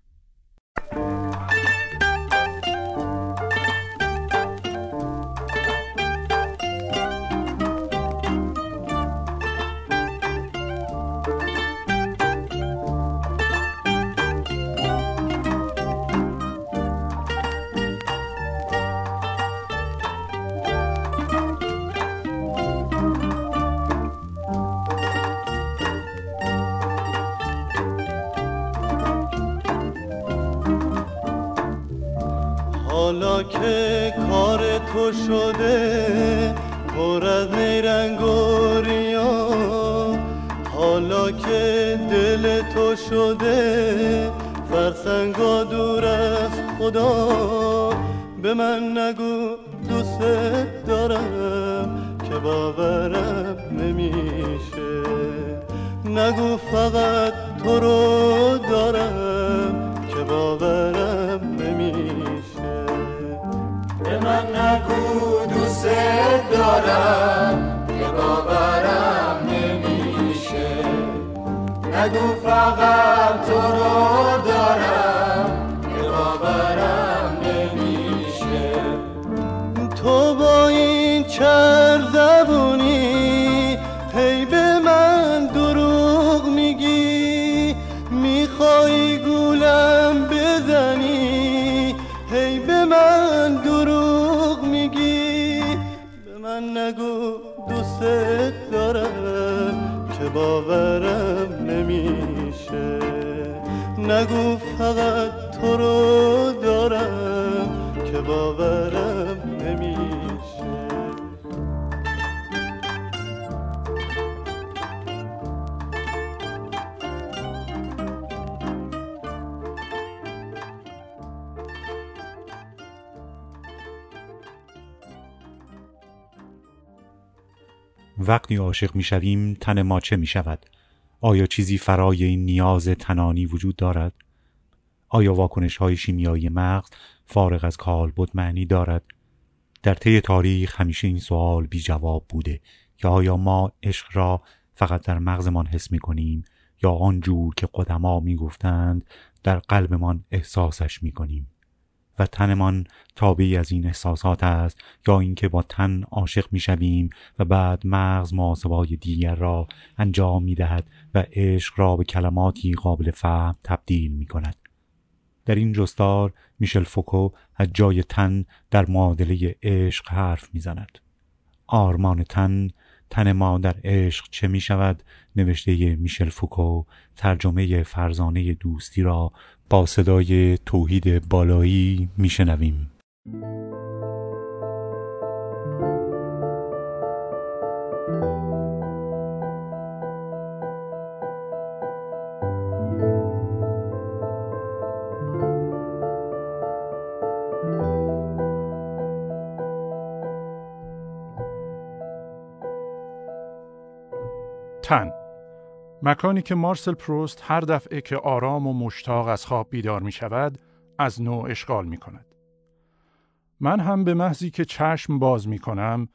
حالا که کار تو شده پر از نیرنگ و ریا. حالا که دل تو شده فرسنگا دور از خدا. به من نگو دوست دارم که باورم نمیشه. نگو فقط تو رو دارم که باورم من نگو دوست دارم که باورم نمیشه. نگو فقط تو رو دارم که باورم نمیشه. تو با این چر باورم نمیشه. نگو فقط تو رو دارم که باورم وقتی عاشق می‌شویم تن ما چه می شود؟ آیا چیزی فرای این نیاز تنانی وجود دارد؟ آیا واکنش های شیمیایی مغز فارغ از کالبد معنی دارد؟ در طی تاریخ همیشه این سوال بی جواب بوده که آیا ما عشق را فقط در مغزمان حس می کنیم یا آنجور که قدما می گفتند در قلبمان احساسش می کنیم و تنمان تابعی از این احساسات است یا اینکه با تن عاشق می شویم و بعد مغز محاسبای دیگر را انجام می دهد و عشق را به کلماتی قابل فهم تبدیل می کند. در این جستار میشل فوکو از جای تن در معادله عشق حرف می‌زند. آرمان تن تن ما در عشق چه می شود نوشته میشل فوکو ترجمه فرزانه دوستی را با صدای توحید بالایی میشنویم. تن مکانی که مارسل پروست هر دفعه که آرام و مشتاق از خواب بیدار می شود از نوع اشغال می کند. من هم به محضی که چشم باز می کنم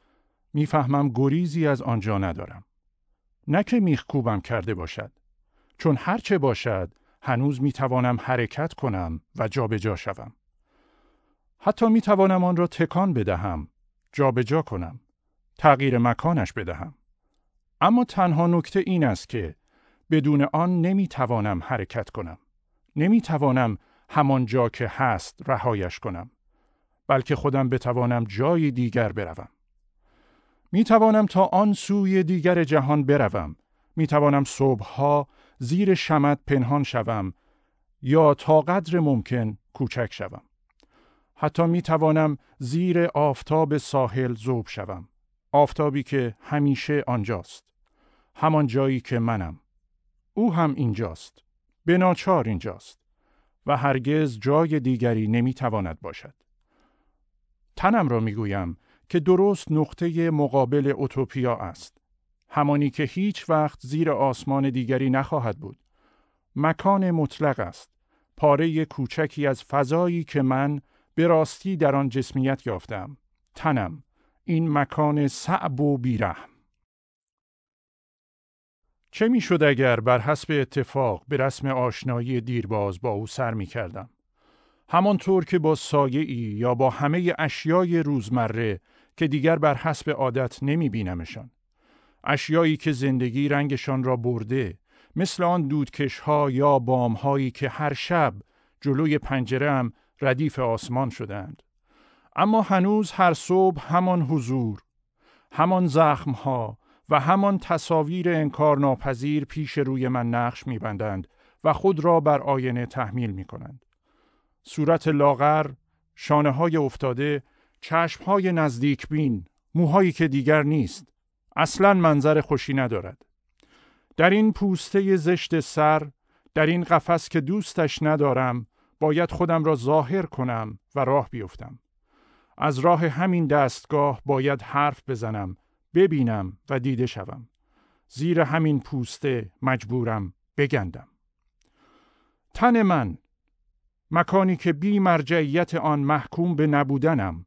می‌فهمم گریزی از آنجا ندارم. نه که میخ کوبم کرده باشد. چون هرچه باشد هنوز می توانم حرکت کنم و جابجا جا شوم. حتی می توانم آن را تکان بدهم، جابجا جا کنم، تغییر مکانش بدهم. اما تنها نکته این است که بدون آن نمی توانم حرکت کنم. نمی توانم همان جا که هست رهایش کنم. بلکه خودم بتوانم جای دیگر بروم. می توانم تا آن سوی دیگر جهان بروم. می توانم صبحها زیر شمد پنهان شوم یا تا قدر ممکن کوچک شوم. حتی می توانم زیر آفتاب ساحل زوب شوم. آفتابی که همیشه آنجاست. همان جایی که منم. او هم اینجاست. به ناچار اینجاست. و هرگز جای دیگری نمی‌تواند باشد. تنم را می‌گویم که درست نقطه مقابل اوتوپیا است. همانی که هیچ وقت زیر آسمان دیگری نخواهد بود. مکان مطلق است. پاره کوچکی از فضایی که من به راستی در آن جسمیت یافتم. تنم. این مکان صعب و بیرحم چه می‌شد اگر بر حسب اتفاق به رسم آشنایی دیرباز با او سر می کردم؟ همانطور که با سایه ای یا با همه اشیای روزمره که دیگر بر حسب عادت نمی بینمشان. اشیایی که زندگی رنگشان را برده مثل آن دودکش ها یا بام هایی که هر شب جلوی پنجره هم ردیف آسمان شدند. اما هنوز هر صبح همان حضور، همان زخم ها و همان تصاویر انکارناپذیر پیش روی من نقش میبندند و خود را بر آینه تحمیل می کنند. صورت لاغر، شانه های افتاده، چشم های نزدیک بین، موهایی که دیگر نیست، اصلا منظر خوشی ندارد. در این پوسته زشت سر، در این قفس که دوستش ندارم، باید خودم را ظاهر کنم و راه بیفتم. از راه همین دستگاه باید حرف بزنم، ببینم و دیده شوم. زیر همین پوسته مجبورم بگندم. تن من مکانی که بی مرجعیت آن محکوم به نبودنم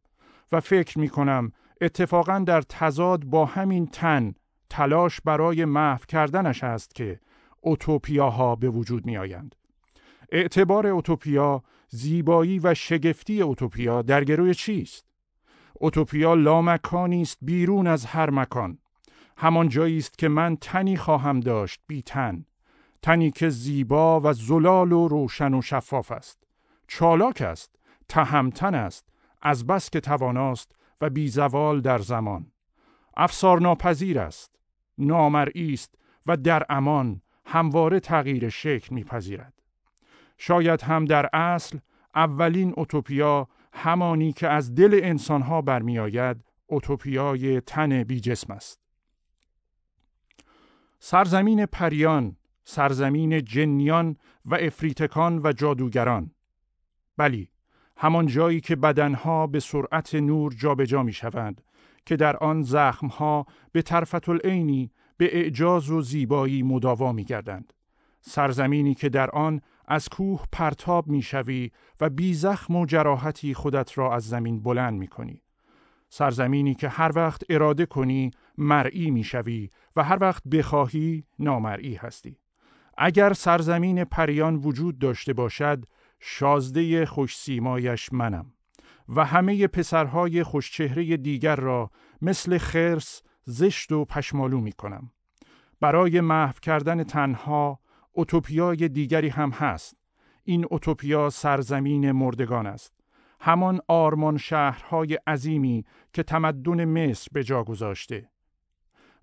و فکر می کنم اتفاقا در تضاد با همین تن تلاش برای محو کردنش است که اوتوپیاها به وجود می آیند. اعتبار اوتوپیا زیبایی و شگفتی اوتوپیا در گروی چیست؟ اوتوپیا لامکانی است بیرون از هر مکان. همان جایی است که من تنی خواهم داشت بی تن. تنی که زیبا و زلال و روشن و شفاف است. چالاک است، تهمتن است، از بس که تواناست و بیزوال در زمان. افسار ناپذیر است، نامرئی است و در امان همواره تغییر شکل میپذیرد. شاید هم در اصل اولین اوتوپیا همانی که از دل انسانها برمیآید اوتوپیای تن بی جسم است. سرزمین پریان، سرزمین جنیان و افریتکان و جادوگران. بلی، همان جایی که بدنها به سرعت نور جابجا می شوند که در آن زخمها به طرفت العینی به اعجاز و زیبایی مداوا می گردند. سرزمینی که در آن از کوه پرتاب می شوی و بی زخم و جراحتی خودت را از زمین بلند می کنی. سرزمینی که هر وقت اراده کنی مرئی می شوی و هر وقت بخواهی نامرئی هستی. اگر سرزمین پریان وجود داشته باشد شازده خوش سیمایش منم و همه پسرهای خوشچهره دیگر را مثل خرس زشت و پشمالو می کنم. برای محو کردن تنها اوتوپیای دیگری هم هست. این اوتوپیا سرزمین مردگان است. همان آرمان شهرهای عظیمی که تمدن مصر به جا گذاشته.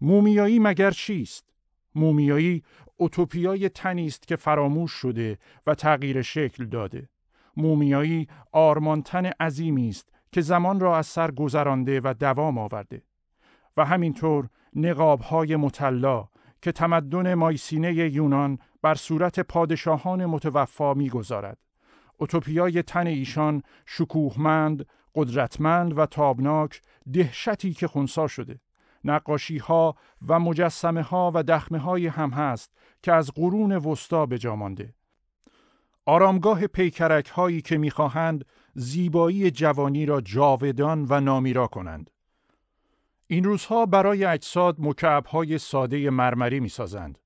مومیایی مگر چیست؟ مومیایی اوتوپیای تنی است که فراموش شده و تغییر شکل داده. مومیایی آرمانتن عظیمی است که زمان را از سر گذرانده و دوام آورده. و همینطور نقابهای مطلا که تمدن مایسینه یونان بر صورت پادشاهان متوفا می‌گذارد. اوتوپیای تن ایشان شکوهمند، قدرتمند و تابناک دهشتی که خونسا شده. نقاشی ها و مجسمه ها و دخمه های هم هست که از قرون وسطا به مانده. آرامگاه پیکرک هایی که می‌خواهند زیبایی جوانی را جاودان و نامیرا کنند. این روزها برای اجساد مکعب های ساده مرمری می سازند.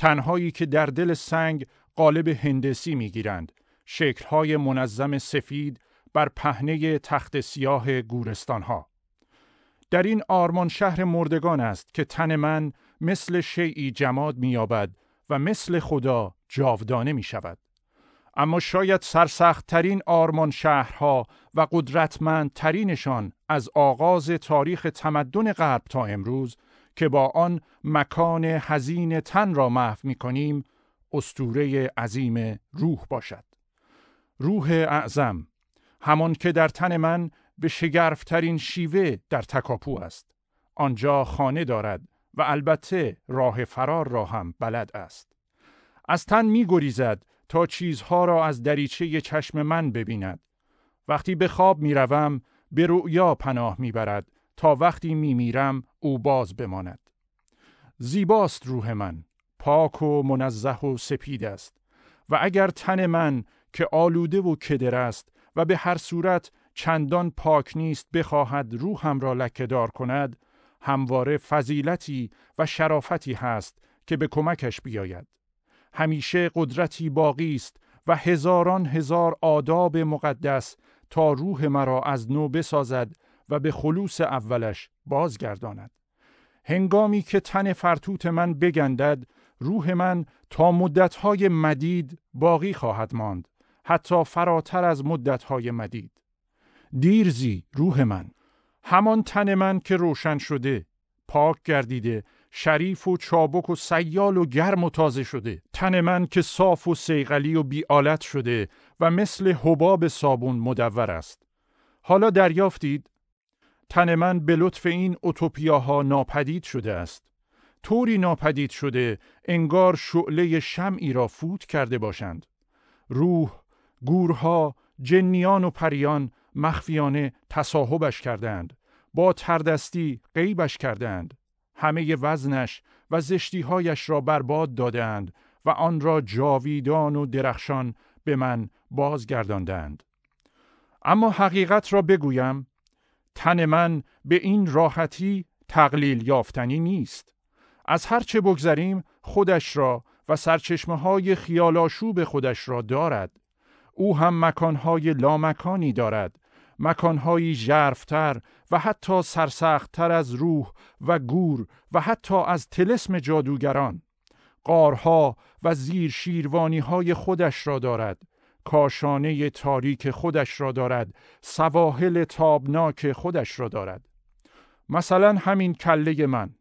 تنهایی که در دل سنگ قالب هندسی می گیرند. شکل های منظم سفید بر پهنه تخت سیاه گورستان ها. در این آرمان شهر مردگان است که تن من مثل شیعی جماد مییابد و مثل خدا جاودانه می شود. اما شاید سرسخت ترین آرمان شهرها و قدرتمند ترینشان از آغاز تاریخ تمدن غرب تا امروز که با آن مکان حزین تن را محو می کنیم استوره عظیم روح باشد. روح اعظم همان که در تن من به شگرفترین شیوه در تکاپو است. آنجا خانه دارد و البته راه فرار را هم بلد است. از تن می گریزد تا چیزها را از دریچه چشم من ببیند. وقتی به خواب می روم به رؤیا پناه می برد تا وقتی می میرم او باز بماند. زیباست روح من، پاک و منزه و سپید است و اگر تن من که آلوده و کدر است و به هر صورت چندان پاک نیست بخواهد روحم را لکهدار کند همواره فضیلتی و شرافتی هست که به کمکش بیاید همیشه قدرتی باقی است و هزاران هزار آداب مقدس تا روح مرا از نو بسازد و به خلوص اولش بازگرداند. هنگامی که تن فرتوت من بگندد روح من تا مدتهای مدید باقی خواهد ماند حتی فراتر از مدتهای مدید. دیرزی روح من! همان تن من که روشن شده پاک گردیده شریف و چابک و سیال و گرم و تازه شده. تن من که صاف و سیغلی و بیالت شده و مثل حباب صابون مدور است. حالا دریافتید؟ تن من به لطف این اوتوپیاها ناپدید شده است. طوری ناپدید شده انگار شعله شمعی را فوت کرده باشند. روح گورها جنیان و پریان مخفیانه تصاحبش کردند با تردستی غیبش کردند همه وزنش و زشتیهایش را برباد دادند و آن را جاویدان و درخشان به من بازگرداندند اما حقیقت را بگویم. تن من به این راحتی تقلیل یافتنی نیست. از هرچه بگذریم خودش را و سرچشمه های خیالاشوب خودش را دارد. او هم مکانهای لامکانی دارد مکانهایی ژرفتر و حتی سرسختتر از روح و گور و حتی از تلسم جادوگران. قارها و زیر شیروانی های خودش را دارد. کاشانه تاریک خودش را دارد سواحل تابناک خودش را دارد. مثلا همین کله من.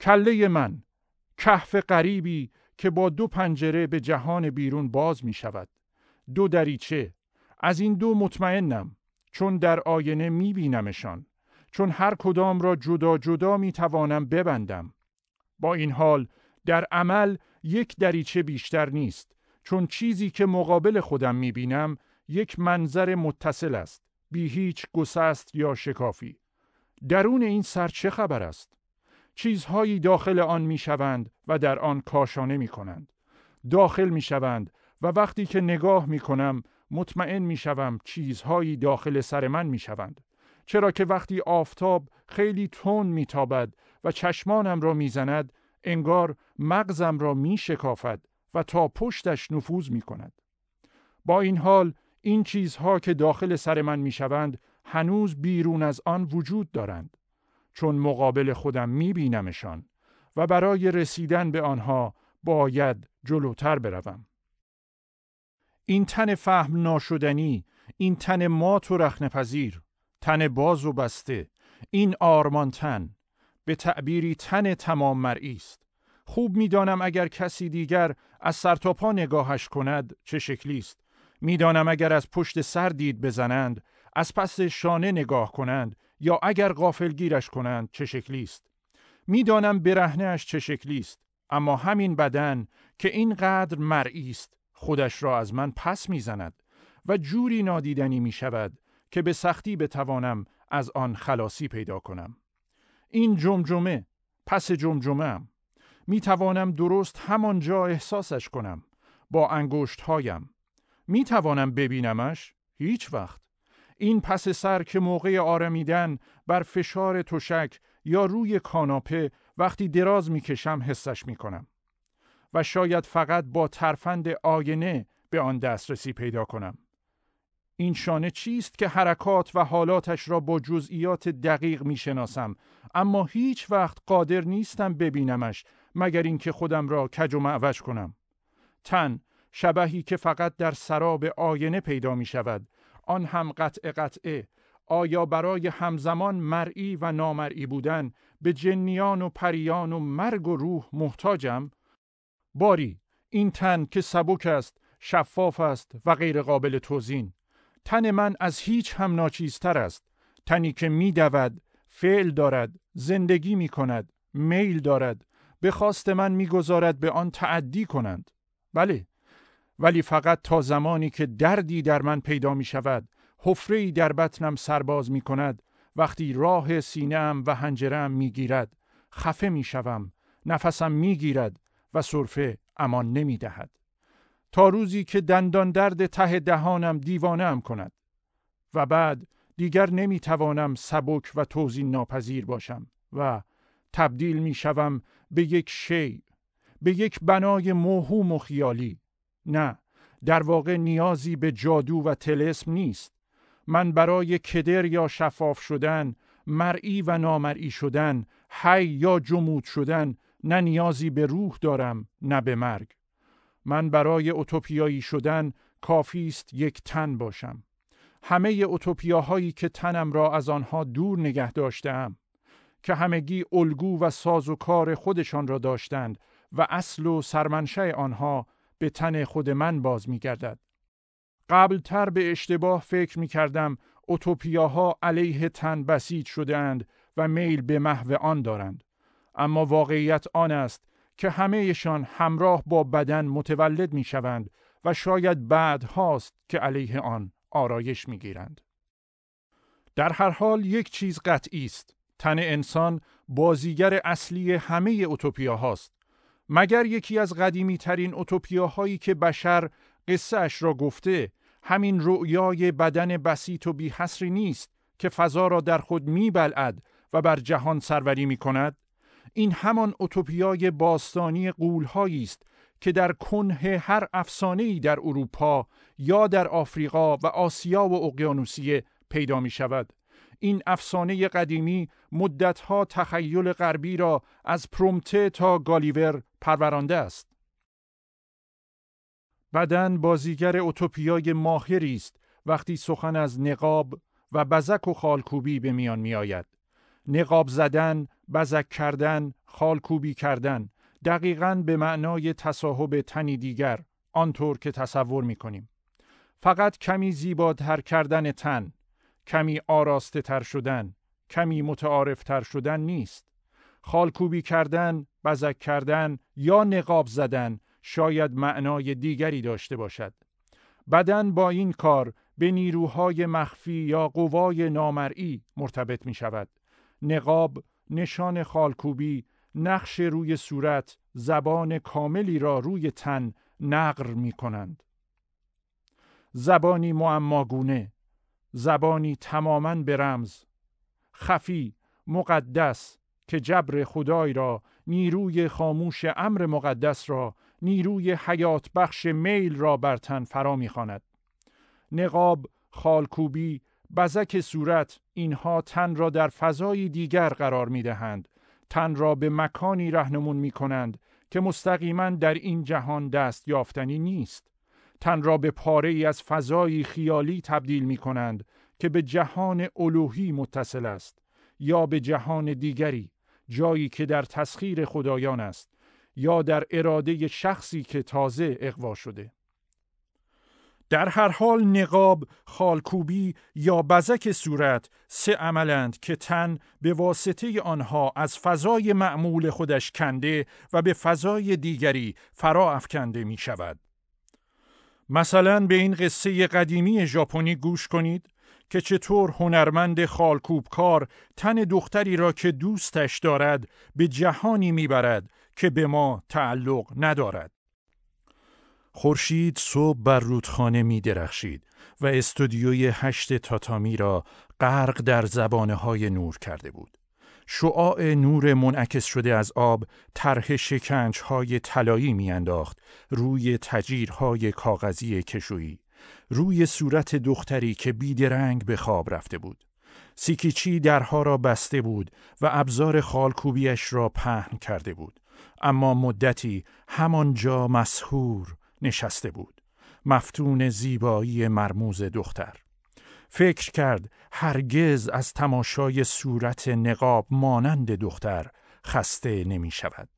کله من کهف غریبی که با دو پنجره به جهان بیرون باز می شود. دو دریچه. از این دو مطمئنم چون در آینه می بینمشان. چون هر کدام را جدا جدا می توانم ببندم. با این حال در عمل یک دریچه بیشتر نیست. چون چیزی که مقابل خودم می بینم یک منظر متصل است بی هیچ گسست یا شکافی. درون این سر چه خبر است؟ چیزهایی داخل آن می شوند و در آن کاشانه می کنند داخل می شوند و وقتی که نگاه می کنم مطمئن می شوم چیزهایی داخل سر من می شوند. چرا که وقتی آفتاب خیلی تون می تابد و چشمانم را می زند انگار مغزم را می شکافد و تا پشتش نفوذ می کند. با این حال این چیزها که داخل سر من می شوند هنوز بیرون از آن وجود دارند چون مقابل خودم می بینمشان و برای رسیدن به آنها باید جلوتر بروم. این تن فهم ناشدنی، این تن مات و رخنپذیر، تن باز و بسته، این آرمان تن، به تعبیری تن تمام مرئی است. خوب می‌دانم اگر کسی دیگر از سرتاپا نگاهش کند چه شکلی است. می‌دانم اگر از پشت سر دید بزنند، از پس شانه نگاه کنند یا اگر غافلگیرش کنند چه شکلی است. می‌دانم برهنهش چه شکلی است، اما همین بدن که اینقدر مرئی است خودش را از من پس می‌زند و جوری نادیدنی می شود که به سختی بتوانم از آن خلاصی پیدا کنم. این جمجمه پس جمجمه هم. می توانم درست همانجا احساسش کنم با انگشت هایم. می توانم ببینمش؟ هیچ وقت. این پس سر که موقع آرمیدن بر فشار تشک یا روی کاناپه وقتی دراز می کشم حسش می کنم. و شاید فقط با ترفند آینه به آن دسترسی پیدا کنم. این شانه چیست که حرکات و حالاتش را با جزئیات دقیق می شناسم اما هیچ وقت قادر نیستم ببینمش مگر اینکه خودم را کج و معوج کنم. تن شبهی که فقط در سراب آینه پیدا می شود. آن هم قطع قطعه. آیا برای همزمان مرئی و نامرئی بودن به جنیان و پریان و مرگ و روح محتاجم؟ باری این تن که سبک است شفاف است و غیر قابل توزین تن من از هیچ هم ناچیزتر است. تنی که می دود فعل دارد زندگی می کند میل دارد. به خواست من می‌گذارد به آن تعدی کنند بله ولی فقط تا زمانی که دردی در من پیدا می شود حفره در بطنم سرباز می کند وقتی راه سینهام و هنجرم می گیرد خفه می شوم نفسم می گیرد و صرفه امان نمی دهد. تا روزی که دندان درد ته دهانم دیوانه ام کند. و بعد دیگر نمی توانم سبک و توزین ناپذیر باشم و تبدیل می شوم به یک شی به یک بنای موهوم و خیالی. نه در واقع نیازی به جادو و تلسم نیست. من برای کدر یا شفاف شدن مرئی و نامرئی شدن حی یا جمود شدن نه نیازی به روح دارم نه به مرگ. من برای اوتوپیایی شدن کافی است یک تن باشم. همه اوتوپیاهایی که تنم را از آنها دور نگه داشتم که همگی الگو و ساز و کار خودشان را داشتند و اصل و سرمنشه آنها به تن خود من باز می گردد. قبل تر به اشتباه فکر می کردم اوتوپیاها علیه تن بسیج شده اند و میل به محو آن دارند. اما واقعیت آن است که همهشان همراه با بدن متولد می شوند و شاید بعد هاست که علیه آن آرایش می گیرند. در هر حال یک چیز قطعی است. تن انسان بازیگر اصلی همه اوتوپیا هاست. مگر یکی از قدیمی ترین اوتوپیاهایی که بشر قصه اش را گفته همین رؤیای بدن بسیط و بیحسری نیست که فضا را در خود میبلعد و بر جهان سروری می کند؟ این همان اوتوپیای باستانی قولهایی است که در کنه هر افسانه‌ای در اروپا یا در آفریقا و آسیا و اقیانوسیه پیدا می شود. این افسانه قدیمی مدتها تخیل غربی را از پرومته تا گالیور پرورانده است. بدن بازیگر اوتوپیای ماهری است وقتی سخن از نقاب و بزک و خالکوبی به میان می آید. نقاب زدن، بزک کردن، خالکوبی کردن دقیقا به معنای تصاحب تنی دیگر آنطور که تصور می کنیم. فقط کمی زیباتر کردن تن، کمی آراسته تر شدن، کمی متعارف تر شدن نیست. خالکوبی کردن، بزک کردن یا نقاب زدن شاید معنای دیگری داشته باشد. بدن با این کار به نیروهای مخفی یا قوای نامرئی مرتبط می شود. نقاب، نشان خالکوبی، نقش روی صورت، زبان کاملی را روی تن نقر می کنند. زبانی معماگونه، زبانی تماما به رمز، خفی، مقدس که جبر خدای را، نیروی خاموش امر مقدس را، نیروی حیات بخش میل را بر تن فرا می‌خواند. نقاب، خالکوبی، بزک صورت اینها تن را در فضای دیگر قرار می دهند. تن را به مکانی رهنمون می کنند که مستقیما در این جهان دست یافتنی نیست. تن را به پاره ای از فضایی خیالی تبدیل می کنند که به جهان الوهی متصل است یا به جهان دیگری جایی که در تسخیر خدایان است یا در اراده شخصی که تازه اقوا شده در هر حال نقاب، خالکوبی یا بزک صورت سه عملند که تن به واسطه آنها از فضای معمول خودش کنده و به فضای دیگری فرا افکنده می شود. مثلا به این قصه قدیمی ژاپنی گوش کنید که چطور هنرمند خالکوبکار تن دختری را که دوستش دارد به جهانی می‌برد که به ما تعلق ندارد. خورشید صبح بر رودخانه می درخشید و استودیوی هشت تاتامی را غرق در زبانه های نور کرده بود. شعاع نور منعکس شده از آب طرح شکنج های طلایی میانداخت روی تجیرهای کاغذی کشویی. روی صورت دختری که بیدرنگ به خواب رفته بود. سیکیچی درها را بسته بود و ابزار خالکوبیش را پهن کرده بود. اما مدتی همانجا مسهور نشسته بود. مفتون زیبایی مرموز دختر. فکر کرد هرگز از تماشای صورت نقاب مانند دختر خسته نمی شود.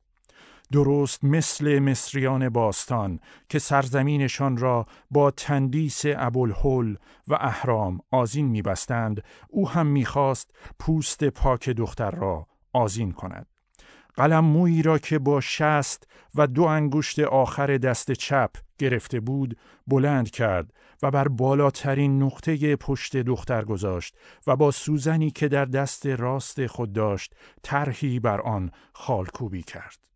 درست مثل مصریان باستان که سرزمینشان را با تندیس ابوالهول و اهرام آزین میبستند او هم می‌خواست پوست پاک دختر را آزین کند قلم مویی را که با شست و دو انگشت آخر دست چپ گرفته بود بلند کرد و بر بالاترین نقطه پشت دختر گذاشت و با سوزنی که در دست راست خود داشت طرحی بر آن خالکوبی کرد.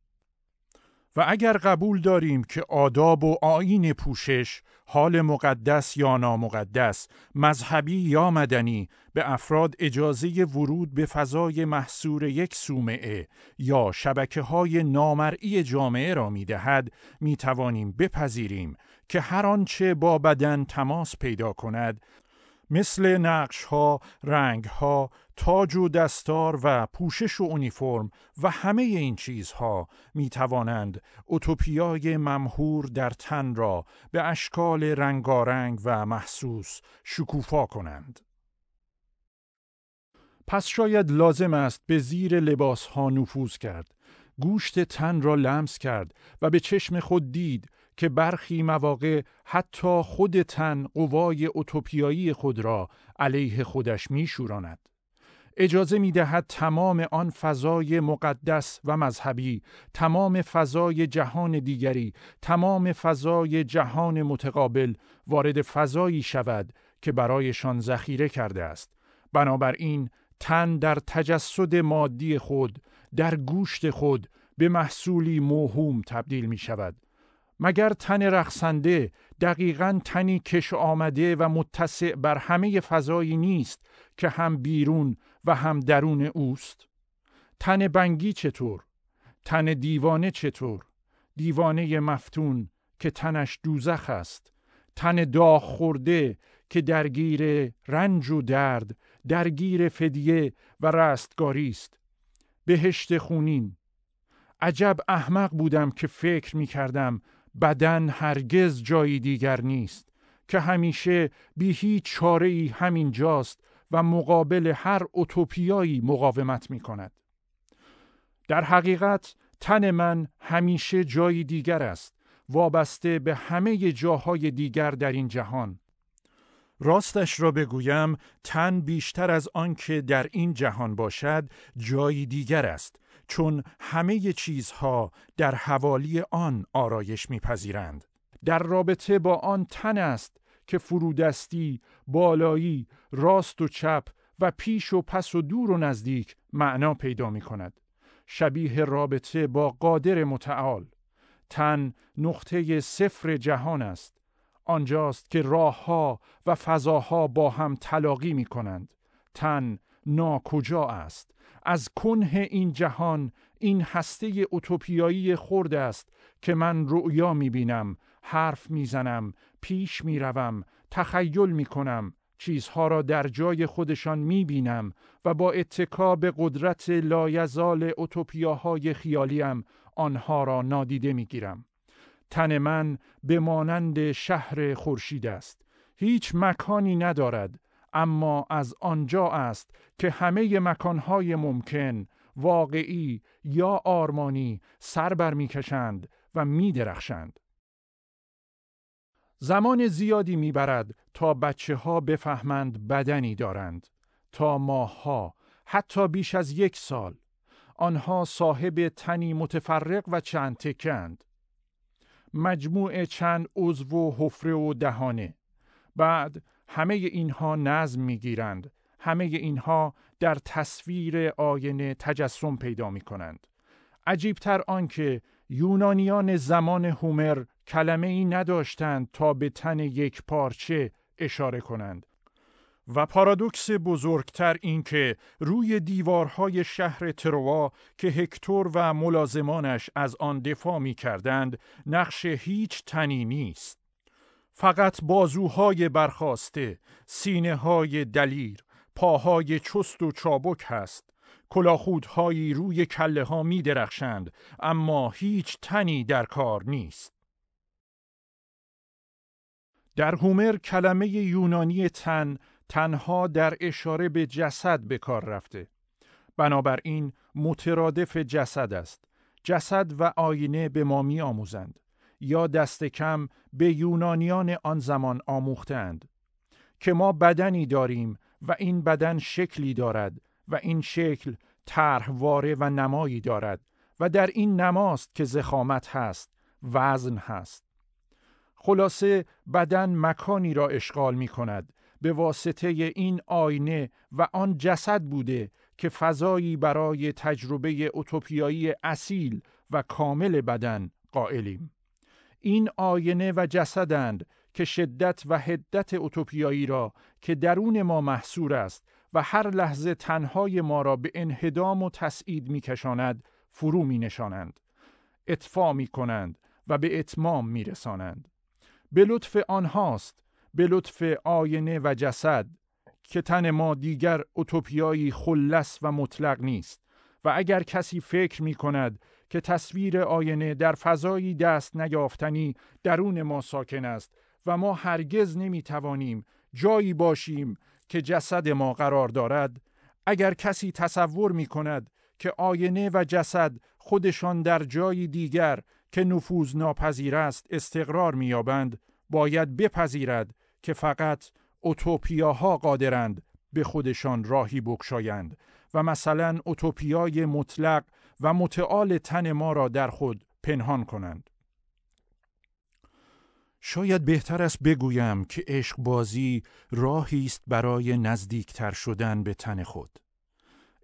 و اگر قبول داریم که آداب و آیین پوشش حال مقدس یا نامقدس مذهبی یا مدنی به افراد اجازه ورود به فضای محصور یک سومعه یا شبکه های نامرئی جامعه را می دهد می توانیم بپذیریم که هر آنچه با بدن تماس پیدا کند مثل نقش ها، رنگ ها، تاج و دستار و پوشش و اونیفرم و همه این چیزها می توانند اوتوپیای ممهور در تن را به اشکال رنگارنگ و محسوس شکوفا کنند. پس شاید لازم است به زیر لباس ها نفوذ کرد، گوشت تن را لمس کرد و به چشم خود دید که برخی مواقع حتی خود تن قوای اوتوپیایی خود را علیه خودش می شوراند. اجازه می دهد تمام آن فضای مقدس و مذهبی، تمام فضای جهان دیگری، تمام فضای جهان متقابل وارد فضایی شود که برایشان ذخیره کرده است. بنابراین تن در تجسد مادی خود، در گوشت خود به محصولی موهوم تبدیل می شود مگر تن رقصنده دقیقا تنی کش آمده و متسع بر همه فضایی نیست که هم بیرون و هم درون اوست؟ تن بنگی چطور؟ تن دیوانه چطور؟ دیوانه مفتون که تنش دوزخ است. تن داغ خورده که درگیر رنج و درد درگیر فدیه و رستگاری است. بهشت خونین. عجب احمق بودم که فکر می کردم بدن هرگز جایی دیگر نیست که همیشه بی هیچ چاره ای همین جاست و مقابل هر اوتوپیایی مقاومت می کند. در حقیقت تن من همیشه جایی دیگر است وابسته به همه جاهای دیگر در این جهان راستش را بگویم تن بیشتر از آنکه در این جهان باشد جایی دیگر است چون همه چیزها در حوالی آن آرایش میپذیرند در رابطه با آن تن است که فرودستی، بالایی، راست و چپ و پیش و پس و دور و نزدیک معنا پیدا می کند. شبیه رابطه با قادر متعال. تن نقطه صفر جهان است. آنجاست که راهها و فضاها با هم تلاقی می کنند. تن ناکجا است. از کنه این جهان این هسته اوتوپیایی خرد است که من رؤیا می بینم، حرف می زنم، پیش می روم، تخیل می کنم، چیزها را در جای خودشان می بینم و با اتکا به قدرت لایزال اوتوپیاهای خیالیم آنها را نادیده می گیرم. تن من به مانند شهر خورشید است. هیچ مکانی ندارد اما از آنجا است که همه مکانهای ممکن واقعی یا آرمانی سر بر می‌کشند و میدرخشند. زمان زیادی می‌برد تا بچه ها بفهمند بدنی دارند تا ماهها حتی بیش از یک سال. آنها صاحب تنی متفرق و چند تکند. مجموع چند عضو و حفره و دهانه. بعد همه اینها نظم می‌گیرند همه اینها در تصویر آینه تجسم پیدا می کنند. عجیبتر آنکه یونانیان زمان هومر کلمه ای نداشتند تا به تن یک پارچه اشاره کنند. و پارادوکس بزرگتر اینکه روی دیوارهای شهر تروا که هکتور و ملازمانش از آن دفاع می کردند نقش هیچ تنی نیست. فقط بازوهای برخواسته، سینه های دلیر، پاهای چست و چابک هست. کلاخودهایی روی کله ها می درخشند اما هیچ تنی در کار نیست. در هومر کلمه یونانی تن تنها در اشاره به جسد به کار رفته. بنابراین مترادف جسد است. جسد و آینه به ما می آموزند. یا دست کم به یونانیان آن زمان آموختند که ما بدنی داریم و این بدن شکلی دارد و این شکل طرحواره و نمایی دارد و در این نماست که زخامت هست وزن هست. خلاصه بدن مکانی را اشغال می کند به واسطه این آینه و آن جسد بوده که فضایی برای تجربه اوتوپیایی اصیل و کامل بدن قائلیم. این آینه و جسدند که شدت و حدت اوتوپیایی را که درون ما محصور است و هر لحظه تنهای ما را به انهدام و تسعید میکشاند فرو می نشانند. اطفا می کنند و به اتمام می رسانند. به لطف آنهاست به لطف آینه و جسد که تن ما دیگر اوتوپیایی خلص و مطلق نیست و اگر کسی فکر می کند که تصویر آینه در فضایی دست نیافتنی درون ما ساکن است و ما هرگز نمی توانیم جایی باشیم که جسد ما قرار دارد اگر کسی تصور می کند که آینه و جسد خودشان در جایی دیگر که نفوذ ناپذیر است استقرار میابند باید بپذیرد که فقط اوتوپیاها قادرند به خودشان راهی بکشایند و مثلا اوتوپیای مطلق و متعال تن ما را در خود پنهان کنند. شاید بهتر است بگویم که عشق بازی راهی است برای نزدیکتر شدن به تن خود.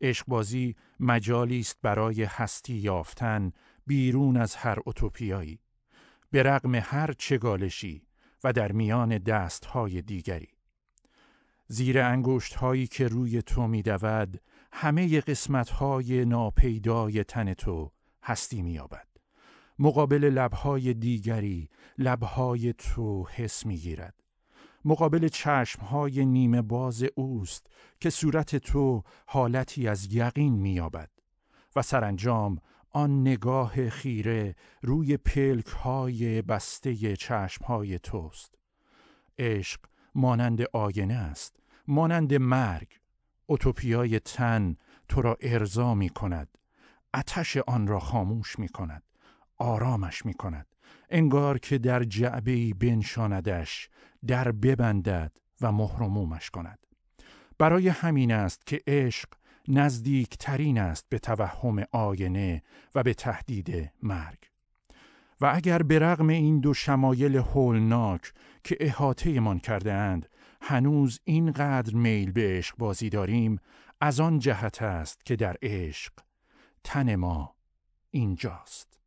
عشق بازی مجالی است برای هستی یافتن بیرون از هر اوتوپیایی به رغم هر چگالشی و در میان دستهای دیگری زیر انگشت هایی که روی تو می دود همه قسمت های ناپیدای تن تو هستی می یابد. مقابل لبهای دیگری لبهای تو حس می گیرد. مقابل چشمهای نیمه باز اوست که صورت تو حالتی از یقین می یابد. و سرانجام آن نگاه خیره روی پلک های بسته چشم های توست. عشق مانند آینه است، مانند مرگ، اوتوپیای تن تو را ارضا می کند، اتش آن را خاموش می کند، آرامش می کند، انگار که در جعبه بنشاندش، در ببندد و مهرمومش کند. برای همین است که عشق نزدیک ترین است به توهم آینه و به تهدید مرگ. و اگر به رغم این دو شمایل هولناک که احاطه کرده اند هنوز اینقدر میل به عشق بازی داریم از آن جهت است که در عشق تن ما اینجاست.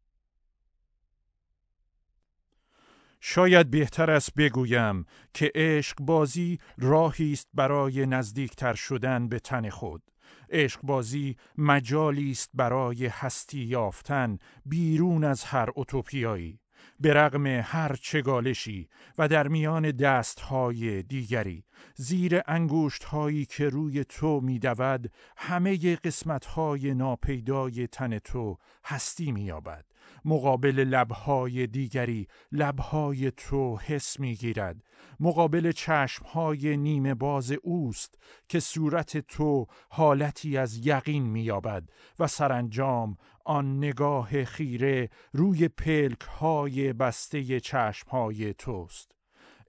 شاید بهتر است بگویم که عشق بازی راهی است برای نزدیکتر شدن به تن خود. عشق بازی مجالی است برای هستی یافتن بیرون از هر اوتوپیایی به رغم هر چگالشی و در میان دستهای دیگری زیر انگوشت هایی که روی تو میدود همه قسمت های ناپیدای تن تو هستی مییابد. مقابل لبهای دیگری لبهای تو حس می‌گیرد. مقابل چشمهای نیمه باز اوست که صورت تو حالتی از یقین مییابد و سرانجام آن نگاه خیره روی پلک های بسته چشم های توست.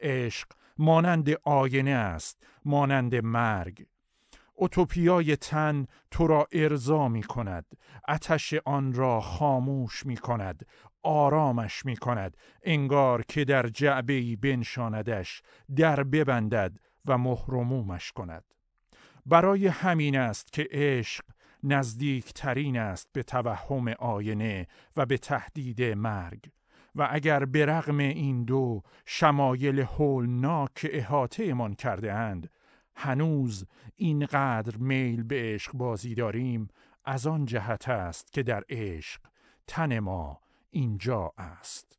عشق مانند آینه است مانند مرگ. اوتوپیای تن تو را ارضا می کند اتش آن را خاموش می کند آرامش می کند انگار که در جعبه بنشاندش در ببندد و مهرمومش کند. برای همین است که عشق نزدیک ترین است به توهم آینه و به تهدید مرگ. و اگر به رغم این دو شمایل هولناک احاطه من کرده اند هنوز اینقدر میل به عشق بازی داریم از آن جهت است که در عشق تن ما اینجا است.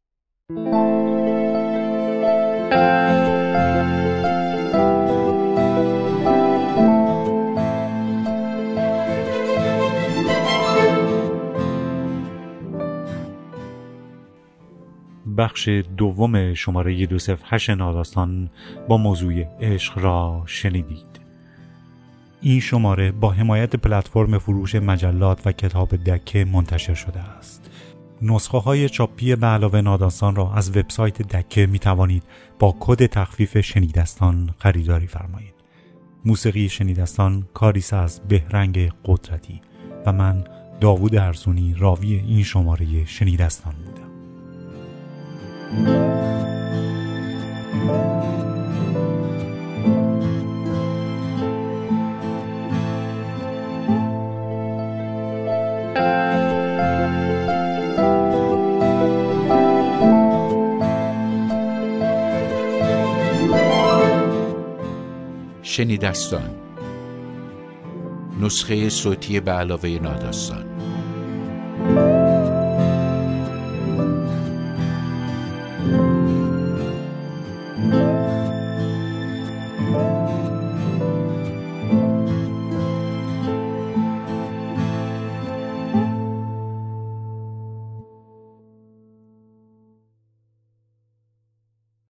بخش دوم شماره 208 ناداستان با موضوع عشق را شنیدید. این شماره با حمایت پلتفرم فروش مجلات و کتاب دکه منتشر شده است. نسخه های چاپی به علاوه ناداستان را از وبسایت دکه می توانید با کد تخفیف شنیدستان خریداری فرمایید. موسیقی شنیدستان کاریس از بهرنگ قدرتی و من داوود ارزونی راوی این شماره شنیدستان بودم. شنیدستان. نسخه صوتی به علاوه ناداستان